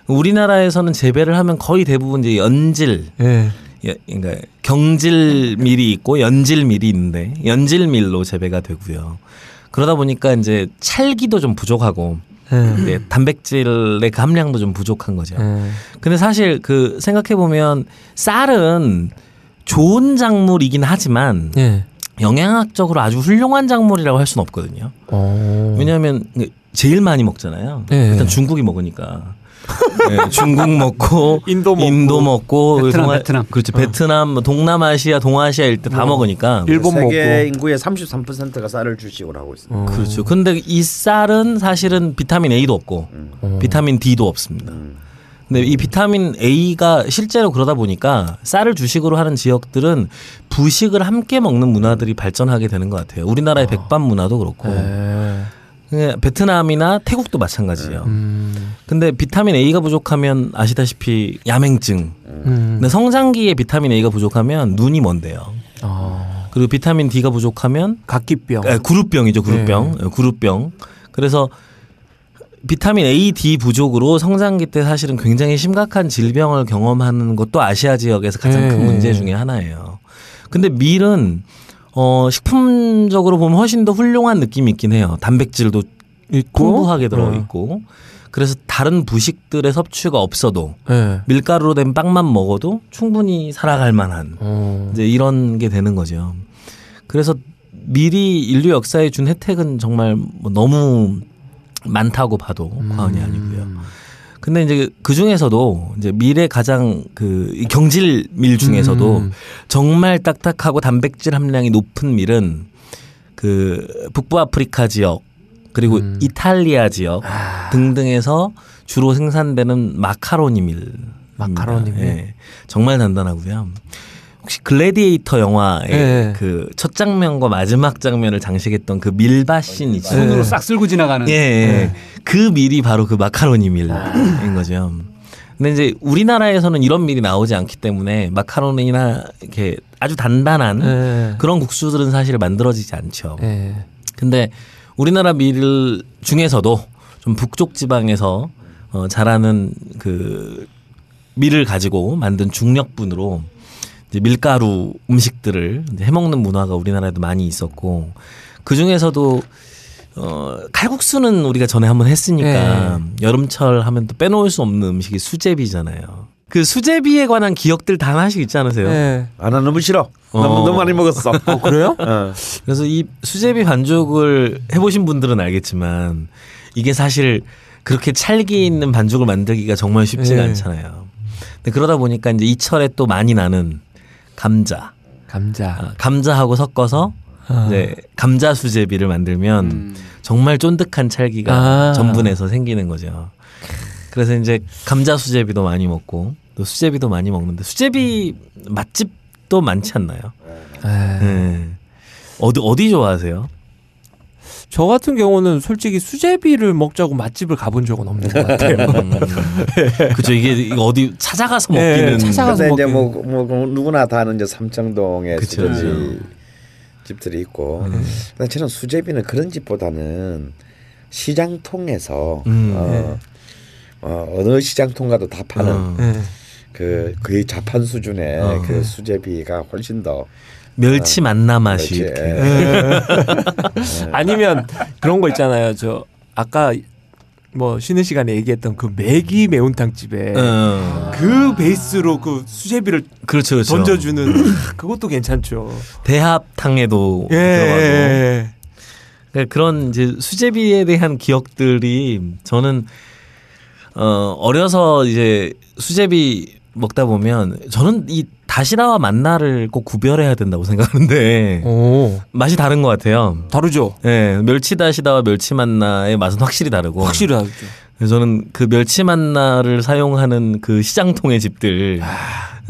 우리나라에서는 재배를 하면 거의 대부분 이제 연질
예.
예, 그러니까 경질 밀이 있고 연질 밀이 있는데 연질 밀로 재배가 되고요. 그러다 보니까 이제 찰기도 좀 부족하고
예.
이제 단백질의 그 함량도 좀 부족한 거죠.
예.
근데 사실 그 생각해 보면 쌀은 좋은 작물이긴 하지만
예.
영양학적으로 아주 훌륭한 작물이라고 할 수는 없거든요.
어.
왜냐하면 제일 많이 먹잖아요.
네.
일단 중국이 먹으니까. 네, 중국 먹고
인도 먹고.
인도 먹고
베트남, 베트남.
그렇죠. 베트남, 뭐 동남아시아, 동아시아 일대 다 먹으니까.
일본
세계
먹고.
인구의 33%가 쌀을 주식으로 하고 있습니다.
어.
그렇죠. 근데 이 쌀은 사실은 비타민 A도 없고
어.
비타민 D도 없습니다. 근데 이 비타민 A가 실제로 그러다 보니까 쌀을 주식으로 하는 지역들은 부식을 함께 먹는 문화들이 발전하게 되는 것 같아요. 우리나라의 백반 문화도 그렇고
예.
예, 베트남이나 태국도 마찬가지예요.
음.
근데 비타민 A가 부족하면 아시다시피 야맹증.
음.
근데 성장기에 비타민 A가 부족하면 눈이 먼데요.
어.
그리고 비타민 D가 부족하면
각기병.
에, 그룹병이죠, 그룹병. 예, 그룹병. 그래서 비타민 A, D 부족으로 성장기 때 사실은 굉장히 심각한 질병을 경험하는 것도 아시아 지역에서 가장 큰
네.
문제 중에 하나예요. 근데 밀은 어 식품적으로 보면 훨씬 더 훌륭한 느낌이 있긴 해요. 단백질도
있고
풍부하게 들어
어.
있고. 그래서 다른 부식들의 섭취가 없어도
예.
밀가루로 된 빵만 먹어도 충분히 살아갈 만한
어.
이제 이런 게 되는 거죠. 그래서 밀이 인류 역사에 준 혜택은 정말 뭐 너무 많다고 봐도 과언이 아니고요. 근데 이제 그 중에서도 이제 밀의 가장 그이 경질 밀 중에서도
음.
정말 딱딱하고 단백질 함량이 높은 밀은 그 북부 아프리카 지역 그리고
음.
이탈리아 지역
아.
등등에서 주로 생산되는 마카로니 밀.
마카로니 밀.
예. 정말 단단하고요. 혹시 글래디에이터 영화의
예.
그첫 장면과 마지막 장면을 장식했던 그 밀바신 있죠.
손으로
예.
싹 쓸고 지나가는.
예, 예. 그 밀이 바로 그 마카로니 밀인 거죠. 근데 이제 우리나라에서는 이런 밀이 나오지 않기 때문에 마카로니나 이렇게 아주 단단한
예.
그런 국수들은 사실 만들어지지 않죠.
예.
근데 우리나라 밀 중에서도 좀 북쪽 지방에서 어, 자라는 그 밀을 가지고 만든 중력분으로 이제 밀가루 음식들을 이제 해먹는 문화가 우리나라에도 많이 있었고 그 중에서도 어, 칼국수는 우리가 전에 한번 했으니까 여름철 하면 또 빼놓을 수 없는 음식이 수제비잖아요. 그 수제비에 관한 기억들 다 하나씩 있지 않으세요?
예.
아, 나 너무 싫어.
어.
너무, 너무 많이 먹었어.
어, 그래요?
어.
그래서 이 수제비 반죽을 해보신 분들은 알겠지만 이게 사실 그렇게 찰기 있는 반죽을 만들기가 정말 쉽지가
네.
않잖아요. 근데 그러다 보니까 이제 이철에 또 많이 나는 감자,
감자.
아, 감자하고 섞어서
아.
이제 감자 수제비를 만들면
음.
정말 쫀득한 찰기가
아.
전분에서 생기는 거죠. 그래서 이제 감자 수제비도 많이 먹고 또 수제비도 많이 먹는데 수제비 맛집도 많지 않나요?
예.
네. 어디 어디 좋아하세요?
저 같은 경우는 솔직히 수제비를 먹자고 맛집을 가본 적은 없는 것 같아요.
그죠 이게 이거 어디 찾아가서
네,
먹기는
찾아가서
근데 이제
먹기는.
뭐, 뭐 누구나 다 아는 이제 삼청동에
그쵸.
수제비 집들이 있고.
음.
근데 저는 수제비는 그런 집보다는 시장통에서
음,
어, 어, 어느 시장통 가도 다 파는
어.
예.
그 거의 자판 수준의
어.
그 수제비가 훨씬 더
멸치 만나 맛이. 이렇게.
예.
아니면 그런 거 있잖아요. 저 아까 뭐 쉬는 시간에 얘기했던 그 매기 매운탕 집에
어.
그 베이스로 그 수제비를
그렇죠, 그렇죠.
던져주는 그것도 괜찮죠.
대합탕에도
예.
들어가고.
예.
그러니까 그런 이제 수제비에 대한 기억들이 저는 어 어려서 이제 수제비 먹다 보면 저는 이 다시다와 만나를 꼭 구별해야 된다고 생각하는데
오,
맛이 다른 것 같아요.
다르죠.
예, 멸치 다시다와 멸치 만나의 맛은 확실히 다르고
확실히 다르죠.
그래서 저는 그 멸치 만나를 사용하는 그 시장통의 집들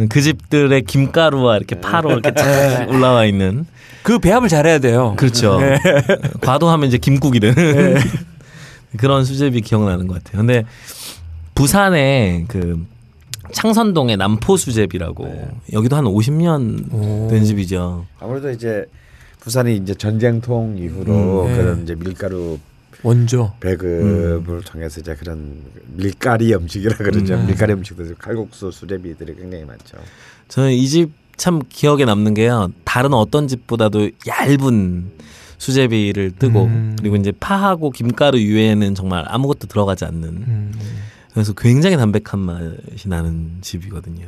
그 집들의 김가루와 이렇게 파로 이렇게 쫙 올라와 있는
그 배합을 잘해야 돼요.
그렇죠. 과도하면 이제 김국이 되는 그런 수제비 기억나는 것 같아요. 근데 부산에 그 창선동의 남포 수제비라고 여기도 한 50년 된 집이죠.
아무래도 이제 부산이 이제 전쟁통 이후로
음, 네.
그런 이제 밀가루
원조.
배급을 통해서 이제 그런 밀가리 음식이라 그러죠.
음.
밀가리 음식들 칼국수 수제비들이 굉장히 많죠.
저는 이 집 참 기억에 남는 게요. 다른 어떤 집보다도 얇은 수제비를 뜨고
음.
그리고 이제 파하고 김가루 이외에는 정말 아무것도 들어가지 않는
음.
그래서 굉장히 담백한 맛이 나는 집이거든요.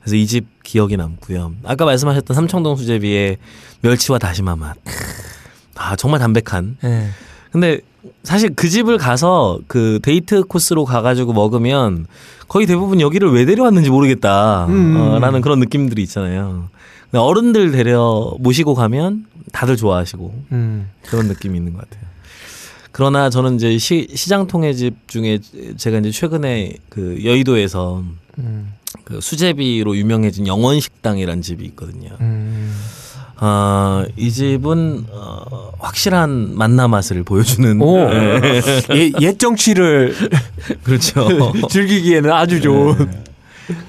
그래서 이 집 기억이 남고요. 아까 말씀하셨던 삼청동 수제비의 멸치와 다시마 맛. 아 정말 담백한.
예.
근데 사실 그 집을 가서 그 데이트 코스로 가가지고 먹으면 거의 대부분 여기를 왜 데려왔는지 모르겠다.
음.
어, 라는 그런 느낌들이 있잖아요. 어른들 데려 모시고 가면 다들 좋아하시고
음.
그런 느낌이 있는 것 같아요. 그러나 저는 이제 시, 시장 통해집 중에 제가 이제 최근에 그 여의도에서
음.
그 수제비로 유명해진 영원 식당이라는 집이 있거든요.
음.
아, 이 집은 어, 확실한 만나 맛을 보여주는
오. 예, 옛 정치를
그렇죠.
즐기기에는 아주 좋은.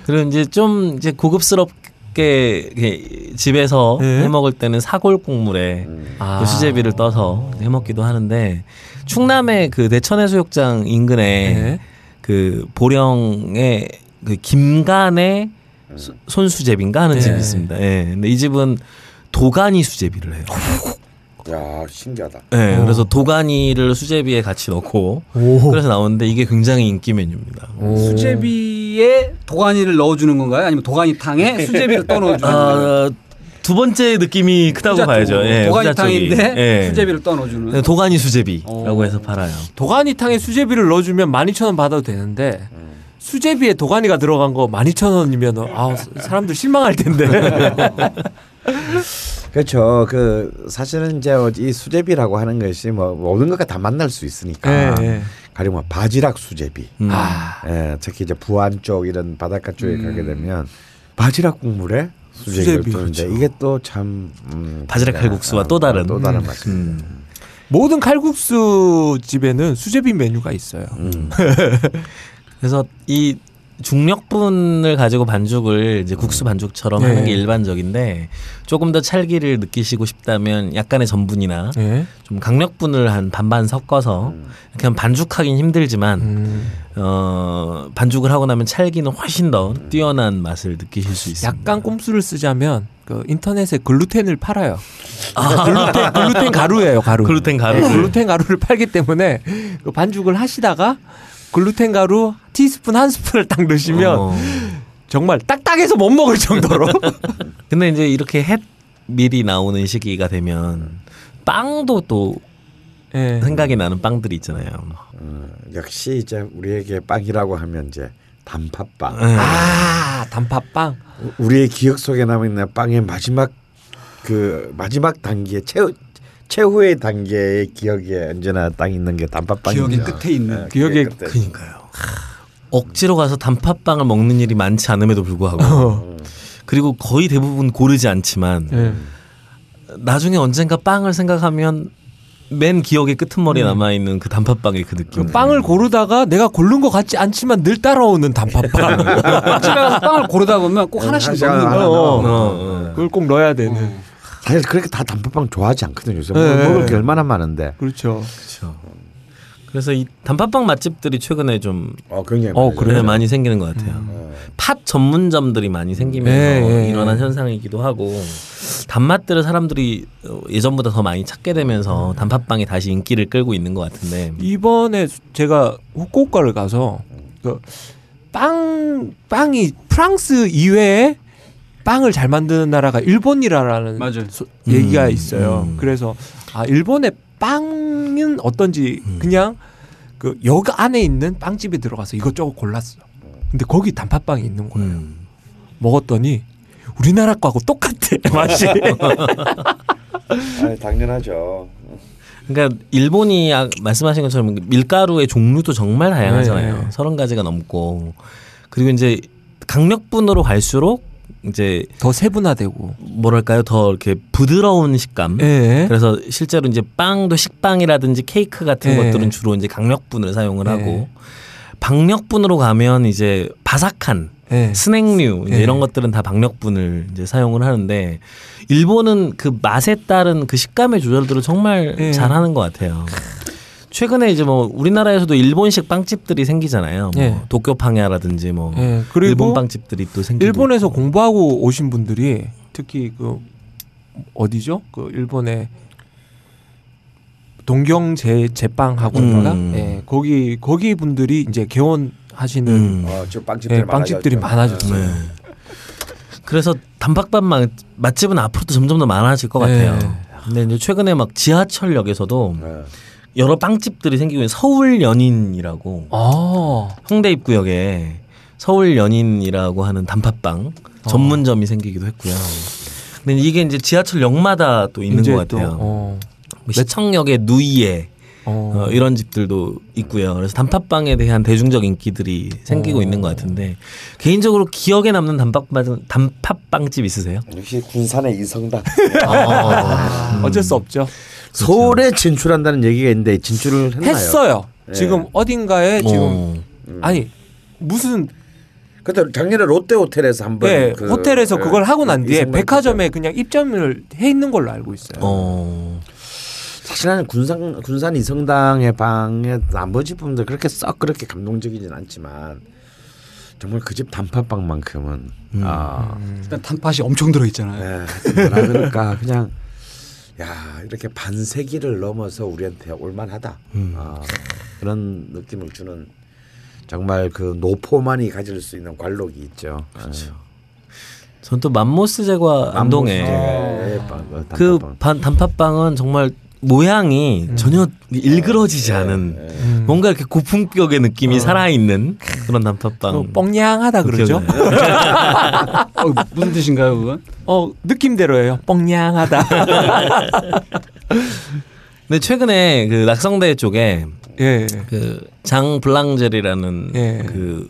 그리고 이제 좀 이제 고급스럽게 집에서
네.
해 먹을 때는 사골 국물에
아.
그 수제비를 떠서 해 먹기도 하는데 충남의 그 대천해수욕장 인근에
네.
그 보령의 그 김간의 수- 손수제비인가 하는
네.
집이 있습니다. 예. 근데 이 집은 도가니 수제비를 해요.
야 신기하다.
예.
어.
그래서 도가니를 수제비에 같이 넣고
오.
그래서 나오는데 이게 굉장히 인기 메뉴입니다.
수제비에 도가니를 넣어주는 건가요? 아니면 도가니탕에 수제비를 떠 넣어주는 건가요?
아, 두 번째 느낌이 크다고
후자
봐야죠. 예,
도가니탕인데.
예.
수제비를 떠넣어주는.
네, 도가니 수제비라고
어.
해서 팔아요.
도가니탕에 수제비를 넣어주면 12,000원 받아도 되는데 수제비에 도가니가 들어간 거 12,000원이면 아 사람들 실망할 텐데.
그렇죠. 그 사실은 이제 이 수제비라고 하는 것이 뭐 모든 것과 다 만날 수 있으니까.
예, 예.
가령 뭐 바지락 수제비.
음.
아,
예, 특히 이제 부안 쪽 이런 바닷가 쪽에 가게 되면 바지락 국물에 수제비,
그렇죠.
이게 또참 음,
바지락 칼국수와
아,
또 다른.
또 다른
음.
맛입니다.
모든 칼국수 집에는 수제비 메뉴가 있어요.
음.
그래서 이 중력분을 가지고 반죽을 이제 국수 반죽처럼
네.
하는 게 일반적인데 조금 더 찰기를 느끼시고 싶다면 약간의 전분이나
네.
좀 강력분을 한 반반 섞어서 이렇게 하면 반죽하긴 힘들지만
음,
어 반죽을 하고 나면 찰기는 훨씬 더 뛰어난 맛을 느끼실 수 있습니다.
약간 꼼수를 쓰자면 그 인터넷에 글루텐을 팔아요. 글루텐, 글루텐 가루예요, 가루.
글루텐 가루.
네, 글루텐 가루를 팔기 때문에 그 반죽을 하시다가 글루텐 가루 티스푼 한 스푼을 딱 넣으시면
어.
정말 딱딱해서 못 먹을 정도로.
근데 이제 이렇게 햇 밀이 나오는 시기가 되면 빵도 또
예.
생각이 나는 빵들이 있잖아요.
어, 역시 이제 우리에게 빵이라고 하면 이제 단팥빵.
아 단팥빵.
우리의 기억 속에 남아 있는 빵의 마지막 그 마지막 단계 최후 최후의 단계의 기억에 언제나 딱 있는 게 단팥빵이죠.
기억의 끝에 있는.
예,
기억의
끝에.
그러니까요. 억지로 가서 단팥빵을 먹는 일이 많지 않음에도 불구하고
어.
그리고 거의 대부분 고르지 않지만
예.
나중에 언젠가 빵을 생각하면 맨 기억의 끄트머리에 남아 있는 그 단팥빵의 그 느낌.
그 빵을 고르다가 내가 고른 것 같지 않지만 늘 따라오는 단팥빵.
집에 가서 빵을 고르다 보면 꼭 하나씩
하나씩
넣는
하나
거예요.
어,
어.
그걸 꼭 넣어야 되는.
사실 그렇게 다 단팥빵 좋아하지 않거든요. 요새
네.
먹을 게 얼마나 많은데.
그렇죠.
그렇죠. 그래서 이 단팥빵 맛집들이 최근에 좀
어 굉장히
어?
네, 많이 생기는 것 같아요. 팥 전문점들이 많이 생기면서
네, 네.
일어난 현상이기도 하고 단맛들을 사람들이 어, 예전보다 더 많이 찾게 되면서 단팥빵이 다시 인기를 끌고 있는 것 같은데
이번에 제가 후쿠오카를 가서 그 빵 빵이 프랑스 이외에 빵을 잘 만드는 나라가 일본이라는
맞아요.
소- 얘기가
음,
있어요.
음.
그래서 아 일본의 빵은 어떤지
음.
그냥 그 역 안에 있는 빵집에 들어가서 이것저것 골랐어. 근데 거기 단팥빵이 있는 거예요.
음.
먹었더니 우리나라 거하고 똑같아 맛이.
아, 당연하죠.
그러니까 일본이 아- 말씀하신 것처럼 밀가루의 종류도 정말 다양하잖아요.
네.
서른 가지가 넘고 그리고 이제 강력분으로 갈수록 이제
더 세분화되고.
뭐랄까요 더 이렇게 부드러운 식감.
예.
그래서 실제로 이제 빵도 식빵이라든지 케이크 같은
네.
것들은 주로 이제 강력분을 사용을
네.
하고 박력분으로 가면 이제 바삭한
예.
스낵류 이제
네.
이런 것들은 다 박력분을 이제 사용을 하는데 일본은 그 맛에 따른 그 식감의 조절들을 정말
네.
잘하는 것 같아요. 최근에 이제 뭐 우리나라에서도 일본식 빵집들이 생기잖아요. 뭐
네.
도쿄 팡야라든지 뭐
예. 그리고
일본 빵집들이 또 생기고
일본에서 공부하고 오신 분들이 특히 그 어디죠? 그 일본의 동경 제 제빵 학원인가?
음.
예. 거기 거기 분들이 이제 개원하시는
음.
어, 저 빵집들이
예, 빵집들이
많아졌죠.
많아졌어요.
네. 그래서 단팥빵 맛- 맛집은 앞으로도 점점 더 많아질 것 같아요.
네.
근데 이제 최근에 막 지하철역에서도
네.
여러 빵집들이 생기고 있는 서울 연인이라고
아.
홍대 입구역에 서울 연인이라고 하는 단팥빵 전문점이 생기기도 했고요. 근데 이게 이제 지하철역마다 또 있는 것
또,
같아요.
어.
뭐 시청역의 누이에
어.
어, 이런 집들도 있고요. 그래서 단팥빵에 대한 대중적 인기들이 생기고
어.
있는 것 같은데 개인적으로 기억에 남는 단팥빵 단팥빵집 있으세요?
역시 군산의 이성다.
아, 어쩔 수 없죠.
서울에 진출한다는 얘기가 있는데 진출을 했나요?
했어요.
네.
지금 어딘가에 지금
어.
아니 무슨
그때 작년에 롯데 호텔에서 한번
예,
그,
호텔에서
그
그걸 하고 난 뒤에 백화점에 그냥 입점을 해 있는 걸로 알고 있어요.
어.
사실 나는 군산 군산 이성당의 방의 나머지 부분들 그렇게 썩 그렇게 감동적이진 않지만 정말 그 집 단팥빵만큼은
음.
아
일단 단팥이 엄청 들어 있잖아요.
예, 뭐라 그럴까 그냥 야 이렇게 반세기를 넘어서 우리한테 올만하다
음.
아, 그런 느낌을 주는 정말 그 노포만이 가질 수 있는 관록이 있죠. 그렇죠.
전또 맘모스 제과 안동에 그 반, 단팥빵은 정말 모양이 전혀 일그러지지 않은
음.
뭔가 이렇게 고품격의 느낌이 살아있는 그런 단팥빵.
그 뻥냥하다 그러죠.
기억이 나요.
어, 무슨 뜻인가요, 그건?
어 느낌대로예요. 뻥냥하다.
근데 최근에 그 낙성대 쪽에
예.
그장 블랑젤이라는
예.
그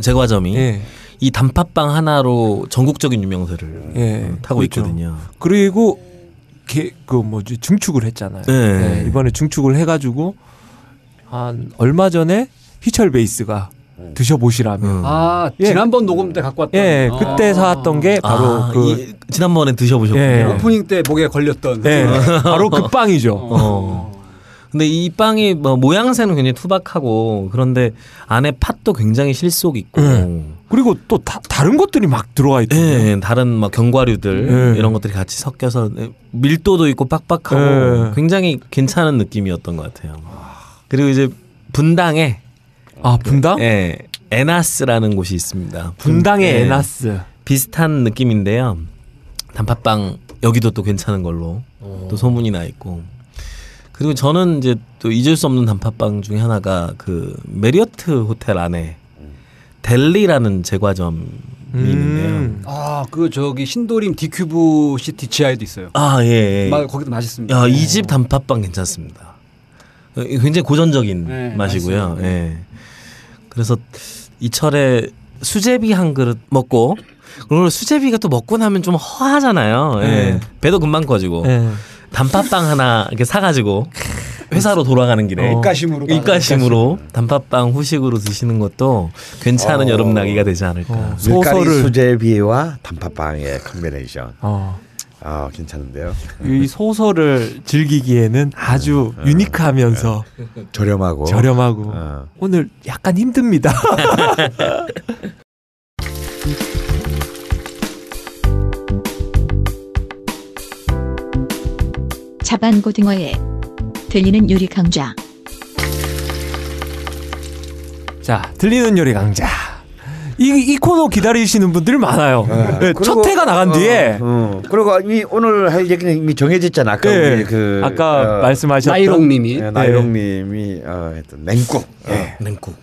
제과점이
예.
이 단팥빵 하나로 전국적인 유명세를
예.
어, 타고
그렇죠.
있거든요.
그리고 게, 그 뭐지 중축을 했잖아요.
네.
예, 이번에 중축을 해가지고 한 얼마 전에 희철 베이스가 드셔보시라면
음.
아,
예.
지난번 녹음 때 갖고 왔던.
예 그때
아.
사왔던 게 바로
아,
그
이- 지난번에 드셔보셨군요.
예.
오프닝 때 목에 걸렸던.
예, 바로 그 빵이죠.
어. 근데 이 빵이 뭐 모양새는 굉장히 투박하고 그런데 안에 팥도 굉장히 실속 있고
음. 그리고 또 다, 다른 것들이 막 들어가 있거든요.
예, 다른 막 견과류들
예.
이런 것들이 같이 섞여서 밀도도 있고 빡빡하고
예.
굉장히 괜찮은 느낌이었던 것 같아요. 그리고 이제 분당에
아 분당?
예, 에나스라는 곳이 있습니다.
분당의
예,
에나스.
비슷한 느낌인데요. 단팥빵 여기도 또 괜찮은 걸로 또 소문이 나 있고. 그리고 저는 이제 또 잊을 수 없는 단팥빵 중에 하나가 그 메리어트 호텔 안에 델리라는 제과점이 있는데요.
음.
아, 그 저기 신도림 디큐브 시티 지하에도 있어요.
아 예. 예.
마, 거기도 맛있습니다.
야, 이 집 단팥빵 괜찮습니다. 어, 굉장히 고전적인
네,
맛이고요.
맛있어요.
예. 그래서 이철에 수제비 한 그릇 먹고 그리고 수제비가 또 먹고 나면 좀 허하잖아요. 예.
네.
배도 금방 꺼지고
예.
단팥빵 하나 이렇게 사가지고 회사로 돌아가는 길에
어.
입가심으로.
입가심으로 단팥빵 후식으로 드시는 것도 괜찮은
어.
여름 나기가 되지 않을까.
어. 소설을-
수제비와 단팥빵의 콤비네이션.
어.
아 괜찮은데요.
이 소설을 즐기기에는 아주 유니크하면서
저렴하고
저렴하고
어.
오늘 약간 힘듭니다.
자반고등어에 들리는 요리 강좌.
자, 들리는 요리 강자. 이, 이 코너 기다리시는 분들이 많아요. 네, 첫
그리고,
회가 나간
어,
뒤에
어. 그리고 이미 오늘 할 얘기는 이미 정해졌잖아. 아까
네,
우리 그
아까
어,
말씀하셨던
나이롱님이
예, 나이롱님이 어, 했던 냉국. 예.
냉국.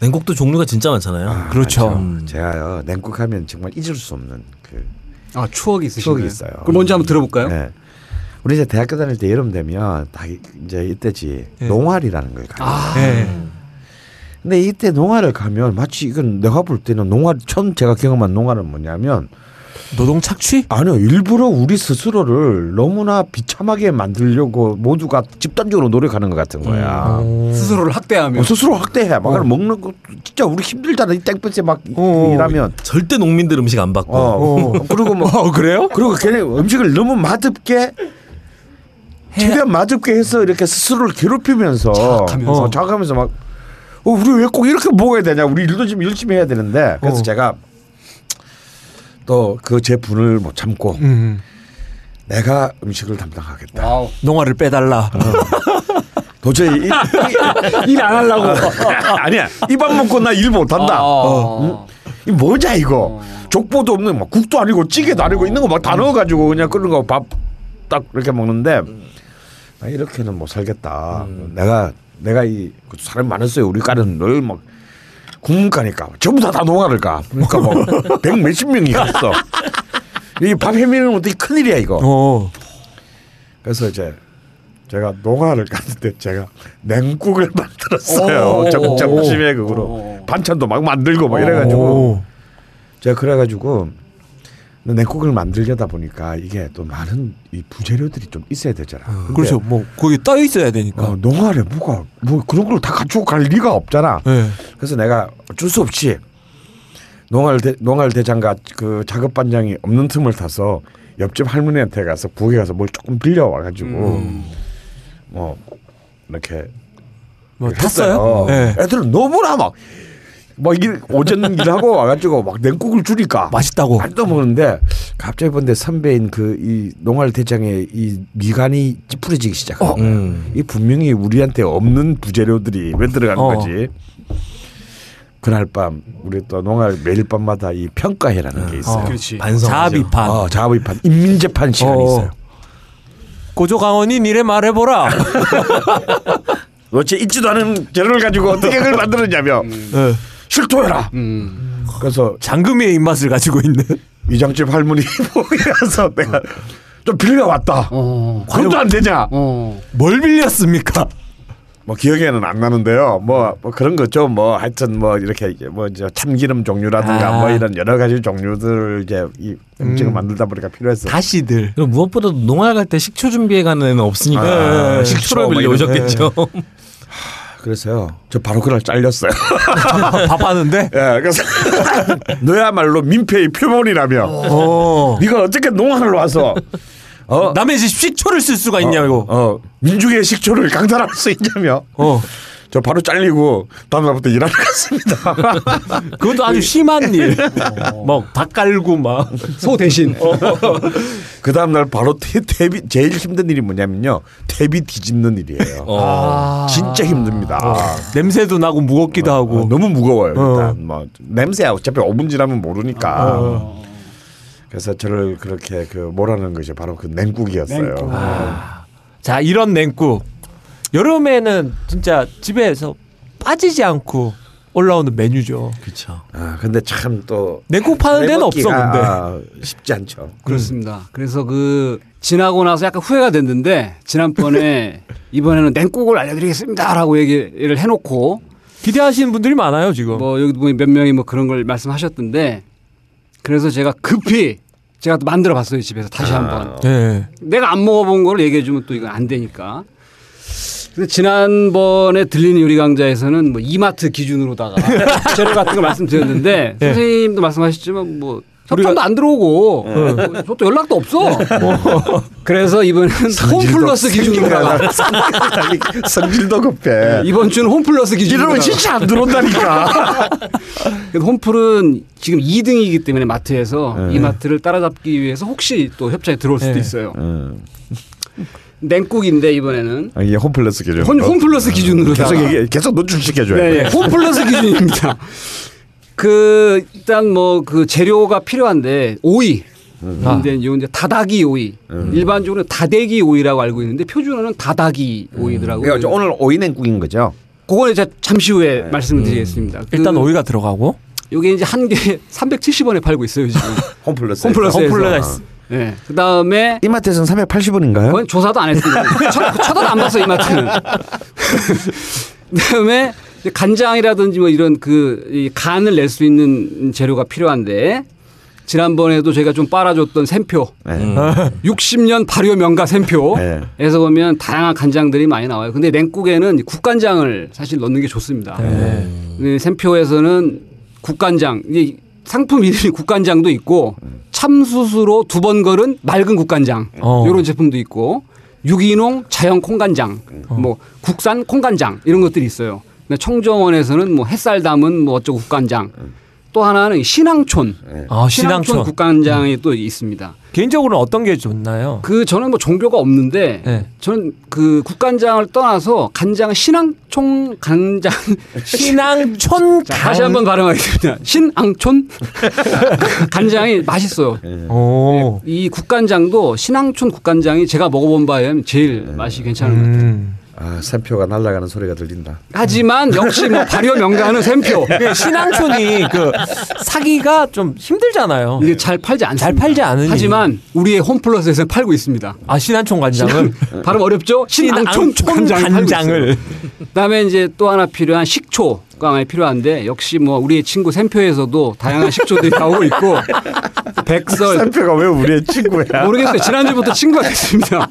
냉국도 종류가 진짜 많잖아요.
그렇죠.
음.
제가요 냉국 하면 정말 잊을 수 없는 그
아 추억이 있으신가요?
추억이 있어요.
그럼 먼저 한번 들어볼까요?
네. 우리 이제 대학교 다닐 때 여름 되면 다 이- 이제 이때지
네.
농활이라는 걸 가요.
아,
네.
근데 이때 농활을 가면 마치 이건 내가 볼 때는 농활 처음 제가 경험한 농활은 뭐냐면
노동 착취?
아니요 일부러 우리 스스로를 너무나 비참하게 만들려고 모두가 집단적으로 노력하는 것 같은 거야.
스스로를 학대하며
어, 스스로 학대해. 막 먹는 거 진짜 우리 힘들잖아. 이 땡볕에 막
어.
일하면.
절대 농민들 음식 안 받고.
어. 그리고 뭐
어, 그래요?
그리고 걔네 음식을 너무 맛없게 최대한 맛없게 해서 이렇게 스스로를 괴롭히면서
자학하면서.
어, 자학하면서 막 어, 우리 왜 꼭 이렇게 먹어야 되냐? 우리 일도 좀 열심히 해야 되는데 그래서
어.
제가 또 그 제 분을 못 참고
음.
내가 음식을 담당하겠다.
와우.
농화를 빼달라.
도저히 일 안 하려고 아니야 입안 먹고 나 일 못한다.
어.
이 뭐냐 이거 족보도 없는 막 국도 아니고 찌개도 아니고 있는 거 막 다 넣어가지고 그냥 끓는 거 밥 딱 이렇게 먹는데 나 이렇게는 못 살겠다. 내가 내가 이그 사람 많았어요. 우리 과는 늘막 국문과니까 전부 다 다 농아를 가. 그러니까 뭐 백 몇십 명이 갔어. 이밥 해미는 어떻게 큰 일이야 이거.
어.
그래서 이제 제가 농아를 갔는데 제가 냉국을 만들었어요.
오.
점- 점심에 그거로
오.
반찬도 막 만들고 막 이래가지고
오.
제가 그래가지고 냉국을 만들려다 보니까 이게 또 많은 이 부재료들이 좀 있어야 되잖아. 근데
그렇죠. 뭐 거기 떠 있어야 되니까.
어, 농아래 뭐가 뭐 그런 걸 다 갖추고 갈 리가 없잖아.
네.
그래서 내가 어쩔 수 없이 농알 대, 농알 대장과 그 작업 반장이 없는 틈을 타서 옆집 할머니한테 가서 부엌에 가서 뭘 조금 빌려 와가지고
음.
뭐 이렇게
뭐. 탔어요? 네.
애들은 너무나 막. 막 일, 오전 일하고 와가지고 막 냉국을 주니까
맛있다고.
안 떠먹는데 갑자기 본데 선배인 그 이 농알 대장의 이 미간이 찌푸려지기 시작하는 거야.
음.
이 분명히 우리한테 없는 부재료들이 왜 들어가는
어.
거지. 그날 밤 우리 또 농알 매일 밤마다 이 평가회라는 게 있어요.
어.
그렇지.
반성.
자비판.
어, 자비판 인민재판 시간이
어.
있어요.
고조 강원이 니래 말해보라.
도대체 있지도 않은 재료를 가지고 어떻게 그걸 만들었냐며
네.
실토해라.
음.
그래서
장금이의 입맛을 가지고 있는.
이장집 할머니 보기라서 내가 좀 빌려 왔다.
어.
그것도 안 되냐?
어.
뭘 빌렸습니까?
뭐 기억에는 안 나는데요. 뭐, 뭐 그런 거죠. 뭐 하여튼 뭐 이렇게 이제 뭐 이제 참기름 종류라든가
아.
뭐 이런 여러 가지 종류들 이제 이 음식을
음.
만들다 보니까 필요했어.
다시들.
그리고 무엇보다 농활 갈 때 식초 준비해 가는 애는 없으니까
아,
식초를
식초 뭐
빌려 오셨겠죠.
그래서요. 저 바로 그날 잘렸어요.
밥하는데.
예, 그래서 너야말로 민폐의 표본이라며.
어.
네가 어떻게 농안을 와서 어,
남의 집 식초를 쓸 수가 있냐고.
어, 민중의 식초를 강탈할 수 있냐며.
어.
저 바로 잘리고 다음 날부터 일하러 갔습니다.
그것도 아주 심한 일. 막닭 깔고 막.
소 대신.
그 다음 날 바로 태, 퇴비 제일 힘든 일이 뭐냐면요. 퇴비 뒤집는 일이에요.
어.
진짜 힘듭니다.
냄새도 나고 무겁기도
어,
하고.
너무 무거워요.
어.
일단 뭐 냄새 어차피 5분 지나면 모르니까.
어.
그래서 저를 그렇게 그 뭐라는 것이 바로 그 냉국이었어요.
냉국.
자, 이런 냉국. 여름에는 진짜 집에서 빠지지 않고 올라오는 메뉴죠.
그렇죠.
아 근데 참또
냉국 파는 데는 없어, 근데.
아, 쉽지 않죠.
그렇습니다. 그래서 그 지나고 나서 약간 후회가 됐는데 지난번에 이번에는 냉국을 알려드리겠습니다라고 얘기를 해놓고
기대하시는 분들이 많아요, 지금.
뭐 여기 보면 몇 명이 뭐 그런 걸 말씀하셨던데 그래서 제가 급히 제가 또 만들어 봤어요 집에서 다시 한번
예.
내가 안 먹어본 거를 얘기해 주면 또 이건 안 되니까. 근데 지난번에 들리는 요리 강좌에서는 뭐 이마트 기준으로다가 재료 같은 거 말씀드렸는데
네.
선생님도 말씀하셨지만 뭐 협찬도 안 들어오고 뭐 저도 연락도 없어. 그래서 이번에는 홈플러스 기준으로다가
성질도 급해.
이번 주는 홈플러스 기준으로
이러면 진짜 안 들어온다니까.
홈플은 지금 2등이기 때문에 마트에서
네.
이 마트를 따라잡기 위해서 혹시 또 협찬이 들어올 수도
네.
있어요.
음.
냉국인데 이번에는
아, 이게 홈플러스 기준.
홈, 홈플러스 기준으로
계속 얘기 계속 노출시켜 줘야
네,
돼.
네. 홈플러스 기준입니다. 그 일단 뭐 그 재료가 필요한데 오이.
아.
근데 요 이제 다다기 오이. 일반적으로 다대기 오이라고 알고 있는데 표준어는 다다기 오이더라고요.
그러니까 오늘 오이 냉국인 거죠.
그거는 이제 잠시 후에 말씀을 드리겠습니다. 그
일단 오이가 들어가고
요게 이제 한 개 370원에 팔고 있어요, 지금.
홈플러스.
홈플러스에서.
홈플러스.
예. 그다음에
이마트에서는 380원인가요?
그건 조사도 안 했습니다. 쳐- 쳐다도 안 봤어 이마트는. 그다음에 간장이라든지 뭐 이런 그이 간을 낼 수 있는 재료가 필요한데 지난번에도 저희가 좀 빨아줬던 샘표,
네.
60년 발효 명가 샘표에서
네.
보면 다양한 간장들이 많이 나와요. 근데 냉국에는 국간장을 사실 넣는 게 좋습니다.
네.
네, 샘표에서는 국간장, 이게 상품 이름이 국간장도 있고 참수수로 두 번 걸은 맑은 국간장
어.
이런 제품도 있고 유기농 자연 콩간장, 뭐 국산 콩간장 이런 것들이 있어요. 청정원에서는 뭐 햇살 담은 뭐 어쩌고 국간장. 또 하나는 신앙촌,
아,
신앙촌
신앙촌.
국간장이 또 있습니다.
개인적으로는 어떤 게 좋나요?
그 저는 뭐 종교가 없는데
네.
저는 그 국간장을 떠나서 간장 신앙촌 간장
신앙촌
자, 다시 한번 발음하겠습니다. 신앙촌 간장이 맛있어요.
오.
이 국간장도 신앙촌 국간장이 제가 먹어본 바에 하면 제일 맛이 괜찮은 것 같아요.
음.
아, 샘표가 날아가는 소리가 들린다.
하지만 역시 뭐 발효 명가는 샘표
그 신앙촌이 그 사기가 좀 힘들잖아요.
이게 잘 팔지 않습니다.
잘 팔지 않으니.
하지만 우리의 홈플러스에서 팔고 있습니다.
아 신안촌 간장을
발음 어렵죠? 신앙촌
신앙촌
간장을
간장을
있어요. 그다음에 이제 또 하나 필요한 식초 가 많이 필요한데 역시 뭐 우리의 친구 샘표에서도 다양한 식초들이 나오고 있고 백설
샘표가 왜 우리의 친구야?
모르겠어요. 지난주부터 친구가 됐습니다.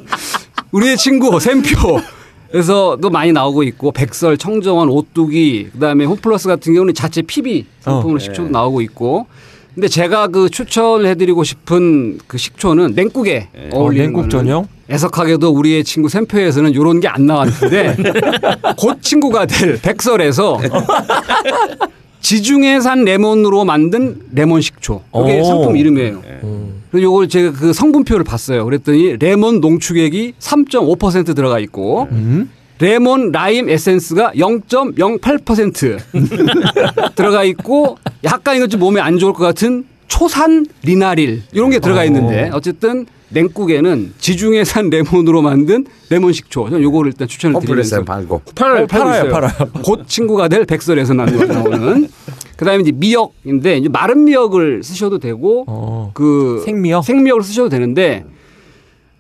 우리의 친구 샘표. 그래서 또 많이 나오고 있고 백설, 청정원, 오뚜기, 그 다음에 홈플러스 같은 경우는 자체 PB 상품으로 식초도 나오고 있고. 근데 제가 그 추천해드리고 싶은 그 식초는 냉국에 어울리는
냉국 전용?
애석하게도 우리의 친구 샘표에서는 이런 게 안 나왔는데 곧 친구가 될 백설에서 지중해산 레몬으로 만든 레몬 식초. 이게
오.
상품 이름이에요. 그리고 요걸 제가 그 성분표를 봤어요. 그랬더니 레몬 농축액이 3.5% 들어가 있고
음?
레몬 라임 에센스가 0.08% 들어가 있고 약간 이것 좀 몸에 안 좋을 것 같은 초산 리나릴 이런 게 들어가 있는데 어쨌든 냉국에는 지중해 산 레몬으로 만든 레몬 식초. 저는 요거를 일단 추천을 드리면서
홈플러스에 팔고.
팔,
어, 팔아요, 팔아요.
곧 친구가 될 백설에서 나오는. 그다음에 이제 미역인데 이제 마른 미역을 쓰셔도 되고
어.
그
생미역?
생미역을 쓰셔도 되는데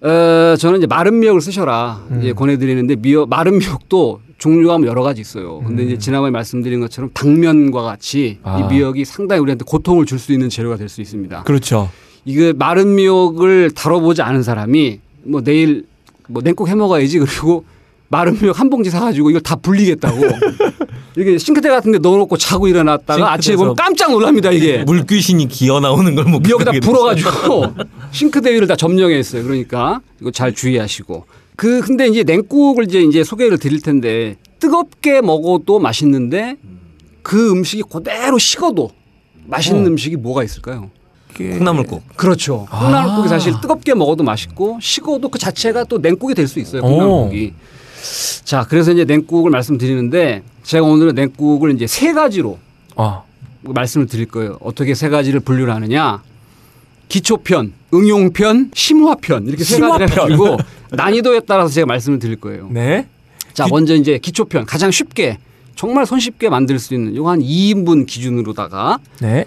어, 저는 이제 마른 미역을 쓰셔라
음.
이제 권해드리는데 미역 마른 미역도 종류가 뭐 여러 가지 있어요. 근데 이제 지난번에 말씀드린 것처럼 당면과 같이
음. 아.
이 미역이 상당히 우리한테 고통을 줄 수 있는 재료가 될 수 있습니다.
그렇죠.
이거 마른 미역을 다뤄보지 않은 사람이 뭐 내일 뭐 냉국 해 먹어야지. 그리고 마른 미역 한 봉지 사가지고 이걸 다 불리겠다고. 이렇게 싱크대 같은데 넣어놓고 자고 일어났다가 아침에 보면 깜짝 놀랍니다 이게.
물귀신이 기어 나오는 걸
미역에다 불어가지고 싱크대 위를 다 점령했어요. 그러니까 이거 잘 주의하시고. 그 근데 이제 냉국을 이제 이제 소개를 드릴 텐데 뜨겁게 먹어도 맛있는데 그 음식이 그대로 식어도 맛있는 음식이 뭐가 있을까요?
콩나물국.
그렇죠. 콩나물국이 사실 뜨겁게 먹어도 맛있고 식어도 그 자체가 또 냉국이 될 수 있어요. 콩나물국이. 자, 그래서 이제 냉국을 말씀드리는데 제가 오늘은 냉국을 이제 세 가지로
아.
말씀을 드릴 거예요. 어떻게 세 가지를 분류를 하느냐? 기초편, 응용편, 심화편 이렇게 세 가지를
심화편.
해가지고 난이도에 따라서 제가 말씀을 드릴 거예요.
네.
자, 먼저 이제 기초편 가장 쉽게 정말 손쉽게 만들 수 있는 요거 한 2인분 기준으로다가
네.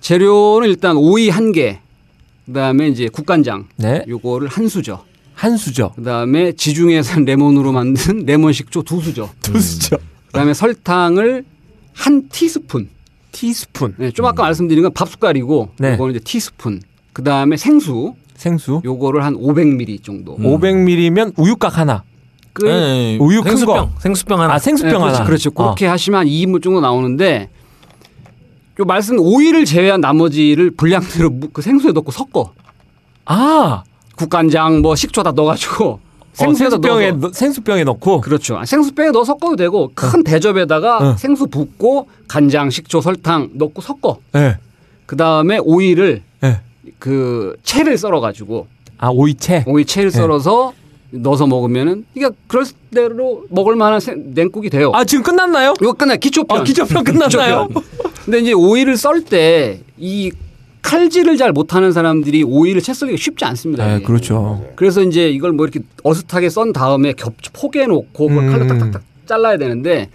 재료는 일단 오이 한 개, 그다음에 이제 국간장,
네.
요거를 한 수저,
한 수저.
그다음에 지중해산 레몬으로 만든 레몬 식초 두 수저,
두 수저.
그다음에 설탕을 한 티스푼.
티스푼.
네, 좀 아까 말씀드린 건 밥 숟갈이고
네.
요거는 이제 티스푼. 그다음에 생수
생수.
요거를 한 500ml 정도.
500ml면 우유곽 하나.
그
네,
우유 큰
생수병,
거.
생수병 하나.
아, 생수병
네, 그렇죠.
하나.
그렇죠.
아.
그렇게 하시면 한 2인분 정도 나오는데 요 말씀 오이를 제외한 나머지를 분량대로 무- 그 생수에 넣고 섞어.
아.
국간장 뭐 식초 다 넣어가지고
생수병에
생수에다
생수병에
넣어서
넣- 생수병에 넣고
그렇죠. 생수병에 넣어 섞어도 되고 큰 대접에다가
어.
생수 붓고 간장, 식초, 설탕 넣고 섞어.
예.
그 다음에 오이를
예.
그 채를 썰어가지고
아, 오이채.
오이 채를
네.
썰어서 넣어서 먹으면은 이게 그럴 대로 먹을 만한 생- 냉국이 돼요.
아 지금 끝났나요?
이거 끝나 기초편.
아 기초편 끝났나요?
근데 이제 오이를 썰 때 이 칼질을 잘 못하는 사람들이 오이를 채 썰기가 쉽지 않습니다.
네. 그렇죠.
그래서 이제 이걸 뭐 이렇게 어슷하게 썬 다음에 겹 포개 놓고 그걸
음.
칼로 딱딱딱 잘라야 되는데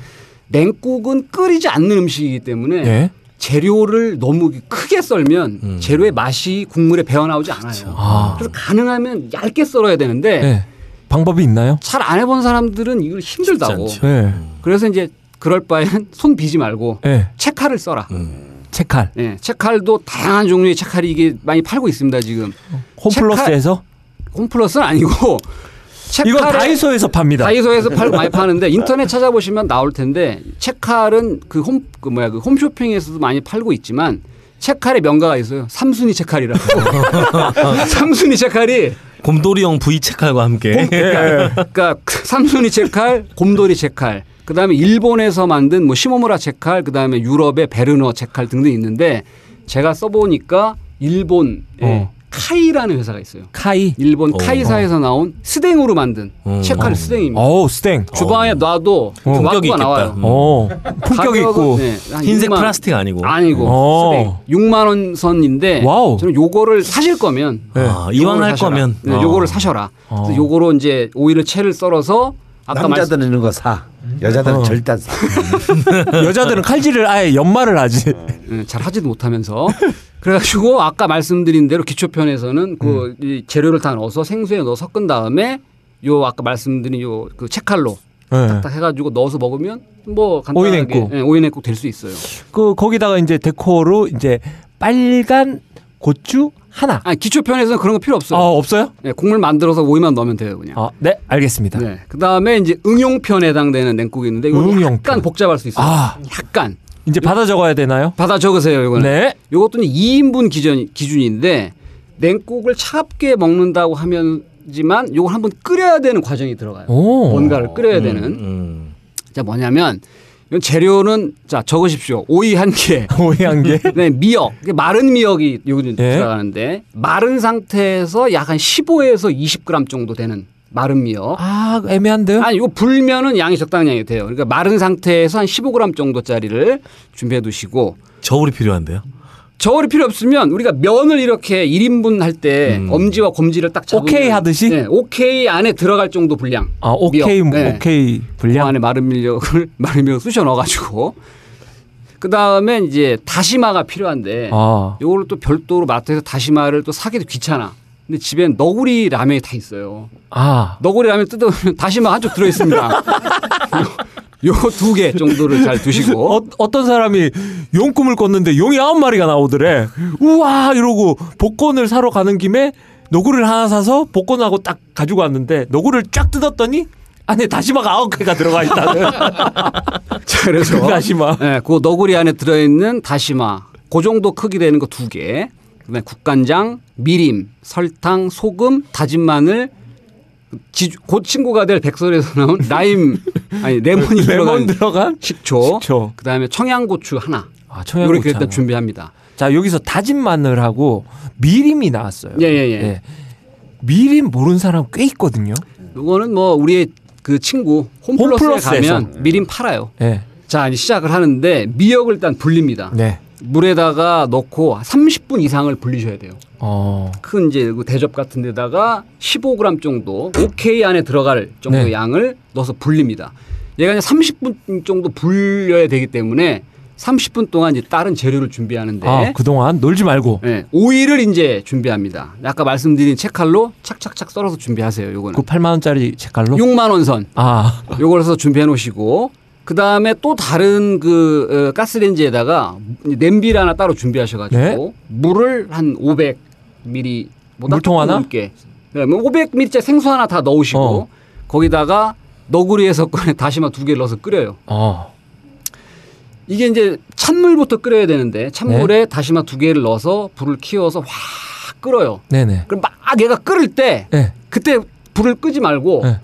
냉국은 끓이지 않는 음식이기 때문에
예.
재료를 너무 크게 썰면 재료의 맛이 국물에 배어 나오지 않아요.
아.
그래서 가능하면 얇게 썰어야 되는데
예. 방법이 있나요?
잘 안 해본 사람들은 이걸 힘들다고.
않죠.
예.
그래서 이제 그럴 바에는 손 비지 말고
예.
채칼을 써라.
채칼.
예, 채칼도 다양한 종류의 채칼이 이게 많이 팔고 있습니다 지금.
홈플러스에서
홈플러스는 아니고
이건 다이소에서 팝니다.
다이소에서 팔 많이 파는데 인터넷 찾아보시면 나올 텐데 채칼은 그 홈 그 뭐야 그 홈쇼핑에서도 많이 팔고 있지만 채칼의 명가가 있어요. 삼순이 채칼이라고. 삼순이 채칼이
곰돌이형 V 채칼과 함께
그러니까 삼순이 채칼, 곰돌이 채칼, 그 다음에 일본에서 만든 뭐 시모무라 채칼, 그 다음에 유럽의 베르너 채칼 등등 있는데 제가 써보니까 일본에
어.
카이라는 회사가 있어요.
카이.
일본
어.
카이사에서 나온 스댕으로 만든
음.
채칼
어.
스댕입니다.
어우 스댕.
주방에 놔도 그
품격이.
나와요.
음.
어. 품격
가격은,
있고.
네, 한
흰색
6만
플라스틱 아니고
아니고
어.
스댕 6만 원 선인데
wow.
저는 요거를 사실 거면
네.
아, 이왕
요거를
할
사셔라.
거면
네,
어.
요거를 사셔라.
어.
그래서 요거로 이제 오이를 채를 썰어서 아까
남자들은 이런 거 사. 여자들은
어.
절대 안 사.
여자들은 칼질을 아예 연말을 하지.
예, 잘 하지도 못하면서 그래가지고 아까 말씀드린 대로 기초편에서는 그
음.
이 재료를 다 넣어서 생수에 넣어 섞은 다음에 요 아까 말씀드린 요 그 채칼로
예.
딱 해가지고 넣어서 먹으면 뭐 간단하게
오이냉국.
예, 오이냉국 될 수 있어요.
그 거기다가 이제 데코로 이제 빨간 고추 하나.
아니 기초편에서는 그런 거 필요 없어요.
아 없어요?
예, 국물 만들어서 오이만 넣으면 돼요 그냥.
아, 네 알겠습니다.
네. 그 다음에 이제 응용편에 해당되는 냉국이 있는데 이거
응용편.
약간 복잡할 수 있어요.
아.
약간
이제 받아 적어야 되나요?
받아 적으세요 이거는.
네.
이것도 2인분 기준 기준인데 냉국을 차갑게 먹는다고 하면지만 이걸 한번 끓여야 되는 과정이 들어가요.
오.
뭔가를 끓여야 되는.
음.
자 뭐냐면 이건 재료는 자 적으십시오. 오이 한 개.
오이 한 개.
네, 미역. 마른 미역이 여기
예.
들어가는데 마른 상태에서 약 한 15에서 20g 정도 되는 마른 미역.
아 애매한데요?
아니 이거 불면은 양이 적당량이 돼요. 그러니까 마른 상태에서 한 15g 정도짜리를 준비해 두시고
저울이 필요한데요.
저울이 필요 없으면 우리가 면을 이렇게 1인분 할 때
음.
엄지와 검지를 딱 잡으면
오케이 하듯이?
네, 오케이 안에 들어갈 정도 분량.
아 오케이
미역. 네.
오케이
그
분량.
안에 마른 밀력을 마른 밀력 쑤셔 넣어 가지고 그다음에 이제 다시마가 필요한데
아
요거를 또 별도로 마트에서 다시마를 또 사기도 귀찮아. 근데 집엔 너구리 라면이 다 있어요.
아.
너구리 라면 뜯어보면 다시마 한쪽 들어 있습니다. 요거 두개 정도를 잘 두시고
어, 어떤 사람이 용 꿈을 꿨는데 용이 아홉 마리가 나오더래. 우와 이러고 복권을 사러 가는 김에 노구를 하나 사서 복권하고 딱 가지고 왔는데 노구를 쫙 뜯었더니 안에 다시마가 아홉 개가 들어가 있다는.
자, 그래서
그 다시마.
네, 그 너구리 안에 들어있는 다시마 그 정도 크기 되는 거 두 개. 그다음에 국간장, 미림, 설탕, 소금, 다진 마늘. 지, 곧 친구가 될 백설에서 나온 라임 아니 레몬이
레몬
들어간
들어간
식초.
식초.
그다음에 청양고추 하나.
아 청양고추.
이렇게 일단
하나.
준비합니다.
자 여기서 다진 마늘하고 미림이 나왔어요.
예예예.
미림 모르는 사람 꽤 있거든요.
이거는 뭐 우리의 그 친구 홈플러스에
홈플러스에서.
가면 미림 팔아요.
예.
자 이제 시작을 하는데 미역을 일단 불립니다.
네.
물에다가 넣고 30분 이상을 불리셔야 돼요.
어.
큰 이제 그 대접 같은 데다가 15g 정도 오케이 안에 들어갈 정도의
네.
양을 넣어서 불립니다. 얘가 이제 30분 정도 불려야 되기 때문에 30분 동안 이제 다른 재료를 준비하는데
아 그동안 놀지 말고
예, 오이를 이제 준비합니다. 아까 말씀드린 채칼로 착착착 썰어서 준비하세요. 요거는
그 8만 원짜리 책갈로.
6만 원 선.
아.
요걸 해서 준비해 놓으시고 그 다음에 또 다른 그 어, 가스레인지에다가 냄비를 하나 따로 준비하셔가지고
네.
물을 한 500ml 보다
물통 하나?
넘게 네, 500ml짜리 생수 하나 다 넣으시고
어.
거기다가 너구리에서 꺼내 다시마 두 개를 넣어서 끓여요.
어.
이게 이제 찬물부터 끓여야 되는데 찬물에
네.
다시마 두 개를 넣어서 불을 키워서 확 끓어요.
네네.
그럼 막 얘가 끓을 때
네.
그때 불을 끄지 말고
네.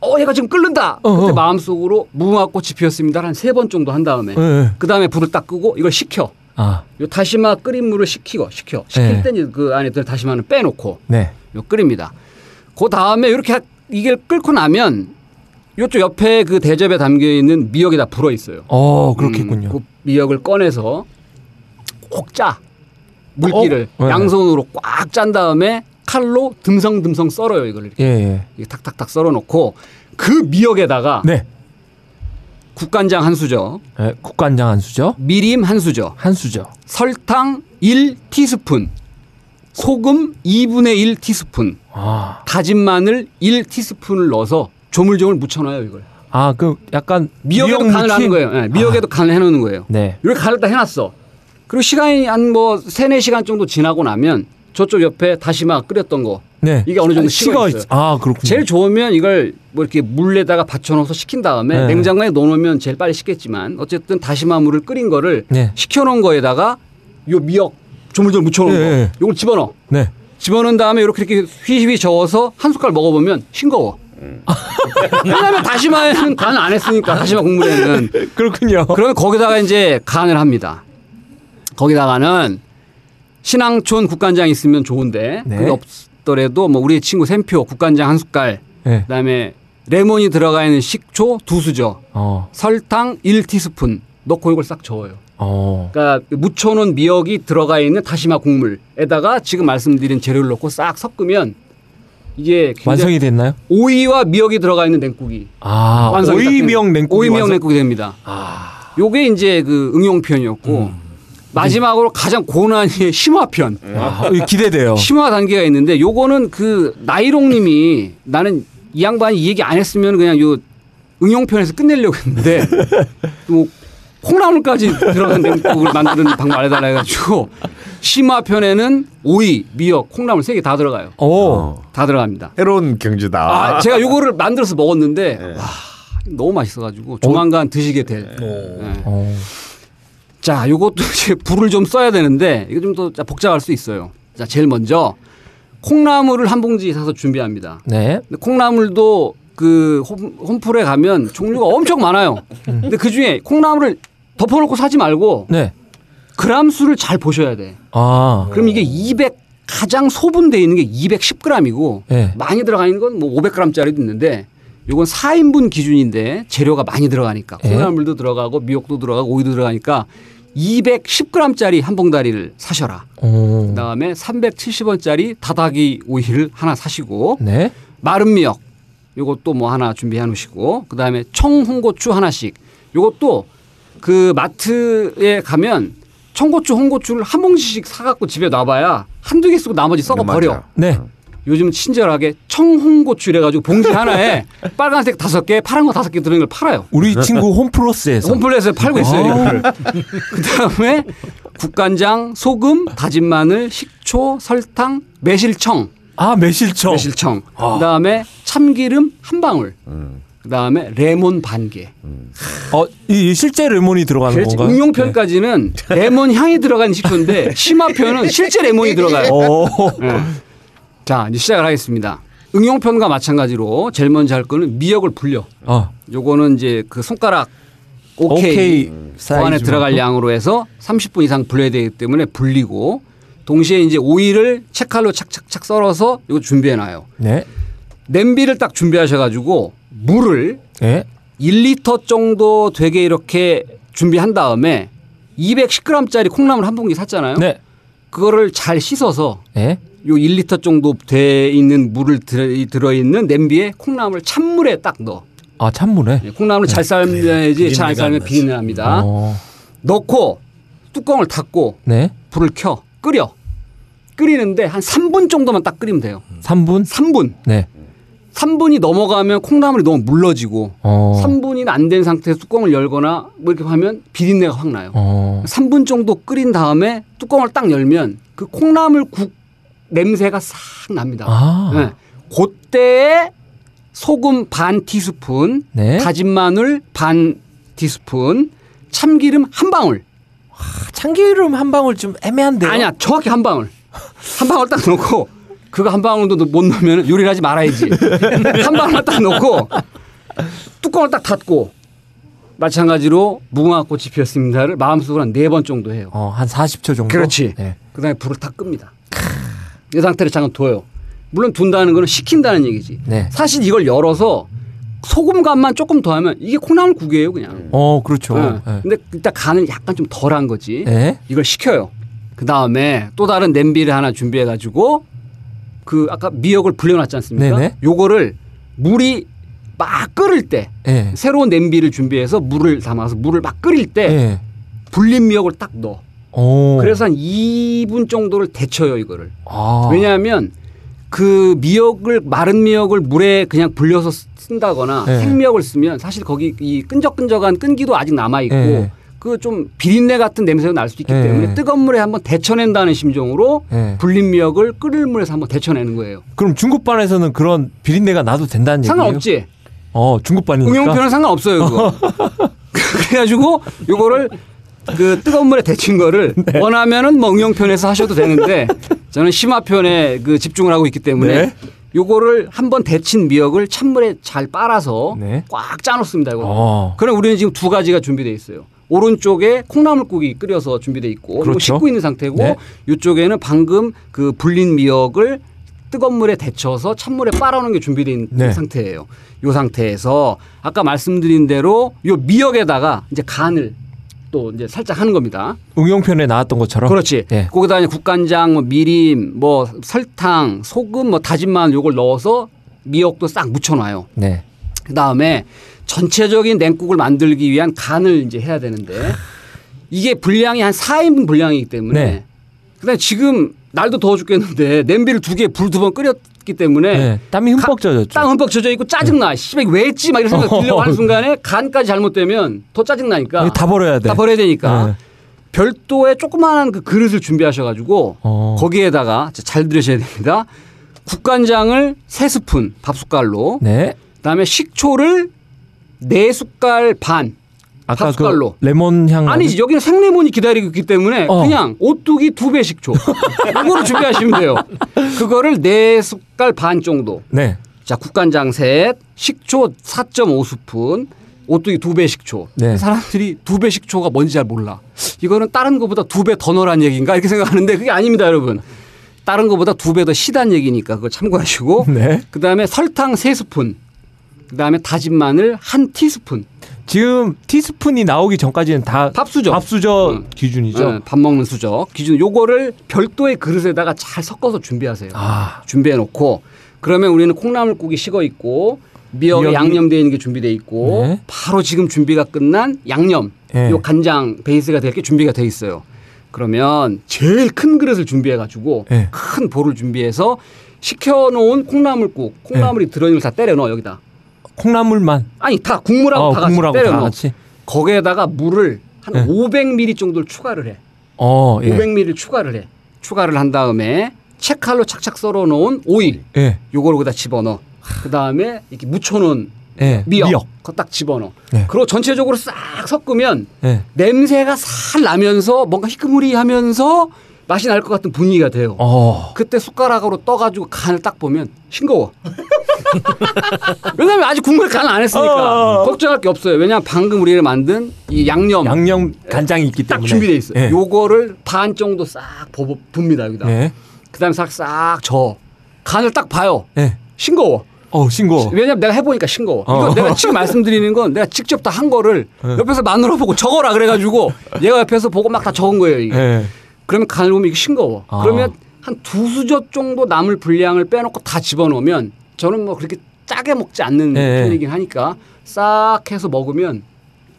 어 얘가 지금 끓는다.
어,
그때
어.
마음속으로 무궁화꽃이 피었습니다. 한세 번 정도 한 다음에
네.
그 다음에 불을 딱 끄고 이걸 식혀.
아.
요 다시마 끓인 물을 식히고 식혀. 식힐
네.
때 이제 그 안에 들 다시마는 빼놓고
네.
요 끓입니다. 그 다음에 이렇게 하- 이게 끓고 나면 이쪽 옆에 그 대접에 담겨 있는 미역이 다 불어 있어요.
어 그렇겠군요.
음, 그 미역을 꺼내서 꼭 짜. 물기를
어? 네.
양손으로 꽉 짠 다음에 칼로 듬성듬성 썰어요 이걸 이렇게
예 예.
탁탁탁 썰어 놓고 그 미역에다가
네.
국간장 한 수저,
예, 국간장 한 수저,
미림 한 수저,
한 수저.
설탕 1 티스푼, 소금 2분의 1 티스푼,
아,
다진 마늘 1 티스푼을 넣어서 조물조물 묻혀놔요 이걸.
아 그 약간
미역에도
미역
간을 하는? 거예요. 예, 미역에도 간을 해놓는 거예요.
네.
이렇게 간을 다 해놨어. 그리고 시간이 한 뭐 세네 시간 정도 지나고 나면 저쪽 옆에 다시마 끓였던 거
네.
이게 어느 정도
식어.
있어요.
아 그렇군요.
제일 좋으면 이걸 뭐 이렇게 물에다가 받쳐놓아서 식힌 다음에
네.
냉장고에 넣어놓으면 제일 빨리 식겠지만 어쨌든 다시마 물을 끓인 거를
네.
식혀놓은 거에다가 요 미역 조물조물 묻혀놓은
네,
거
네.
요걸 집어넣어.
네.
집어넣은 다음에 이렇게 이렇게 휘휘 저어서 한 숟갈 먹어보면 싱거워. 왜냐하면 다시마에는 간을 안 했으니까 다시마 국물에는
그렇군요.
그러면 거기다가 이제 간을 합니다. 거기다가는 신앙촌 국간장 있으면 좋은데
네.
그게 없더라도 뭐 우리 친구 샘표 국간장 한 숟갈
네.
그다음에 레몬이 들어가 있는 식초 두 수저
어.
설탕 1티스푼 넣고 이걸 싹 저어요.
어.
그러니까 묻혀놓은 미역이 들어가 있는 다시마 국물에다가 지금 말씀드린 재료를 넣고 싹 섞으면 이게
완성이 됐나요?
오이와 미역이 들어가 있는 냉국이
아,
완성이 딱 됩니다.
오이 미역 냉국이
오이 미역
완성-
냉국이 됩니다. 요게 이제 그 응용편이었고 마지막으로 가장 고난이의 심화편.
아, 이거 기대돼요.
심화 단계가 있는데 요거는 그 나이롱님이 나는 이 양반이 이 얘기 안 했으면 그냥 요 응용편에서 끝내려고 했는데 뭐 콩나물까지 들어간 냉국을 만드는 방법 알려달라 해가지고 심화편에는 오이, 미역, 콩나물 세 개 다 들어가요.
오.
다 들어갑니다.
새로운 경지다.
아, 제가 요거를 만들어서 먹었는데 와 너무 맛있어가지고 조만간 드시게 될. 네.
어.
자, 요것도 이제 불을 좀 써야 되는데 이거 좀 더 복잡할 수 있어요. 자, 제일 먼저 콩나물을 한 봉지 사서 준비합니다.
네.
콩나물도 그 홈, 홈플에 가면 종류가 엄청 많아요. 근데 그 중에 콩나물을 덮어놓고 사지 말고
네.
그람 수를 잘 보셔야 돼.
아.
그럼 이게 200 가장 소분돼 있는 게 210g이고
네.
많이 들어가 있는 건 뭐 500g짜리도 있는데 요건 4인분 기준인데 재료가 많이 들어가니까
예.
콩나물도 들어가고 미역도 들어가고 오이도 들어가니까 210g짜리 한 봉다리를 사셔라.
오.
그다음에 370원짜리 다다기 오이를 하나 사시고
네.
마른 미역 요것도 뭐 하나 준비해 놓으시고 그다음에 청홍고추 하나씩 요것도 그 마트에 가면 청고추, 홍고추를 한 봉지씩 사갖고 집에 놔봐야 한두 개 쓰고 나머지 썩어. 버려.
네.
요즘은 친절하게 청홍고추 이래가지고 봉지 하나에 빨간색 다섯 개, 파란 거 다섯 개 들어있는 걸 팔아요.
우리 친구 홈플러스에서
홈플레이스에 팔고 있어요.
아.
이거를. 그다음에 국간장, 소금, 다진 마늘, 식초, 설탕, 매실청,
아 매실청.
매실청.
아.
그다음에 참기름 한 방울. 그다음에 레몬 반 개.
어, 이, 이 실제 레몬이 들어가는
그렇지.
건가요?
응용편까지는 레몬 향이 들어간 식초인데 심화편은 실제 레몬이 들어가요.
네. 오.
네. 자, 이제 시작을 하겠습니다. 응용편과 마찬가지로 제일 먼저 할 거는 미역을 불려.
어.
요거는 이제 그 손가락 오케이, 그 안에
사이즈만큼?
들어갈 양으로 해서 30분 이상 불려야 되기 때문에 불리고 동시에 이제 오이를 채칼로 착착착 썰어서 이거 준비해 놔요.
네.
냄비를 딱 준비하셔 가지고 물을
네.
1리터 정도 되게 이렇게 준비한 다음에 210g짜리 콩나물 한 봉지 샀잖아요.
네.
그거를 잘 씻어서
네.
요 1리터 정도 돼 있는 물을 들어 있는 냄비에 콩나물 찬물에 딱 넣어.
아 찬물에.
예, 콩나물 잘 삶아야지 잘 안 삶으면. 비린내 납니다.
어.
넣고 뚜껑을 닫고
네.
불을 켜 끓여. 끓이는데 한 3분 정도만 딱 끓이면 돼요.
3분?
3분.
네.
3분이 넘어가면 콩나물이 너무 물러지고
어.
3분이 안 된 상태에서 뚜껑을 열거나 뭐 이렇게 하면 비린내가 확 나요.
어.
3분 정도 끓인 다음에 뚜껑을 딱 열면 그 콩나물 국 냄새가 싹 납니다.
아.
네. 그때에 소금 반 티스푼,
네.
다진 마늘 반 티스푼, 참기름 한 방울.
참기름 한 방울 좀 애매한데요.
아니야, 정확히 한 방울. 한 방울 딱 넣고 그거 한 방울도 못 넣으면 요리를 하지 말아야지. 한 방울만 딱 넣고 뚜껑을 딱 닫고 마찬가지로 무궁화꽃이 피었습니다를 마음속으로 한 네 번 정도 해요.
어, 한 40초 정도.
그렇지.
네.
그다음에 불을 다 끕니다. 이 상태로 잠깐 둬요. 물론 둔다는 거는 식힌다는 얘기지.
네.
사실 이걸 열어서 소금 간만 조금 더하면 이게 콩나물 국이에요 그냥.
어, 그렇죠.
네.
네.
근데 일단 간은 약간 좀 덜한 거지.
네.
이걸 식혀요. 그 다음에 또 다른 냄비를 하나 준비해 가지고 그 아까 미역을 불려놨지 않습니까?
네네.
요거를 물이 막 끓을 때
네.
새로운 냄비를 준비해서 물을 담아서 물을 막 끓일 때
네.
불린 미역을 딱 넣어.
오.
그래서 한 2분 정도를 데쳐요 이거를.
아.
왜냐하면 그 미역을 마른 미역을 물에 그냥 불려서 쓴다거나
네.
생미역을 쓰면 사실 거기 이 끈적끈적한 끈기도 아직 남아 있고
네.
그 좀 비린내 같은 냄새가 날수 있기
네.
때문에 뜨거운 물에 한번 데쳐낸다는 심정으로
네.
불린 미역을 끓일 물에서 한번 데쳐내는 거예요.
그럼 중국반에서는 그런 비린내가 나도 된다는 얘기예요?
상관없지.
어, 중국반이니까.
응용표는 상관없어요 그거. 그래가지고 요거를 그 뜨거운 물에 데친 거를
네.
원하면은 뭐 응용편에서 하셔도 되는데 저는 심화편에 그 집중을 하고 있기 때문에
네.
요거를 한번 데친 미역을 찬물에 잘 빨아서
네.
꽉 짜놓습니다. 이거.
어.
그럼 우리는 지금 두 가지가 준비되어 있어요. 오른쪽에 콩나물국이 끓여서 준비되어 있고
그렇죠.
씻고 있는 상태고
네.
이쪽에는 방금 그 불린 미역을 뜨거운 물에 데쳐서 찬물에 빨아놓은 게 있는
네.
상태예요. 이 상태에서 아까 말씀드린 대로 이 미역에다가 이제 간을 또 이제 살짝 하는 겁니다.
응용편에 나왔던 것처럼.
그렇지.
네.
거기다 이제 국간장, 뭐 미림, 뭐 설탕, 소금, 뭐 다진 마늘 요걸 넣어서 미역도 싹 묻혀놔요.
네.
그 다음에 전체적인 냉국을 만들기 위한 간을 이제 해야 되는데 이게 분량이 한 4인분 분량이기 때문에
네.
그다음에 지금 날도 더워 죽겠는데 냄비를 두 개 불 두 번 끓였기 때문에
네. 땀이 흠뻑 젖었죠.
땅 흠뻑 젖어 있고 짜증 나. 씨발 이거 왜 했지? 막 이런 생각 들려고 하는 순간에 간까지 잘못되면 더 짜증 나니까.
이거 다 버려야 돼.
다 버려야 되니까.
네.
별도의 조그마한 그 그릇을 준비하셔 가지고
어.
거기에다가 잘 들으셔야 됩니다. 국간장을 세 스푼 밥 숟갈로.
네.
그다음에 식초를 네 숟갈 반.
아까
밥 숟갈로.
그 레몬 향
아니지 여기는 생레몬이 기다리고 있기 때문에
어.
그냥 오뚜기 두배 식초. 이거를 준비하시면 돼요. 그거를 네 숟갈 반 정도.
네.
자, 국간장 셋, 식초 4.5스푼, 오뚜기 두배 식초.
네.
사람들이 두배 식초가 뭔지 잘 몰라. 이거는 다른 것보다 두 배 더 넣으란 얘기인가 이렇게 생각하는데 그게 아닙니다, 여러분. 다른 것보다 두 배 더 시단 얘기니까 그거 참고하시고.
네.
그다음에 설탕 세 스푼. 그다음에 다진 마늘 한 티스푼.
지금 티스푼이 나오기 전까지는 다
밥수저.
밥수저
응.
기준이죠.
어, 밥 먹는 수저 기준 요거를 별도의 그릇에다가 잘 섞어서 준비하세요.
아.
준비해 놓고 그러면 우리는 콩나물국이 식어 있고 미역에
미역이-
양념되어 있는 게 준비돼 있고
네.
바로 지금 준비가 끝난 양념
네.
요 간장 베이스가 될 게 준비가 돼 있어요. 그러면 제일 큰 그릇을 준비해 가지고
네.
큰 볼을 준비해서 식혀 놓은 콩나물국 콩나물이 들어있는 걸 다 때려 넣어 여기다.
콩나물만.
아니 다 국물하고
어,
다 같이
국물하고
때려
다
넣어. 거기에다가 물을 한
네.
500ml 정도를 추가를 해.
어, 예.
500ml 추가를 해. 추가를 한 다음에 채칼로 착착 썰어 놓은 오일
예.
요거를 거기다 집어넣어. 그 다음에 이렇게 묻혀 놓은
예.
미역,
미역.
그거 딱 집어넣어.
네.
그리고 전체적으로 싹 섞으면
예.
냄새가 살 나면서 뭔가 희끄무리하면서 맛이 날 것 같은 분위기가 돼요.
어.
그때 숟가락으로 떠가지고 간을 딱 보면 싱거워. 왜냐면 아직 국물 간을 안 했으니까
어.
걱정할 게 없어요. 왜냐면 방금 우리가 만든 이 양념
양념 간장이 있기
딱
때문에
준비돼 있어요.
예.
요거를 반 정도 싹 부- 붑니다 여기다.
예.
그다음에 싹싹 저 간을 딱 봐요.
예.
싱거워.
어, 싱거워.
왜냐면 내가 해보니까 싱거워. 이거
어.
내가 지금 말씀드리는 건 내가 직접 다 한 거를 옆에서 마누라 보고 적어라 그래가지고 얘가 옆에서 보고 막 다 적은 거예요. 이게.
예.
그러면 간을 보면 이게 싱거워.
아.
그러면 한 두 수저 정도 남을 분량을 빼놓고 다 집어넣으면 저는 뭐 그렇게 짜게 먹지 않는
예.
편이긴 하니까 싹 해서 먹으면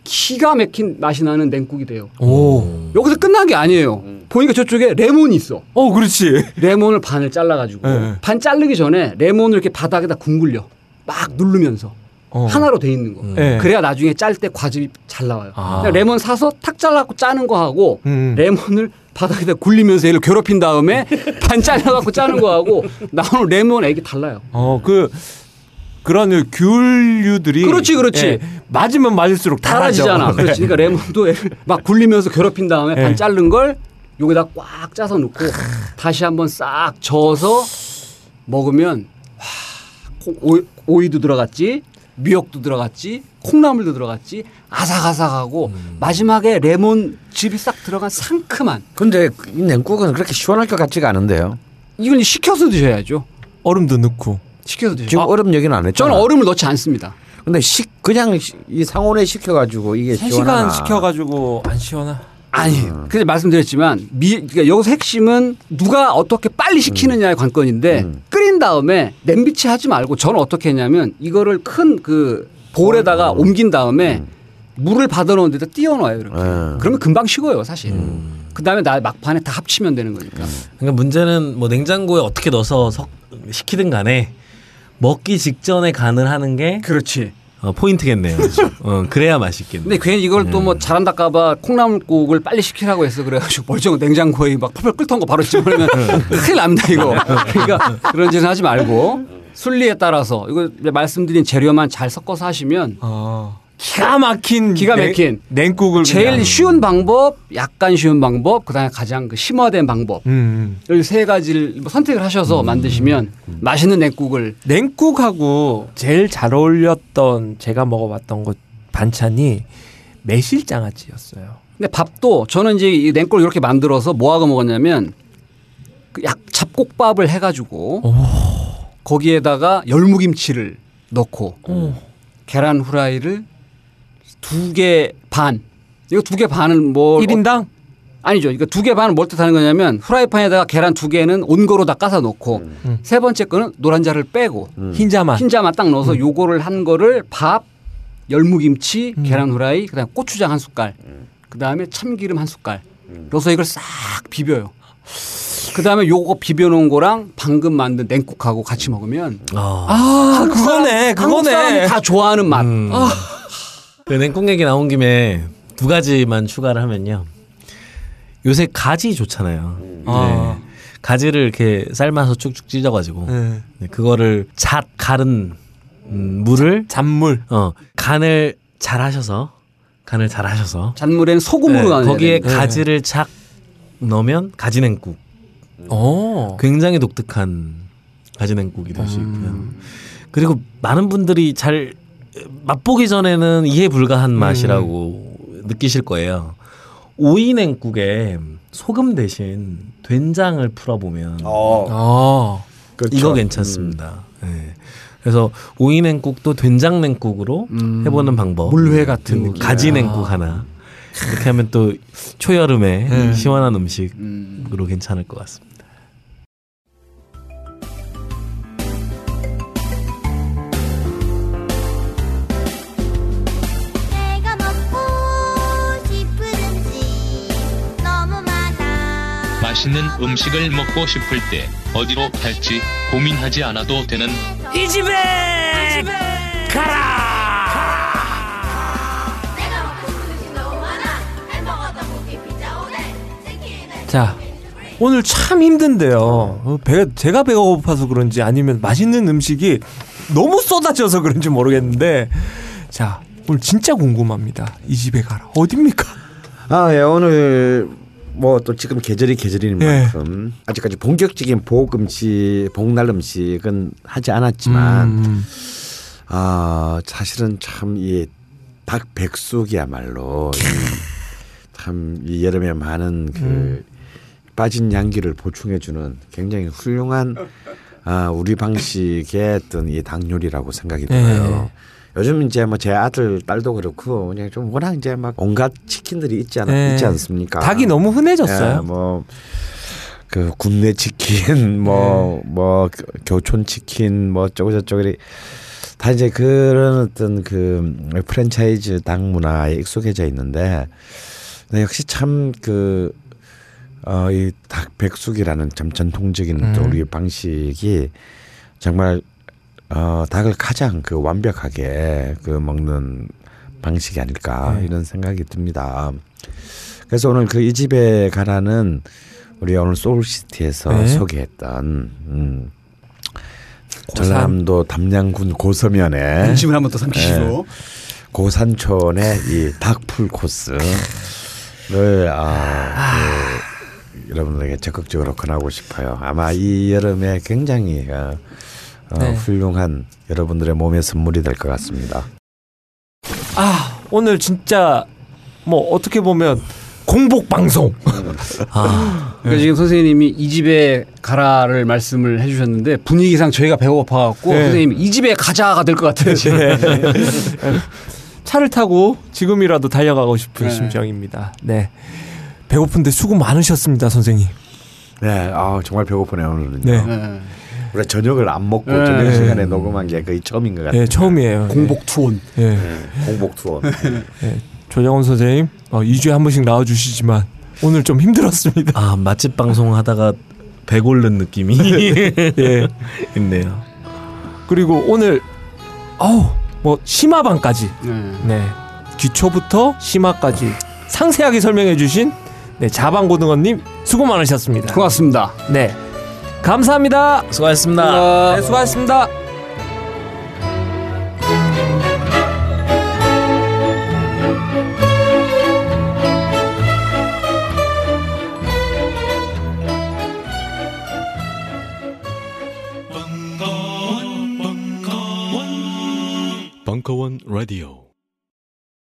기가 막힌 맛이 나는 냉국이 돼요.
오.
여기서 끝난 게 아니에요. 보니까 저쪽에 레몬이 있어.
어, 그렇지.
레몬을 반을 잘라가지고
예.
반 자르기 전에 레몬을 이렇게 바닥에다 굴려 막 누르면서
어.
하나로 돼 있는 거.
예.
그래야 나중에 짤 때 과즙이 잘 나와요.
아.
레몬 사서 탁 잘라갖고 짜는 거 하고
음.
레몬을 바닥에다 굴리면서 얘를 괴롭힌 다음에 반 잘라갖고 짜는 거 하고 나오는 레몬 액이 달라요.
어, 그 그런 그 귤류들이
그렇지, 그렇지.
예, 맞으면 맞을수록.
달아지잖아. 그렇지. 그러니까 레몬도 얘를 막 굴리면서 괴롭힌 다음에
예.
반 자른 걸 여기다 꽉 짜서 넣고 다시 한번 싹 저어서 먹으면 와, 콩- 오이, 오이도 들어갔지, 미역도 들어갔지, 콩나물도 들어갔지, 아삭아삭하고 마지막에 레몬 즙이 싹 들어간 상큼한
근데 이 냉국은 그렇게 시원할 것 같지가 않은데요.
이걸 식혀서 드셔야죠.
얼음도 넣고.
시켜서 드세요.
지금
아,
얼음 얘기는 안 했잖아.
저는 얼음을 넣지 않습니다.
근데 식 그냥 시- 이 상온에 시켜가지고 이게
3시간
시원하나.
시켜가지고 안 시원하.
아니, 그래서 말씀드렸지만 미, 그러니까 여기서 핵심은 누가 어떻게 빨리 식히느냐의 관건인데
음.
끓인 다음에 냄비채 하지 말고 저는 어떻게 했냐면 이거를 큰 그 볼에다가
음.
옮긴 다음에 물을 받아놓은 데다 띄워놔요 이렇게.
음.
그러면 금방 식어요 사실. 그 다음에 나 막판에 다 합치면 되는 거니까.
그러니까 문제는 뭐 냉장고에 어떻게 넣어서 석, 시키든 간에 먹기 직전에 간을 하는 게
그렇지.
어, 포인트겠네요. 어, 그래야 맛있겠네.
근데 괜히 이걸 또 뭐 잘한다까봐 콩나물국을 빨리 식히라고 해서 그래가지고 멀쩡한 냉장고에 막 펄펄 끓던 거 바로 집어넣으면 큰일 납니다 이거. 그러니까 그런 짓은 하지 말고 순리에 따라서 이거 말씀드린 재료만 잘 섞어서 하시면
어. 기가 막힌
기가 막힌.
냉, 냉국을
제일
그냥.
쉬운 방법, 약간 쉬운 방법, 그다음에 가장 그 심화된 방법.
음.
이세 가지를 뭐 선택을 하셔서 만드시면 맛있는 냉국을
냉국하고 제일 잘 어울렸던 제가 먹어봤던 것 반찬이 매실장아찌였어요.
근데 밥도 저는 이제 이 냉국을 이렇게 만들어서 뭐 하고 먹었냐면 그약 잡곡밥을 해가지고 거기에다가 열무김치를 넣고 계란 후라이를 두 개 반. 이거 두 개 반을 뭐
1인당?
아니죠. 이거 두개 반을 뭘 뜻하는 거냐면 후라이팬에다가 계란 두 개는 온거로 다 까서 넣고
음.
세 번째 거는 노란자를 빼고
흰자만.
흰자만 딱
음.
넣어서 요거를 한 거를 밥, 열무김치, 계란 후라이, 그다음 에 고추장 한 숟갈, 그다음에 참기름 한 숟갈 넣어서 이걸 싹 비벼요. 그다음에 요거 비벼놓은 거랑 방금 만든 냉국하고 같이 먹으면
아,
아, 그거네.
한국 사람이
그거네.
다 좋아하는 맛.
음. 그 냉국 얘기 나온 김에 두 가지만 추가를 하면요. 요새 가지 좋잖아요.
아.
네. 가지를 이렇게 삶아서 쭉쭉 찢어가지고
네.
네, 그거를 잣 갈은 음, 물을
잔물.
어 간을 잘 하셔서 간을 잘 하셔서
잔물에는 소금으로
네,
가는
거기에
네.
가지를 착 넣으면 가지냉국
어.
굉장히 독특한 가지냉국이 될 수 있고요. 그리고 많은 분들이 잘 맛보기 전에는 이해 불가한 맛이라고 느끼실 거예요. 오이 냉국에 소금 대신 된장을 풀어보면
아.
그렇죠.
이거 괜찮습니다. 네. 그래서 오이 냉국도 된장 냉국으로 해보는 방법.
물회 같은
그리고
느낌.
가지 냉국 하나. 이렇게 하면 또 초여름에
네.
시원한 음식으로
음.
괜찮을 것 같습니다.
맛있는 음식을 먹고 싶을 때 어디로 갈지 고민하지 않아도 되는
이 집에 가라 피자 오뎅 치킨
자. 오늘 참 힘든데요. 어, 배가 제가 배가 고파서 그런지 아니면 맛있는 음식이 너무 쏟아져서 그런지 모르겠는데 자 오늘 진짜 궁금합니다. 이 집에 가라 어딥니까?
아, 예, 오늘 뭐 또 지금 계절이 계절인
예.
만큼 아직까지 본격적인 복 음식, 복날 음식은 하지 않았지만
음,
아 사실은 참 이 닭 백숙이야말로 참 이 여름에 많은 그 빠진 양기를 보충해주는 굉장히 훌륭한 아 우리 방식의 어떤 이 닭 요리라고 생각이 들어요. 요즘 이제 뭐 제 아들 딸도 그렇고 그냥 좀 워낙 이제 막 온갖 치킨들이 있지 않
네.
있지 않습니까?
닭이 너무 흔해졌어요.
예, 뭐그 굽네 치킨 뭐
네.
뭐 교촌 치킨 뭐 저쩌고 이렇게 다 이제 그런 어떤 그 프랜차이즈 닭 문화에 익숙해져 있는데 근데 역시 참 그 어, 이 닭 백숙이라는 참 전통적인 또
음.
우리 방식이 정말 어, 닭을 가장 그 완벽하게 그 먹는 방식이 아닐까
네.
이런 생각이 듭니다. 그래서 오늘 그 이 집에 가라는 우리 오늘 소울시티에서
네.
소개했던 음,
고산.
전남도 담양군 고서면에
군침을 한번 또 삼키시고
네. 고산촌의 이 닭풀 코스를 아, 그 여러분들에게 적극적으로 권하고 싶어요. 아마 이 여름에 굉장히 어, 어,
네.
훌륭한 여러분들의 몸의 선물이 될 것 같습니다.
아 오늘 진짜 뭐 어떻게 보면 공복 방송
아,
그러니까 지금 선생님이 이 집에 가라를 말씀을 해주셨는데 분위기상 저희가 배고파갖고
네.
선생님이 이 집에 가자가 될 것 같아요 지금.
차를 타고 지금이라도 달려가고 싶은
네.
심정입니다. 네. 배고픈데 수고 많으셨습니다, 선생님.
네, 아 정말 배고프네요 오늘은요.
네.
네.
우리가 저녁을 안 먹고
네.
저녁
네.
시간에 녹음한 게 거의 처음인 것 같아요.
네, 처음이에요.
공복 투혼.
네.
네, 공복 투어.
조정원 선생님, 어, 2주에 한 번씩 나와주시지만 오늘 좀 힘들었습니다.
아 맛집 방송 하다가 배고른 느낌이
예.
있네요.
그리고 오늘, 어우, 뭐, 심화반까지.
네.
네. 기초부터 심화까지 상세하게 설명해 주신 네, 자방고등어님 수고 많으셨습니다.
고맙습니다.
네. 감사합니다.
수고하셨습니다.
네, 수고하셨습니다.
벙커원 라디오